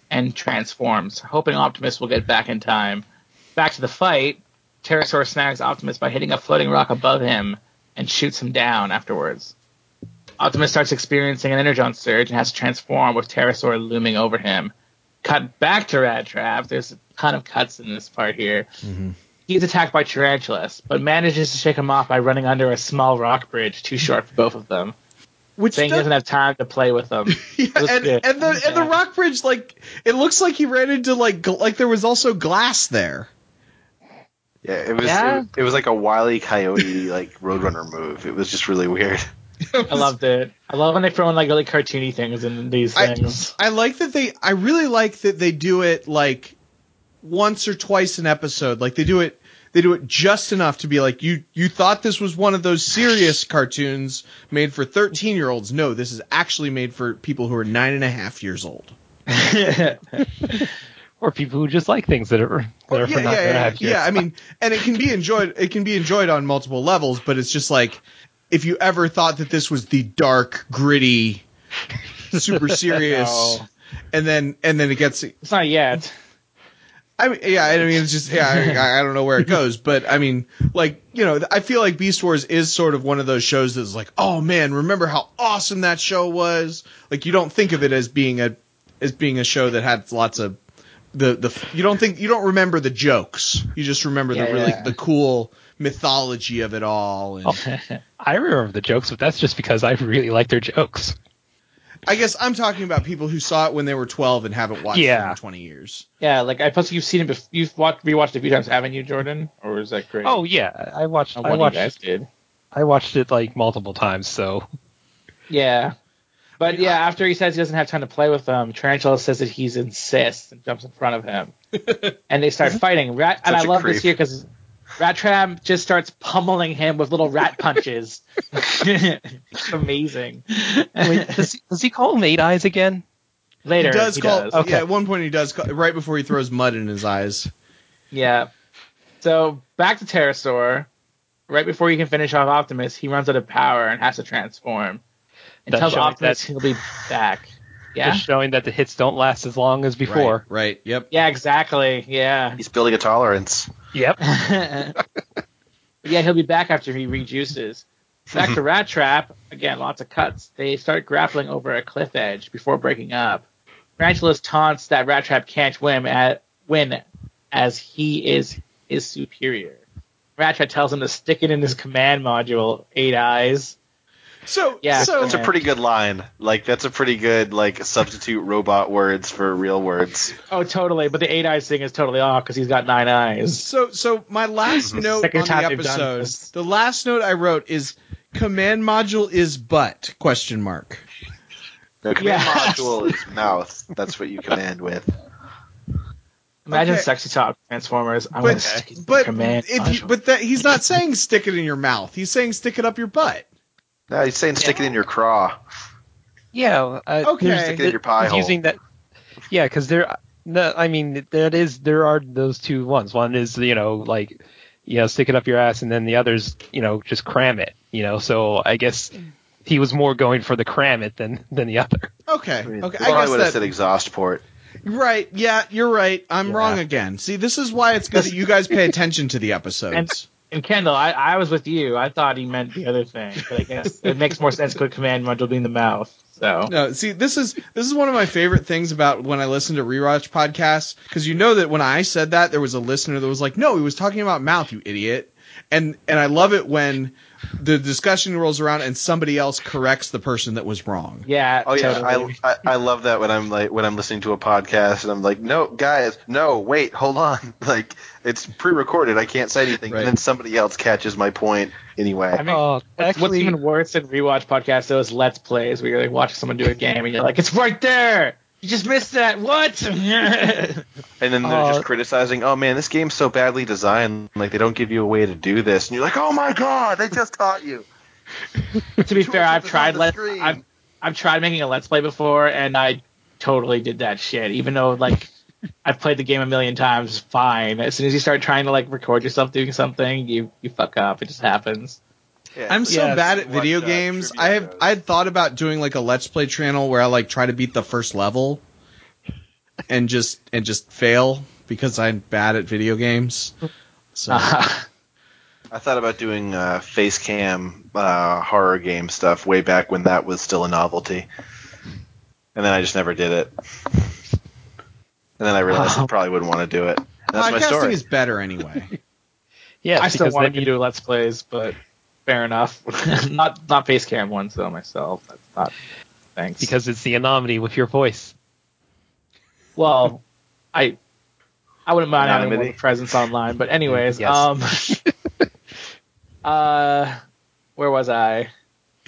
and transforms, hoping Optimus will get back in time. Back to the fight, Terrorsaur snags Optimus by hitting a floating rock above him and shoots him down afterwards. Optimus starts experiencing an energon surge and has to transform with Terrorsaur looming over him. Cut back to Rattrap. There's a ton of cuts in this part here. He's attacked by tarantulas, but manages to shake him off by running under a small rock bridge too short for both of them. Which Saying he does- doesn't have time to play with them. yeah, and, and the and the rock bridge like it looks like he ran into like gl- like there was also glass there. Yeah, it was Yeah. It, was- it was like a wily coyote like roadrunner move. It was just really weird. I loved it. I love when they throw in like really cartoony things in these I- things. I like that they. I really like that they do it like once or twice an episode. Like they do it. They do it just enough to be like you. You thought this was one of those serious cartoons made for thirteen year olds. No, this is actually made for people who are nine and a half years old. or people who just like things that are that are yeah, for not yeah, gonna yeah, have yeah. I mean, and it can be enjoyed. It can be enjoyed on multiple levels. But it's just like if you ever thought that this was the dark, gritty, super serious, No. and then and then it gets it's not yet. I mean, yeah, I mean, it's just, yeah, I, I don't know where it goes, but I mean, like, you know, I feel like Beast Wars is sort of one of those shows that's like, oh man, remember how awesome that show was? Like, you don't think of it as being a, as being a show that had lots of, the, the, you don't think, you don't remember the jokes. You just remember Yeah, the really, yeah. the cool mythology of it all. And I remember the jokes, but that's just because I really like their jokes. I guess I'm talking about people who saw it when they were 12 and haven't watched it in 20 years. Yeah, like I suppose you've seen it. Before, you've watched rewatched it a few times, haven't you, Jordan? Or is that great? Oh yeah, I watched. Oh, I watched. you guys did. I watched it like multiple times. So Yeah. But yeah, after he says he doesn't have time to play with them, Tarantula says that he's insists and jumps in front of him, and they start fighting. Rat, and I Such a love this here because Rattrap just starts pummeling him with little rat punches. it's amazing. Wait, does, he, does he call him Eight Eyes again? Later, he does call, does. Okay. yeah, at one point he does, call, right before he throws mud in his eyes. Yeah. So back to Terrorsaur. Right before he can finish off Optimus, he runs out of power and has to transform. And That's tells Optimus that- he'll be back. Yeah. Just showing that the hits don't last as long as before. Right, right, yep. Yeah, exactly. Yeah. He's building a tolerance. Yep. But yeah, he'll be back after he rejuices. Back to mm-hmm. Rattrap. Again, lots of cuts. They start grappling over a cliff edge before breaking up. Tarantulas taunts that Rattrap can't win, at, win as he is his superior. Rattrap tells him to stick it in his command module, Eight Eyes. So, Yeah. so That's a pretty good line. Like that's a pretty good like substitute robot words for real words. Oh, totally. But the Eight Eyes thing is totally off because he's got nine eyes. So, so my last mhm. note Second on the time they've done episode, the last note I wrote is command module is butt question mark. The command Yes. module is mouth. That's what you command with. Imagine Okay. sexy talk Transformers. I'm gonna But, stick it in but command if you, but that he's not saying stick it in your mouth. He's saying stick it up your butt. No, he's saying stick it in your craw. Yeah. Uh, Okay. Stick it in your pie he's hole. using that. Yeah, because there. No, I mean that is there are those two ones. One is you know like you know stick it up your ass, and then the others you know just cram it. You know, so I guess he was more going for the cram it than than the other. Okay, I mean, okay. well, I I guess would have that said exhaust port. right. Yeah, you're right. I'm Yeah. wrong again. See, this is why it's good that you guys pay attention to the episodes. And Kendall, I, I was with you. I thought he meant the other thing, but I guess it makes more sense with command module being the mouth. So No, see, this is this is one of my favorite things about when I listen to rewatch podcasts because you know that when I said that there was a listener that was like, "No, he was talking about mouth, you idiot," and and I love it when the discussion rolls around and somebody else corrects the person that was wrong. yeah, Oh yeah, totally. I, I I love that when I'm like when I'm listening to a podcast and I'm like, no, guys, no, wait, hold on, like it's pre-recorded, I can't say anything, Right. and then somebody else catches my point anyway. I mean, Oh, what's, what's even worse than rewatch podcasts though is let's plays where you're like watching someone do a game and you're like, it's right there. You just missed that. What? and then they're Uh, just criticizing, oh man, this game's so badly designed, like they don't give you a way to do this, and you're like, oh my god, they just taught you. to be fair, I've tried let, I've, I've tried making a Let's play before and I totally did that shit. Even though like I've played the game a million times, fine. As soon as you start trying to like record yourself doing something, you you fuck up. It just happens. Yeah, I'm so Yeah, bad at video games. trivia I have shows. I had thought about doing like a let's play channel where I like try to beat the first level and just and just fail because I'm bad at video games. So I thought about doing uh, face cam uh, horror game stuff way back when that was still a novelty, and then I just never did it. And then I realized I probably wouldn't want to do it. And that's my podcasting story. is better anyway. yeah, I still want then to do let's plays, but fair enough. not not face cam ones though myself. That's not thanks. because it's the anomaly with your voice. well, I I wouldn't mind having more a presence online, but anyways, Yes. um, uh, where was I?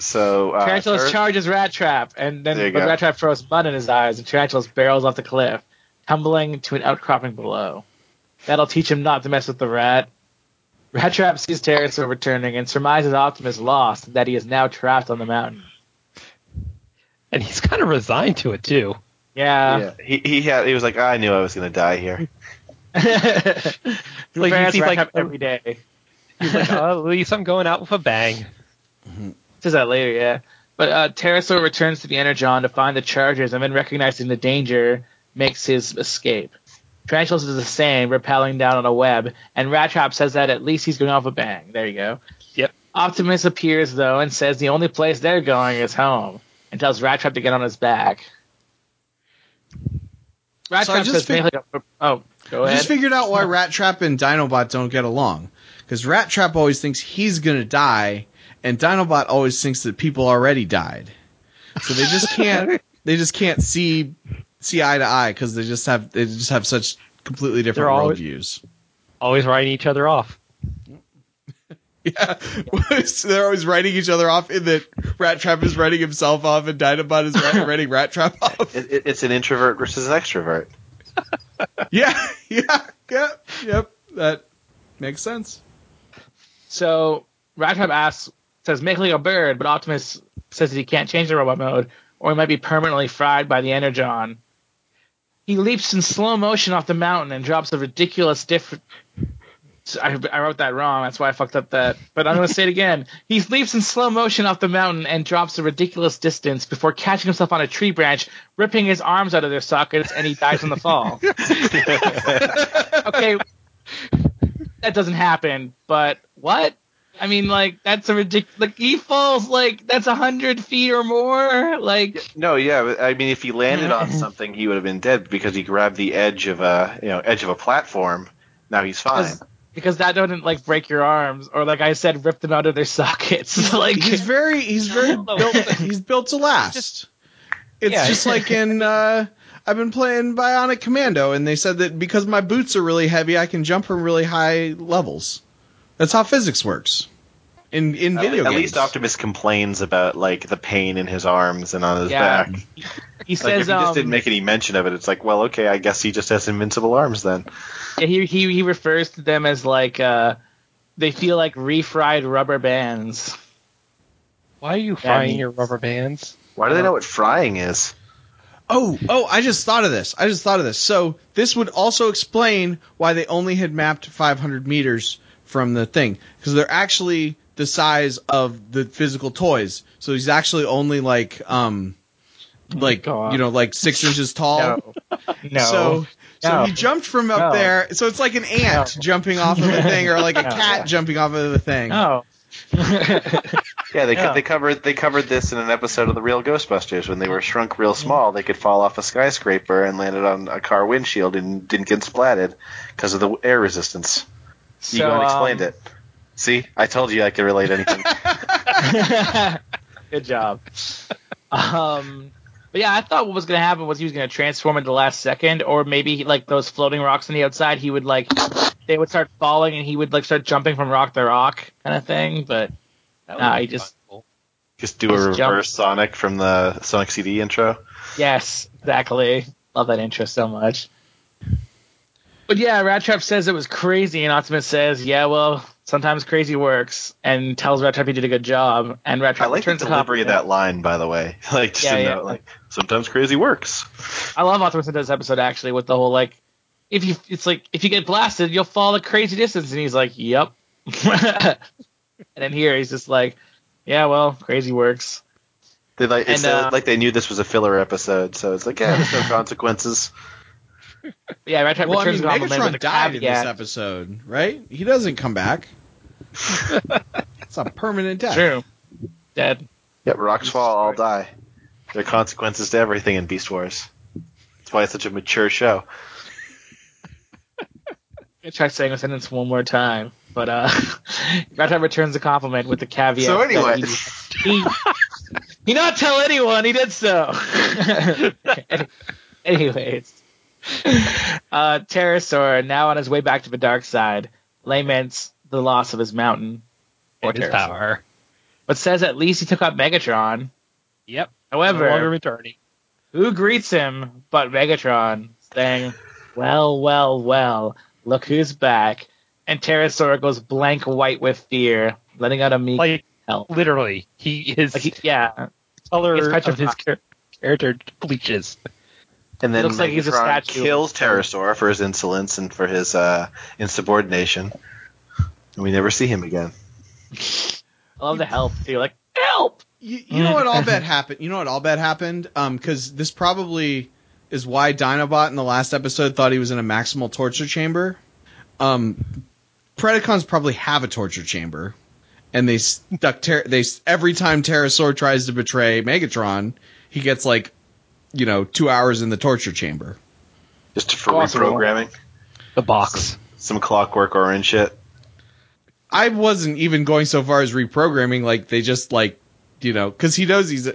so uh, Tarantulas Turret- charges Rattrap, and then There you but go. Rattrap throws mud in his eyes, and Tarantulas barrels off the cliff, tumbling to an outcropping below. That'll teach him not to mess with the rat. Rattrap sees Terrorsaur returning and surmises Optimus lost, that he is now trapped on the mountain. And he's kind of resigned to it too. Yeah. yeah, he he had he was like, I knew I was gonna die here. Like, you Like, see, like, every day. He's like, oh, at least I'm going out with a bang. Says that later, yeah. But uh, Terrorsaur returns to the Energon to find the Chargers, and then recognizing the danger, makes his escape. Tarantulas does the same, rappelling down on a web, and Rattrap says that at least he's going off a bang. There you go. Yep. Optimus appears though and says the only place they're going is home, and tells Rattrap to get on his back. Rat So Trap just says, fig- like a- "Oh, go ahead. I just figured out why Rattrap and Dinobot don't get along. Because Rattrap always thinks he's gonna die, and Dinobot always thinks that people already died. So they just can't. they just can't see see eye to eye because they just have they just have such completely different They're always- worldviews. Always writing each other off. Yeah, so they're always writing each other off. In that Rattrap is writing himself off, and Dinobot is writing, writing Rattrap off. It, it, it's an introvert versus an extrovert. Yeah, yeah, yep, yep. That makes sense. So Rattrap asks, says, "Make like a bird," but Optimus says that he can't change the robot mode, or he might be permanently fried by the energon. He leaps in slow motion off the mountain and drops a ridiculous diff. I, I wrote that wrong. That's why I fucked up that. But I'm going to say it again. He leaps in slow motion off the mountain and drops a ridiculous distance before catching himself on a tree branch, ripping his arms out of their sockets, and he dies in the fall. okay, that doesn't happen. But what? I mean, like that's a ridiculous. Like he falls like that's a hundred feet or more. Like No, yeah, I mean, if he landed on something, he would have been dead because he grabbed the edge of a, you know, edge of a platform. Now he's fine. because, because that doesn't like break your arms or like I said, rip them out of their sockets. like he's very he's very built he's built to last. It's Yeah. just like in uh I've been playing Bionic Commando and they said that because my boots are really heavy I can jump from really high levels. That's how physics works. In in At, video at games. least Optimus complains about like the pain in his arms and on his Yeah. back. he Like if says, he just um, didn't make any mention of it, it's like, well, okay, I guess he just has invincible arms then. yeah, he he he refers to them as like uh, they feel like refried rubber bands. Why are you frying means- your rubber bands? Why do they know what frying is? Oh, oh, I just thought of this. I just thought of this. So this would also explain why they only had mapped 500 meters from the thing. Because they're actually the size of the physical toys. So he's actually only like, um, like, God. you know, like six inches tall. No, no. So, so No. he jumped from up No. there. So it's like an ant No. jumping off of a thing or like a No. cat jumping off of a thing. no. Yeah, they Yeah. they covered they covered this in an episode of the Real Ghostbusters when they were shrunk real small. They could fall off a skyscraper and landed on a car windshield and didn't get splatted because of the air resistance. So, Egon explained um, it. See, I told you I could relate anything. Good job. Um, but yeah, I thought what was gonna happen was he was gonna transform at the last second, or maybe like those floating rocks on the outside, he would like they would start falling and he would like start jumping from rock to rock kind of thing. But That Nah, would he just- fun. Just do a Just jump. reverse Sonic from the Sonic CD intro. yes, exactly. Love that intro so much. But yeah, Rattrap says it was crazy, and Optimus says, "Yeah, well, sometimes crazy works," and tells Rattrap he did a good job. And Rat I like the delivery of that line, by the way. Like just Yeah, to yeah. know, like sometimes crazy works. I love Optimus in this episode actually with the whole like if you it's like if you get blasted you'll fall a crazy distance and he's like yep and then here he's just like yeah well crazy works They like it's And, uh, uh, like they knew this was a filler episode, so it's like yeah, there's no consequences. But yeah Rattrap Well, I returns mean, the compliment with Megatron died in this episode, right? He doesn't come back. it's a permanent death. true dead Yep, rocks fall, all die. There are consequences to everything in Beast Wars. That's why it's such a mature show. I try saying the sentence one more time but uh Rattrap returns the compliment with the caveat So anyway, he, he, he not tell anyone he did so Any- anyways uh Terrorsaur now on his way back to the dark side laments the loss of his mountain or his power. but says at least he took out Megatron. Yep. However, no longer returning. who greets him but Megatron, saying, "Well, well, well, look who's back." And Terrorsaur goes blank white with fear, letting out a meek Like hell. literally, he is Like he, yeah, color of his char- character bleaches. And then looks like he's a Megatron statue. kills Terrorsaur for his insolence and for his uh, insubordination. And we never see him again. I love the help too. Like help. You, you know what all bad happened? You know what all bad happened? Um, because this probably is why Dinobot in the last episode thought he was in a maximal torture chamber. Um, Predacons probably have a torture chamber, and they stuck. Ter- they every time Terrorsaur tries to betray Megatron, he gets like, you know, two hours in the torture chamber. Just for Possible. reprogramming. The box. Some clockwork orange shit. I wasn't even going so far as reprogramming. Like they just like, you know, because he knows he's.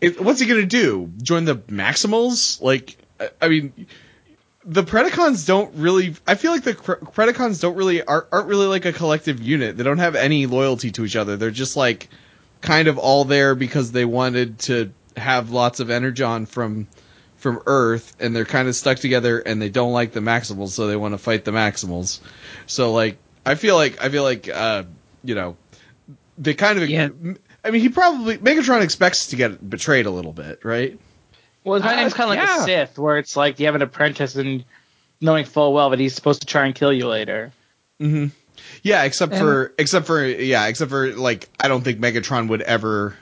It, what's he gonna do? Join the Maximals? Like, I, I mean, the Predacons don't really. I feel like the Cre- Predacons don't really aren't, aren't really like a collective unit. They don't have any loyalty to each other. They're just like kind of all there because they wanted to have lots of energon from from Earth, and they're kind of stuck together, and they don't like the Maximals, so they want to fight the Maximals. So like, I feel like I feel like uh, you know, they kind of. Yeah. I mean, he probably Megatron expects to get betrayed a little bit, right? Well, his Uh, name's kind of like yeah. a Sith, where it's like you have an apprentice and knowing full well that he's supposed to try and kill you later. Mm-hmm. Yeah, except And- for except for yeah, except for like I don't think Megatron would ever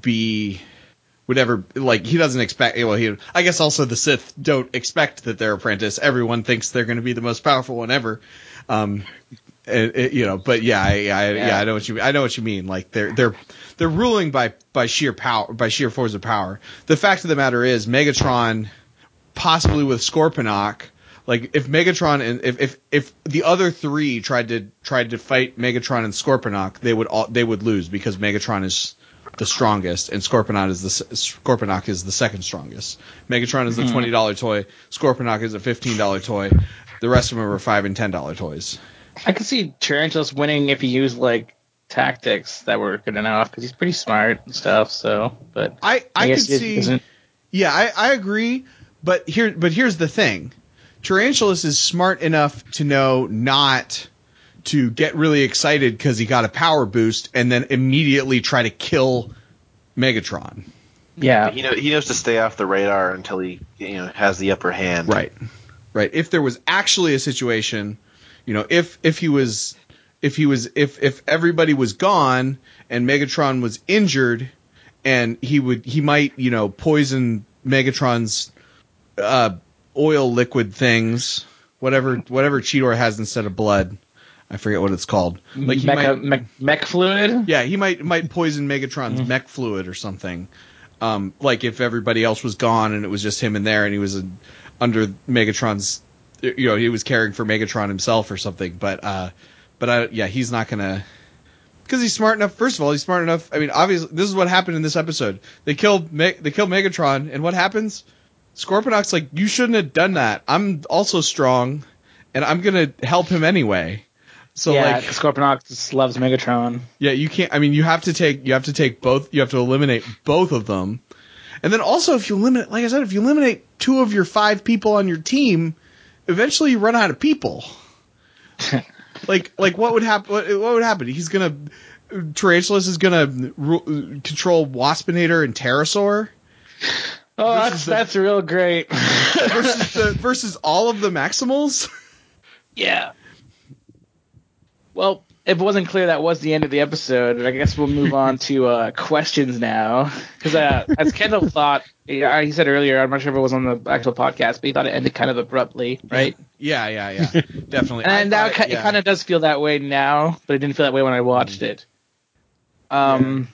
be would ever like he doesn't expect well he I guess also the Sith don't expect that their apprentice everyone thinks they're going to be the most powerful one ever um it, it- you know but yeah I, I yeah. Yeah. I know what you I know what you mean like they're they're they're ruling by by sheer power by sheer force of power the fact of the matter is Megatron possibly with Scorponok. Like if Megatron and if, if if the other three tried to tried to fight Megatron and Scorponok, they would all they would lose because Megatron is the strongest and Scorponok is the s- Scorponok is the second strongest. Megatron is the hmm. twenty dollar toy. Scorponok is a fifteen dollar toy. The rest of them are five and ten dollar toys. I could see Tarantulas winning if he used like tactics that were good enough because he's pretty smart and stuff. So, but I I, could guess it see. isn't- Yeah, I, I agree, but here but here's the thing. Tarantulas is smart enough to know not to get really excited because he got a power boost and then immediately try to kill Megatron. Yeah, He know he knows to stay off the radar until he you know has the upper hand. Right. Right. If there was actually a situation, you know, if if he was if he was if if everybody was gone and Megatron was injured and he would he might, you know, poison Megatron's uh oil liquid things, whatever whatever Cheetor has instead of blood. I forget what it's called. Like he Mecha, might mech, mech fluid. yeah, he might might poison Megatron's Mm-hmm. mech fluid or something. Um, like if everybody else was gone and it was just him in there and he was uh, under Megatron's, you know, he was caring for Megatron himself or something. But uh, but I, yeah, he's not gonna because he's smart enough. First of all, he's smart enough. I mean, obviously, this is what happened in this episode. They killed Me- they kill Megatron, and what happens? Scorponok's like, you shouldn't have done that. I'm also strong, and I'm gonna help him anyway. So yeah, like, Scorponok just loves Megatron. yeah, you can't. I mean, you have to take you have to take both. You have to eliminate both of them, and then also if you eliminate, like I said, if you eliminate two of your five people on your team, eventually you run out of people. like like what would happen? What, what would happen? He's gonna Tarantulas is gonna ru- control Waspinator and Terrorsaur Oh, that's the- that's real great. versus the versus all of the Maximals. yeah. Well, if it wasn't clear, that was the end of the episode. I guess we'll move on to uh, questions now. Because uh, as Kendall thought, yeah, he said earlier, I'm not sure if it was on the actual podcast, but he thought it ended kind of abruptly, right? yeah, yeah, yeah, definitely. And now it, yeah. it kind of does feel that way now, but it didn't feel that way when I watched it. Um,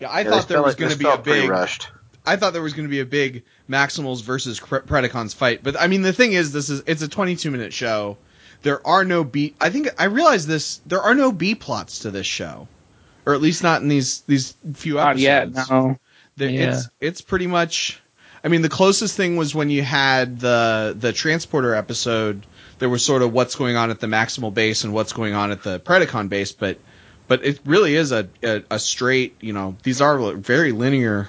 Yeah, I Yeah, thought there was like- going to be a big. rushed. I thought there was going to be a big Maximals versus Pre- Predacons fight, but I mean the thing is, this is it's a 22 minute show. There are no B. I think I realize this. There are no B plots to this show, or at least not in these these few not episodes. yet, no. The- Yeah. It's it's pretty much. I mean, the closest thing was when you had the the transporter episode. There was sort of what's going on at the Maximal base and what's going on at the Predacon base, but but it really is a a, a straight. You know, these are very linear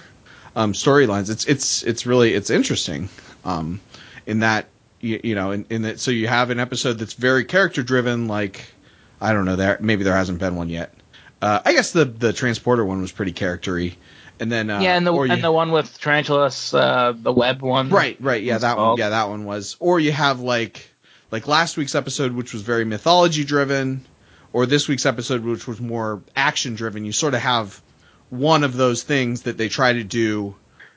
um, storylines. It's it's it's really it's interesting um, in that you, you know in, in that so you have an episode that's very character driven. Like I don't know there maybe there hasn't been one yet. Uh, I guess the the transporter one was pretty charactery, and then uh, yeah, and the you- and the one with Tarantulas, uh, the web one. Right, right, yeah, that one, yeah, that one was. Or you have like, like last week's episode, which was very mythology driven, or this week's episode, which was more action driven. You sort of have one of those things that they try to do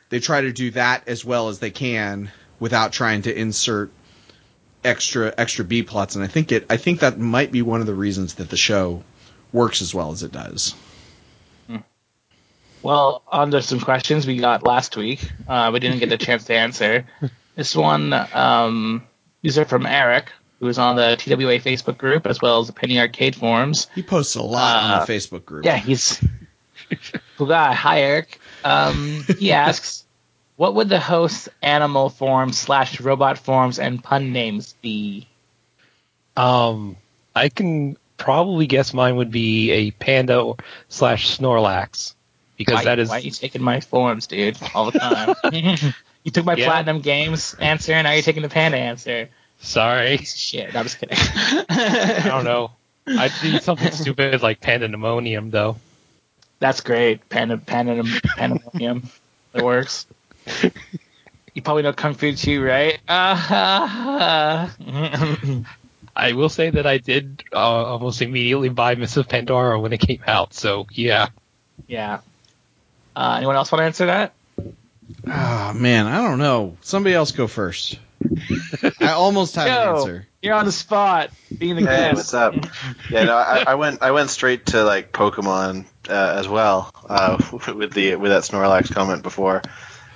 they try to do that as well as they can without trying to insert extra extra B plots. And I think it I think that might be one of the reasons that the show works as well as it does. Well, on to some questions we got last week. Uh, we didn't get a chance to answer. This one, um, these are from Eric, who is on the TWA Facebook group as well as the Penny Arcade forums. He posts a lot on Uh, the Facebook group. Yeah, he's cool guy. Hi, Eric. Um, he asks, what would the host's animal forms slash robot forms and pun names be? Um, I can probably guess mine would be a panda slash Snorlax because why, that is why are you taking my forms, dude, all the time? you took my Yeah. platinum games answer, and now you're taking the panda answer. sorry. Shit. I'm just kidding. I don't know. I'd need something stupid like pandemonium though. That's great. Panda, panda, pandemonium. That works. You probably know Kung Fu too, right? Uh, I will say that I did uh, almost immediately buy Mists of Pandaria when it came out. So yeah, yeah. Uh, anyone else want to answer that? Oh man, I don't know. Somebody else go first. I almost have an answer. You're on the spot, being the Hey, guest. what's up? Yeah, no, I, I went I went straight to like Pokemon uh, as well uh, with the with that Snorlax comment before.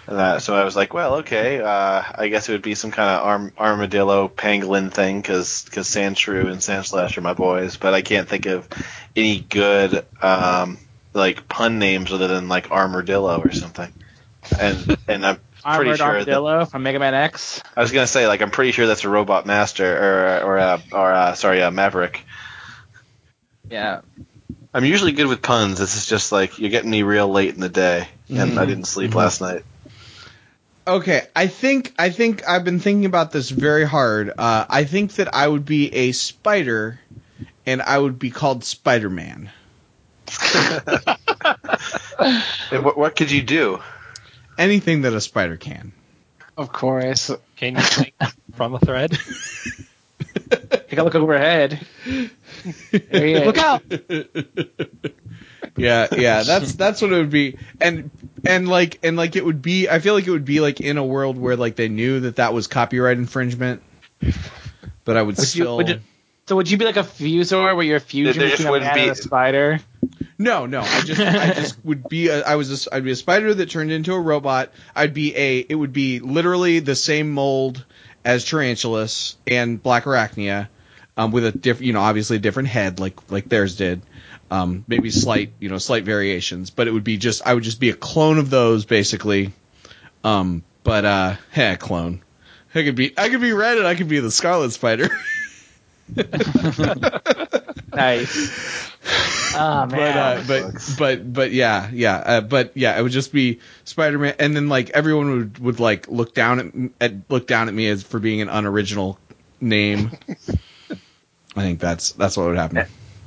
Uh, so I was like, well, okay, uh, I guess it would be some kind of arm, armadillo pangolin thing because because Sandshrew and Sandslash are my boys, but I can't think of any good um, like pun names other than like Armadillo or something. And and I'm pretty Armored sure that, Armadillo from Mega Man X. I was gonna say like I'm pretty sure that's a Robot Master or or uh, or uh, sorry, uh, Maverick. Yeah. I'm usually good with puns. This is just like you're getting me real late in the day, and I didn't sleep last night. Okay, I think I think I've been thinking about this very hard. Uh, I think that I would be a spider, and I would be called Spider Man. And what, what could you do? Anything that a spider can. Of course. can you think from a thread? Take a look overhead. There. Look out! Yeah, yeah, that's that's what it would be, and and like and like it would be. I feel like it would be like in a world where like they knew that that was copyright infringement, but I would, Would you- still. would you- So would you be like a fusor where you're a fusion There just between a wouldn't man be- a spider? No, no. I just, I just would be. A, I was. A, I'd be a spider that turned into a robot. I'd be a. It would be literally the same mold as Tarantulas and Black Arachnia, um, with a different, you know, obviously a different head, like like theirs did. Um, maybe slight, you know, slight variations, but it would be just. I would just be a clone of those, basically. Um, but uh, heh, clone. I could be. I could be red, and I could be the Scarlet Spider. Nice. Oh man. but uh, but but but yeah yeah uh, but yeah it would just be Spider-Man and then like everyone would would like look down at, at look down at me as for being an unoriginal name. I think that's that's what would happen.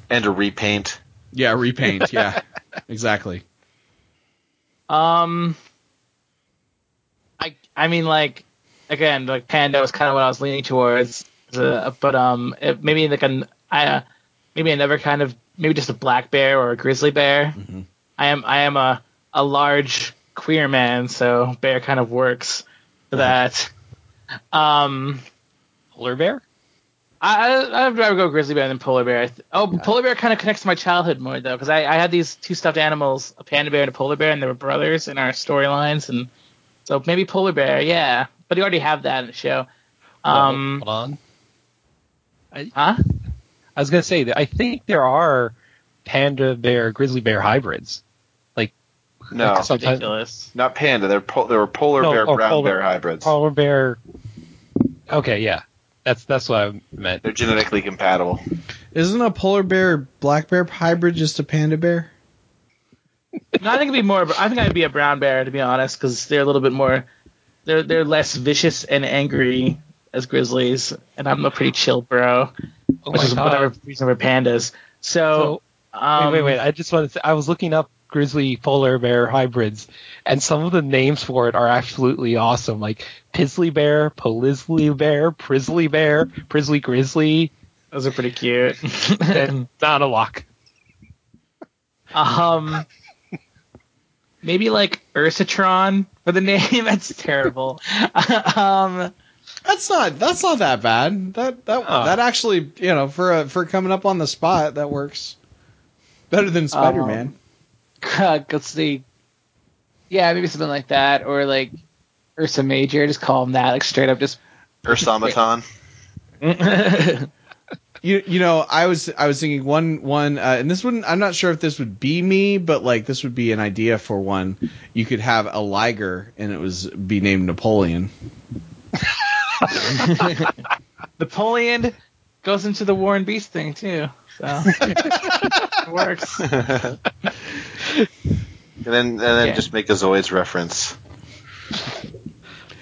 And a repaint. Yeah, repaint. Yeah, exactly. Um, I I mean like again like panda was kind of what I was leaning towards, uh, but um it, maybe like an I uh, maybe another kind of maybe just a black bear or a grizzly bear. I am I am a a large queer man, so bear kind of works for that. Um, Polar bear? I I- I'd rather go grizzly bear than polar bear. I th- Oh, polar bear kind of connects to my childhood more though, because I, I had these two stuffed animals, a panda bear and a polar bear, and they were brothers in our storylines, and so maybe polar bear, yeah. But you already have that in the show. Um, Hold on. huh? I was gonna say that I think there are panda bear, grizzly bear hybrids. Like No, like sometimes Ridiculous. not panda. They're pol- they were polar No, bear, brown polar- bear hybrids. polar bear. Okay, yeah, that's that's what I meant. They're genetically compatible. Isn't a polar bear black bear hybrid just a panda bear? No, I think it'd be more. I think I'd be a brown bear to be honest, because they're a little bit more. They're they're less vicious and angry as grizzlies, and I'm a pretty chill bro, Oh which is God. whatever reason for pandas. So, So um, wait, wait, wait! I just wanted to. I was looking up grizzly polar bear hybrids, and some of the names for it are absolutely awesome. Like Pizzly bear, Polizzly bear, Prizzly bear, Prizzly grizzly, those are pretty cute. and Donalock. Um, maybe like Ursatron for the name. That's terrible. um, That's not that's not that bad. That that Oh. that actually you know for a, for coming up on the spot that works better than Spider Man. Let's see. Yeah, maybe something like that, or like Ursa Major. Just call him that, like straight up. Just Ursamaton. You you know I was I was thinking one one uh, and this wouldn't I'm not sure if this would be me but like this would be an idea for one. You could have a liger and it was be named Napoleon. Napoleon goes into the War and Beast thing too. So it works. And then and then Yeah. just make a Zoids reference.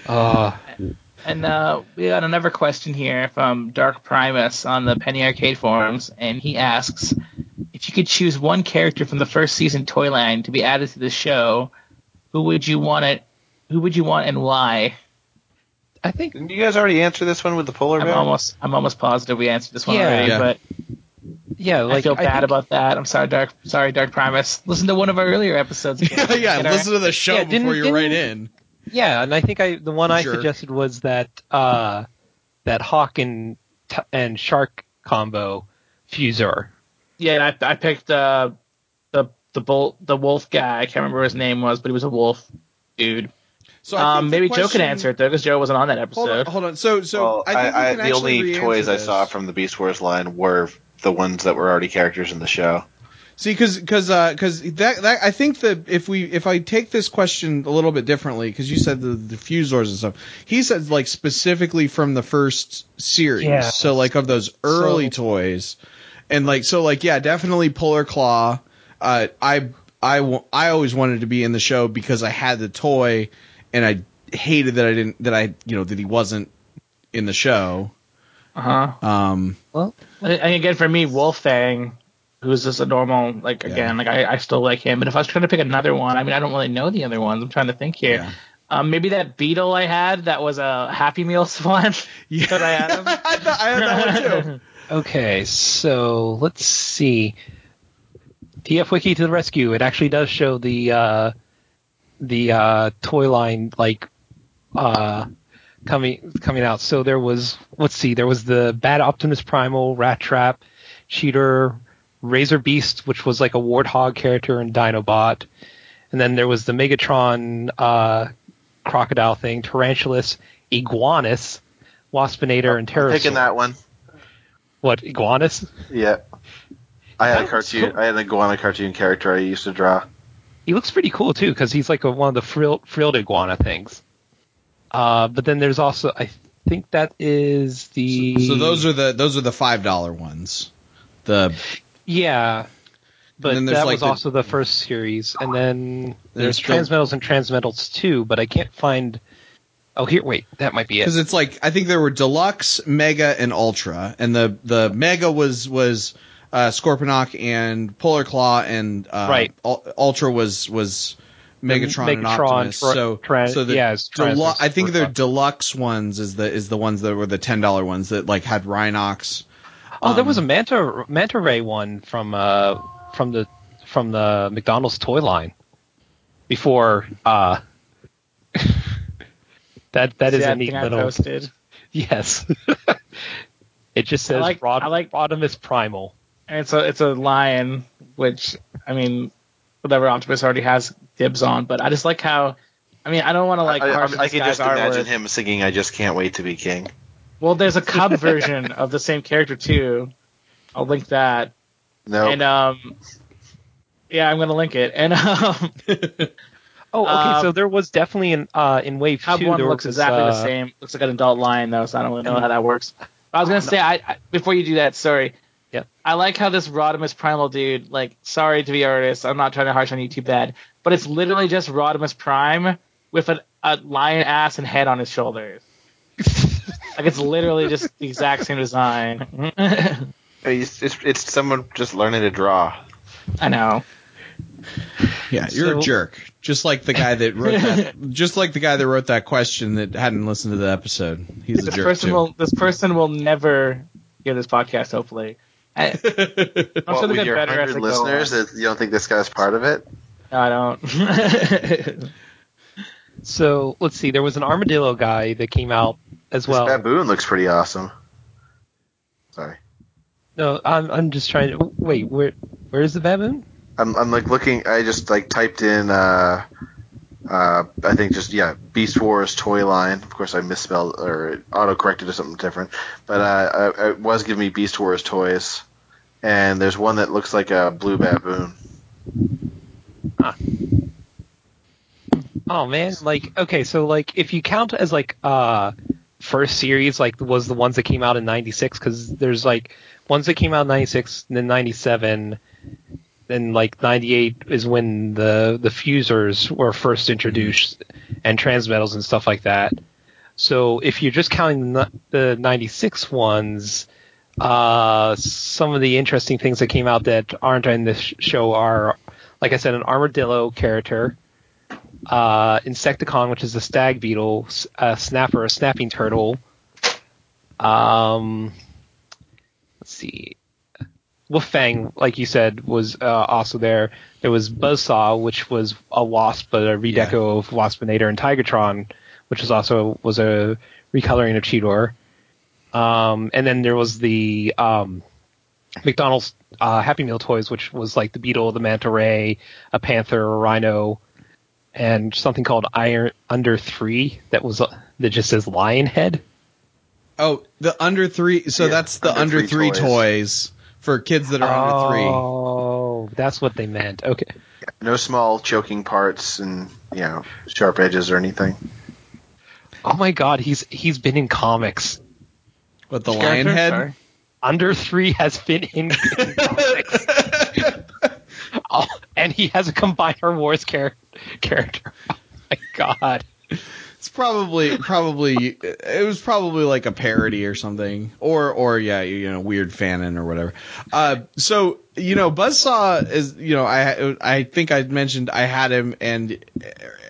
Uh, And uh, we got another question here from Dark Primus on the Penny Arcade forums, and he asks if you could choose one character from the first season Toyline to be added to the show, who would you want it? Who would you want and why? I think Didn't you guys already answer this one with the polar I'm bear? almost I'm almost positive we answered this one Yeah. already, Yeah. but yeah, like I feel bad think- about that. I'm sorry, Dark. Sorry, Dark Primus. Listen to one of our earlier episodes. yeah, yeah. Get our- Listen to the show Yeah, before you didn't- write in. Yeah, and I think I the one I Jerk. suggested was that uh, that hawk and t- and shark combo fuser. Yeah, and I, I picked uh, the the bull the wolf guy. I can't remember what his name was, but he was a wolf dude. So Um, the maybe Joe can answer it though, because Joe wasn't on that Hold on, episode. hold on. So so well, I think I, I, the only re-answer toys I saw from the Beast Wars line were the ones that were already characters in the show. See, because because because that that I think that if we if I take this question a little bit differently, because you said the diffusors and stuff, he said like specifically from the first series, Yeah. so like of those early So- toys, and like so like yeah, definitely Polar Claw. Uh, I I I always wanted to be in the show because I had the toy, and I hated that I didn't that I you know that he wasn't in the show. Uh huh. Um, And again, for me, Wolfang, who's just a normal, like Yeah. again, like I, I still like him. But if I was trying to pick another one, I mean, I don't really know the other ones. I'm trying to think here. Yeah. Um, maybe that beetle I had that was a Happy Meal one. yeah, Could I add him? I, thought- I had that one too. Okay, so let's see. TF Wiki to the rescue. It actually does show the uh, the uh, toy line like uh, coming coming out. So there was let's see, there was the Bad Optimus Primal, Rat Trap, Cheetor, Razor Beast, which was like a Warthog character in Dinobot, and then there was the Megatron uh, crocodile thing, Tarantulas, Iguanus, Waspinator, and I'm picking that one. What Iguanus? Yeah. I had a cartoon. cool. I had an iguana cartoon character I used to draw. He looks pretty cool too because he's like a, one of the frilled, frilled iguana things. Uh, but then there's also I think that is the So those are the those are the five dollar ones. The yeah. But then that like, was the- also the first series, and then there's, There's the- Transmetals and Transmetals too. But I can't find. Oh, here, wait, that might be it. because it's like I think there were deluxe, mega, and ultra, and the the mega was was uh, Scorponok and Polar Claw, and uh, Right. ul- ultra was was Megatron, and Megatron, Optimus. tra- so tra- so the yeah, delu- I think for their fun. deluxe ones is the is the ones that were the ten dollar ones that like had Rhinox. oh, there um, was a manta manta ray one from uh from the from the McDonald's toy line before uh. that that is See a neat thing I little posted. Yes. it just says I like- Rod- I like- Rodimus Primal. And it's a it's a lion, which I mean, whatever Optimus already has dibs on. But I just like how. I mean, I don't want to like I, I, harsh I this can guy's just imagine artwork. him singing "I Just Can't Wait to Be King." Well, there's a cub version of the same character too. I'll link that. No, And um, yeah, I'm gonna link it. And um, Oh, okay. Um, so there was definitely in uh in Wave Cub Two. one there looks was, exactly uh, the same. Looks like an adult lion though, so I don't really know how that works. But I was gonna say, I, I before you do that, sorry. Yeah. I like how this Rodimus Primal dude, like, sorry to be artist, I'm not trying to harsh on you too bad, but it's literally just Rodimus Prime with an, a lion ass and head on his shoulders. like it's literally just the exact same design. it's, it's, it's someone just learning to draw. I know. Yeah, you're So- a jerk. Just like the guy that wrote that. just like the guy that wrote that question that hadn't listened to the episode. He's a This jerk person too. will this person will never hear this podcast. Hopefully, I, I'm What, sure they'll with get your better as hundred they listeners, on. that you don't think this guy's part of it? No, I don't. So let's see. There was an armadillo guy that came out as This well. baboon looks pretty awesome. Sorry. No, I'm I'm just trying to wait. Where where is the baboon? I'm, I'm like looking. I just like typed in. Uh, uh, I think just yeah, Beast Wars toy line. Of course, I misspelled or auto corrected to something different. But uh, I, it was giving me Beast Wars toys, and there's one that looks like a blue baboon. Oh man, like okay, so like if you count as like uh first series, like was the ones that came out in '96, because there's like ones that came out in '96, and then '97, then like '98 is when the the fusers were first introduced and transmetals and stuff like that. So if you're just counting the, the '96 ones, uh, some of the interesting things that came out that aren't in this show are, like I said, an armadillo character uh, Insecticon, which is a stag beetle, a snapper, a snapping turtle. Um, let's see. Wolfang, like you said, was uh, also there. There was Buzzsaw, which was a wasp, but a redeco of Waspinator and Tigatron, which was also was a recoloring of Cheetor. Um, and then there was the um, McDonald's uh, Happy Meal toys, which was like the beetle, the manta ray, a panther, a rhino, and something called Iron Under Three that was uh, that just says Lion Head. Oh, the under three. So Yeah, that's the under under, three three, toys. toys. for kids that are under three. Oh, that's what they meant. Okay. No small choking parts and you know sharp edges or anything. Oh my God, he's he's been in comics. But the Which lion character? head. Sorry. Under Three has been in, in comics. oh, and he has a Combiner Wars char- character. Oh my God. It's probably probably it was probably like a parody or something, or or yeah, you know, weird fanon or whatever. Uh, so you know, Buzzsaw is you know, I I think I mentioned I had him and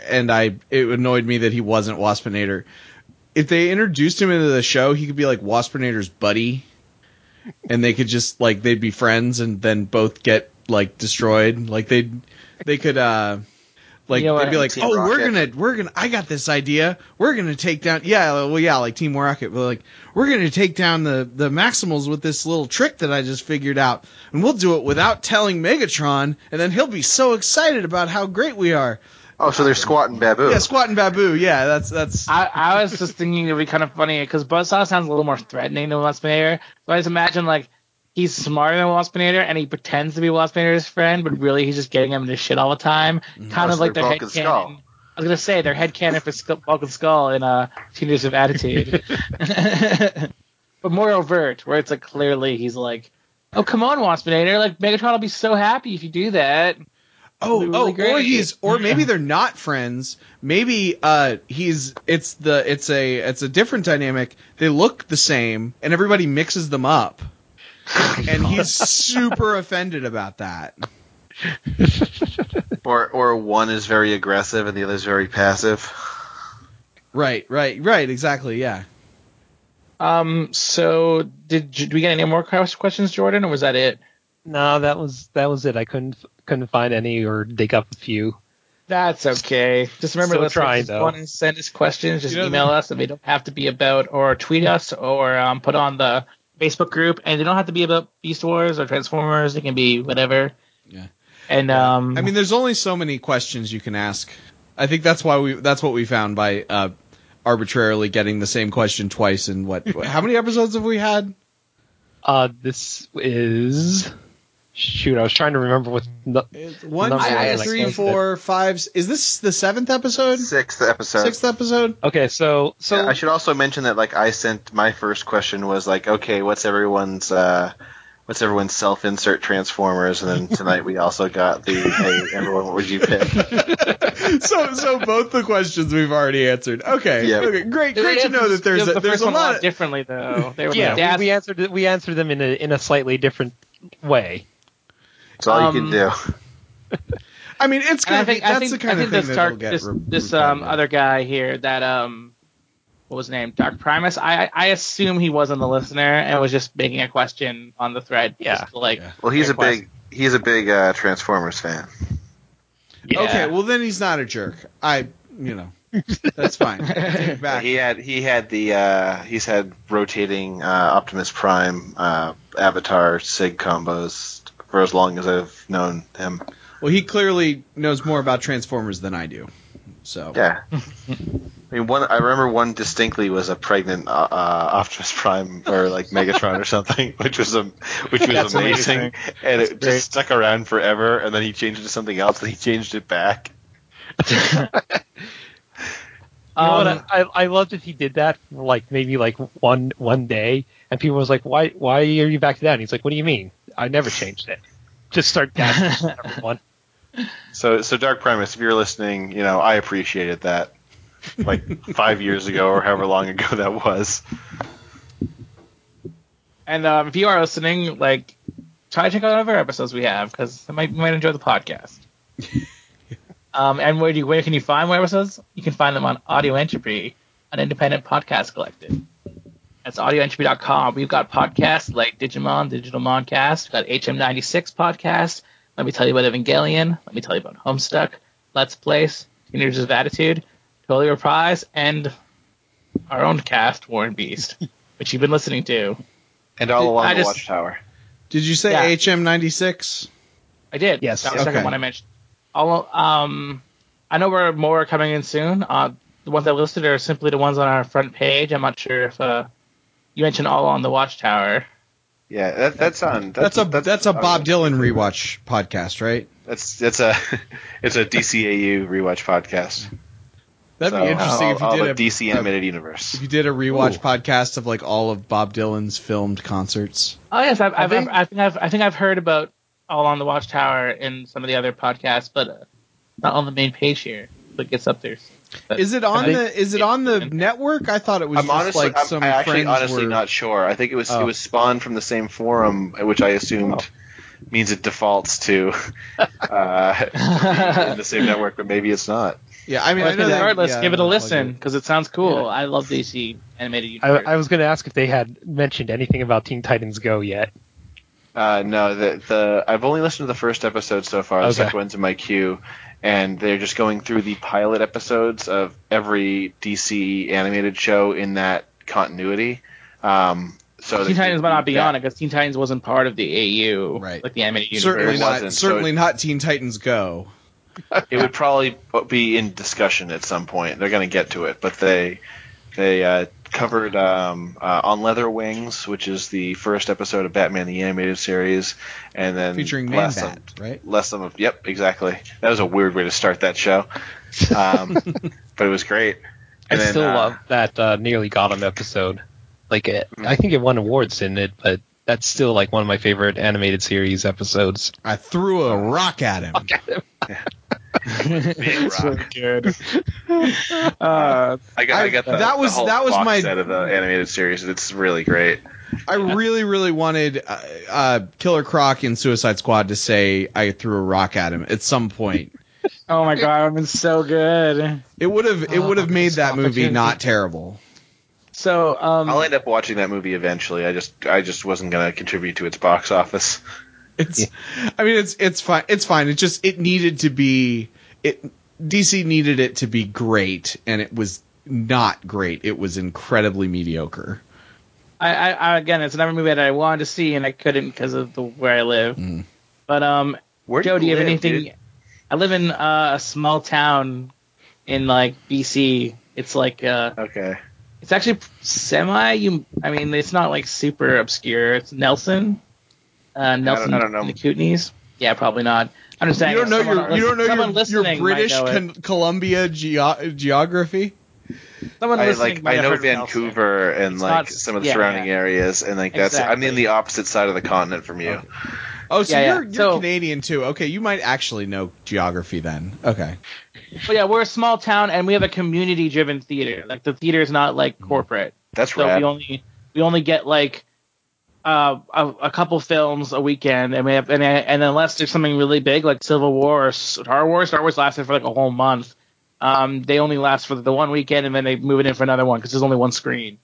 and I it annoyed me that he wasn't Waspinator. If they introduced him into the show, he could be like Waspinator's buddy, and they could just like they'd be friends and then both get like destroyed. Like they would they could uh like You know they'd be like, Team oh, we're gonna we're gonna I got this idea. We're gonna take down yeah, well yeah, like Team Rocket, but like we're gonna take down the the Maximals with this little trick that I just figured out, and we'll do it without telling Megatron, and then he'll be so excited about how great we are. Oh, so they're squatting baboon. Yeah, Squat and Babu, yeah, that's that's I, I was just thinking it'd be kind of funny because Buzzsaw sounds a little more threatening than Waspinator. So I just imagine like he's smarter than Waspinator and he pretends to be Waspinator's friend, but really he's just getting him into shit all the time. Kind Oh, of like their they're head Vulcan canon. I was gonna say their head canon for Skull, Bulk and Skull in uh, Teenagers of Attitude, but more overt, where it's like clearly he's like, "Oh come on, Waspinator! Like Megatron will be so happy if you do that." Oh, It'd oh, really or he's, or maybe they're not friends. Maybe uh, he's, it's the, it's a, it's a different dynamic. They look the same, and everybody mixes them up, and he's super offended about that. Or or one is very aggressive and the other is very passive. Right, right, right. Exactly. Yeah. Um. So did, did we get any more questions, Jordan, or was that it? No, that was that was it. I couldn't couldn't find any or dig up a few. That's okay. Just remember, Still listeners, trying, if you though. want to send us questions, just You know, email us, and they don't have to be about or tweet us or um, put on the Facebook group, and they don't have to be about Beast Wars or Transformers. They can be whatever. Yeah. And um, I mean, there's only so many questions you can ask. I think that's why we, that's what we found by uh, arbitrarily getting the same question twice. And what? how many episodes have we had? Uh, this is shoot. I was trying to remember what. The, It's one, Number two, one, three, like, four, five. Is this the seventh episode? Sixth episode. Sixth episode? okay, so so Yeah, I should also mention that like I sent my first question was like, okay, what's everyone's uh, what's everyone's self-insert transformers, and then tonight we also got the hey everyone, what would you pick? so so both the questions we've already answered. Okay. Yep. Okay. Great. they Great to know that there's a, first there's a one lot. Of, differently though. They were yeah, we, we answered we answered them in a in a slightly different way. That's all Um, you can do. I mean, it's And I gonna think That's think the kind I of thing this that'll dark get this re- this um other guy here that um what was his name Dark Primus. I I I assume he wasn't the listener and was just making a question on the thread. Yeah. just to, like Yeah. Well, he's a request. big he's a big uh, Transformers fan. Yeah. Okay. Well, then he's not a jerk. I, you know. That's fine. I take it back. He had he had the uh, he's had rotating uh, Optimus Prime uh, Avatar Sig combos for as long as I've known him. Well, he clearly knows more about Transformers than I do. So Yeah. I mean, one I remember one distinctly was a pregnant uh, uh, Optimus Prime or like Megatron or something, which was a which was amazing, amazing. and it great. just stuck around forever. And then he changed it to something else, and he changed it back. You know what? Um, I, I love that he did that for like maybe like one one day, and people was like, "Why why are you back to that?" And he's like, "What do you mean? I never changed it. Just start gassing everyone." So, so Dark Primus, if you're listening, you know I appreciated that, like five years ago or however long ago that was. And um, if you are listening, like, try to check out other episodes we have because you might, you might enjoy the podcast. um, and where do you, where can you find more episodes? You can find them on Audio Entropy, an independent podcast collective. That's audioentropy.com. We've got podcasts like Digimon, Digital Moncast, we've got HM96 podcast. Let me tell you about Evangelion. Let me tell you about Homestuck, Let's Place, Teenagers of Attitude, Totally Reprise, and our own cast, War and Beast, which you've been listening to. And all along I the just- Watchtower. Did you say Yeah. HM96? I did. Yes. That was the second one I mentioned. All, um, I know where more are coming in soon. Uh, the ones I listed are simply the ones on our front page. I'm not sure if uh, you mentioned all on the Watchtower. Yeah, that, that's on. That's, That's, a that's a on- Bob Dylan rewatch podcast, right? That's that's a it's a DCAU rewatch podcast. That'd So, be interesting all, if you all did the a DC a- animated universe. if you did a rewatch Ooh. podcast of like all of Bob Dylan's filmed concerts. Oh yes, I've, I've, think- I've, I think I've I think I've heard about all on the Watchtower and some of the other podcasts, but uh, not on the main page here. But it gets up there. But Is it on the is it on the network? I thought it was I'm just honestly, like I'm, some I actually friends honestly were. not sure. I think it was Oh. it was spawned from the same forum, which I assumed means it defaults to uh, in the same network, but maybe it's not. Yeah, I mean, But I know that, regardless, yeah, give it a I'll plug listen because it sounds cool. I love DC animated I, universe. I was going to ask if they had mentioned anything about Teen Titans Go yet. Uh, no, the the I've only listened to the first episode so far. The Okay. second one's in my queue, and they're just going through the pilot episodes of every DC animated show in that continuity. Um, so Teen Titans might not be that- on it because Teen Titans wasn't part of the AU, Right. like the animated universe. Certainly not. wasn't, so certainly it- not Teen Titans Go. It would probably be in discussion at some point. They're going to get to it, but they they uh, covered um, uh, on Leather Wings, which is the first episode of Batman the Animated Series, and then Featuring less Man-Bat, than- right? Less than a, yep, exactly. That was a weird way to start that show, um, but it was great. I then, still uh, love that uh, Nearly Got Him episode. Like, it, I think it won awards in it, but that's still like one of my favorite animated series episodes. I threw a rock at him. Big rock. good. uh, I got, I, I- got the, that was- the whole that was my- set of the animated series. It's really great. I really, really wanted uh, uh, Killer Croc in Suicide Squad to say I threw a rock at him at some point. oh my god, it's been so good. It would have it would have Oh, made that movie not terrible. So, um, I'll end up watching that movie eventually. I just I just wasn't going to contribute to its box office. It's I mean it's it's fine it's fine. It just it needed to be it DC needed it to be great and it was not great. It was incredibly mediocre. I, I, I again, it's another movie that I wanted to see and I couldn't because of the where I live. Mm. But um, Where Joe, do you have live, anything? dude? I live in uh, a small town in like BC. It's like uh, Okay. it's actually semi. You, I mean, it's not like super obscure. It's Nelson. Uh, Nelson I don't know. in the Kootenays. Yeah, probably not. I'm just saying. You don't know your you don't know your, your British know. Con- Columbia geo- geography. Someone I listening like I know heard Nelson. Vancouver and It's like not- some of the yeah, surrounding yeah. areas, and like that's I'm in the opposite side of the continent from you. Oh, so Yeah, yeah. you're you're So- Canadian too. Okay, you might actually know geography then. Okay. But yeah, we're a small town and we have a community-driven theater. Like the theater is not like corporate. That's right. So rad. we only we only get like uh, a, a couple films a weekend, and we have and, and unless there's something really big like Civil War or Star Wars, Star Wars lasted for like a whole month. Um, they only last for the one weekend, and then they move it in for another one because there's only one screen.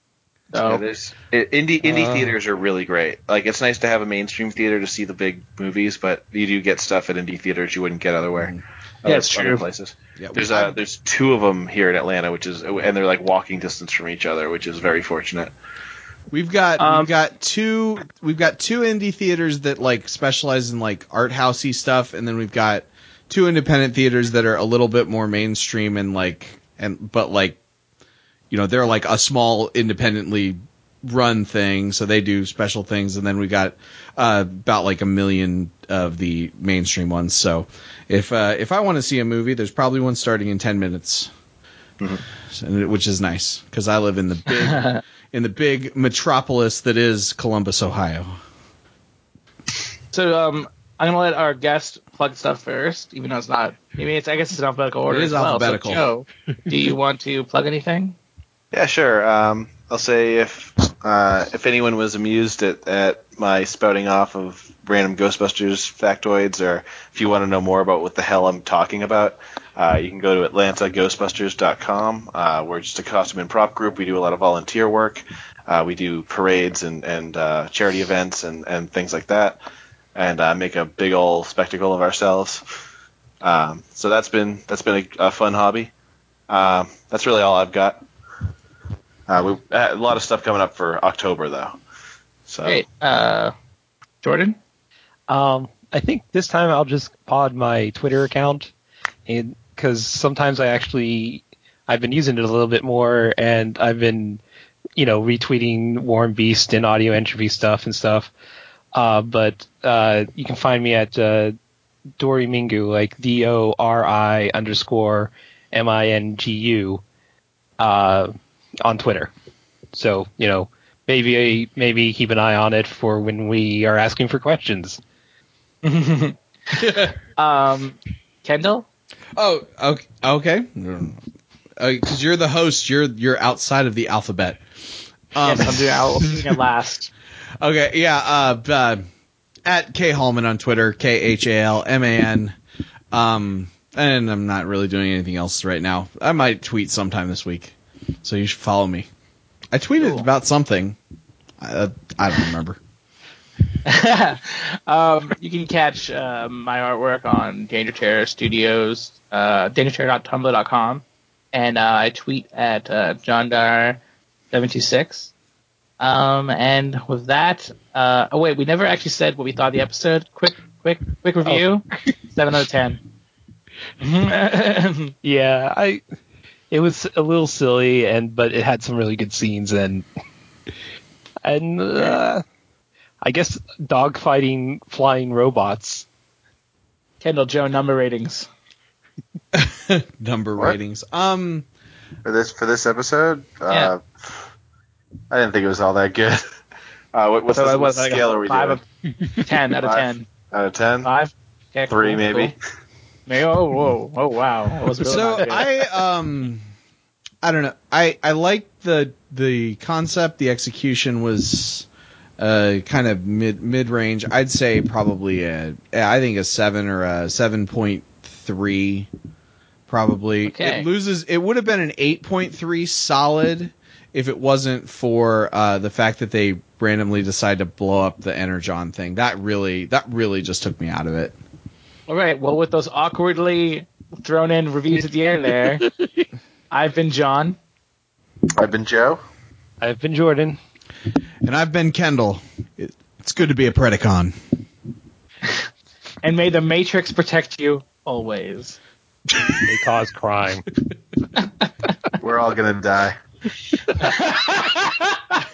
Yeah, there's i- indie indie Uh. theaters are really great. Like it's nice to have a mainstream theater to see the big movies, but you do get stuff at indie theaters you wouldn't get otherwhere. other- it's true. places. Yeah, we- There's uh, there's two of them here in Atlanta, which is and they're like walking distance from each other, which is very fortunate. We've got Um, we've got two we've got two indie theaters that like specialize in like art housey stuff, and then we've got two independent theaters that are a little bit more mainstream and like and but like you know they're like a small independently run thing, so they do special things, and then we got uh, about like a million of the mainstream ones. So if uh, if I want to see a movie, there's probably one starting in ten minutes. And it- which is nice because I live in the big in the big metropolis that is Columbus, Ohio. So um, I'm gonna let our guest plug stuff first, even though it's not. I mean, it's I guess it's in alphabetical order. It as is well. So, alphabetical. Joe, do you want to plug anything? Yeah, sure. Um, I'll say if uh, if anyone was amused at, at my spouting off of random Ghostbusters factoids, or if you want to know more about what the hell I'm talking about, uh, you can go to AtlantaGhostbusters.com. Uh, we're just a costume and prop group. We do a lot of volunteer work. Uh, we do parades and and uh, charity events and, and things like that, and uh, make a big old spectacle of ourselves. Um, so that's been that's been a, a fun hobby. Um, that's really all I've got. Uh, we uh, a lot of stuff coming up for October though. So Great. Uh, Jordan. Um, I think this time I'll just pod my Twitter account, and because sometimes I actually I've been using it a little bit more, and I've been you know retweeting War and Beast and audio entropy stuff and stuff. Uh, but uh, you can find me at uh, Dori Mingu, like D O R I underscore M I N G U, uh, on Twitter. So you know maybe maybe keep an eye on it for when we are asking for questions. Um, Kendall. Oh, okay, okay. Because you're the host, you're you're outside of the alphabet. Um, yes, I'm doing. I'll doing it last. Okay, yeah. Uh, uh, at K Halman on Twitter, K H A L M A N. Um, and I'm not really doing anything else right now. I might tweet sometime this week, so you should follow me. I tweeted Cool. about something. I, I don't remember. um, you can catch uh, my artwork on Danger Terror Studios, uh, dangerterror.tumblr.com, and uh, I tweet at uh, johndar726. Um, and with that, uh, oh wait, we never actually said what we thought of the episode. Quick, quick, quick review. Seven out of ten. Yeah, I it was a little silly and but it had some really good scenes and and uh, I guess dogfighting flying robots. Kendall Joe number ratings. Number What? ratings. Um, for this for this episode, uh, I didn't think it was all that good. Uh, what, what's So the what was like a scale are we five doing? of ten out of Five. ten. Out of ten? Five. Okay, Three cool, maybe. cool. Maybe. Oh, whoa, oh wow. Was really so. I um, I don't know. I I like the the concept. The execution was uh kind of mid mid range. I'd say probably a I think a seven or a seven point three. Probably Okay. it loses. It would have been an eight point three solid if it wasn't for uh, the fact that they randomly decide to blow up the energon thing. That really that really just took me out of it. All right. Well, with those awkwardly thrown in reviews at the end there, I've been John. I've been Joe. I've been Jordan. And I've been Kendall. It's good to be a Predacon. And may the Matrix protect you always. They cause crime. We're all gonna die.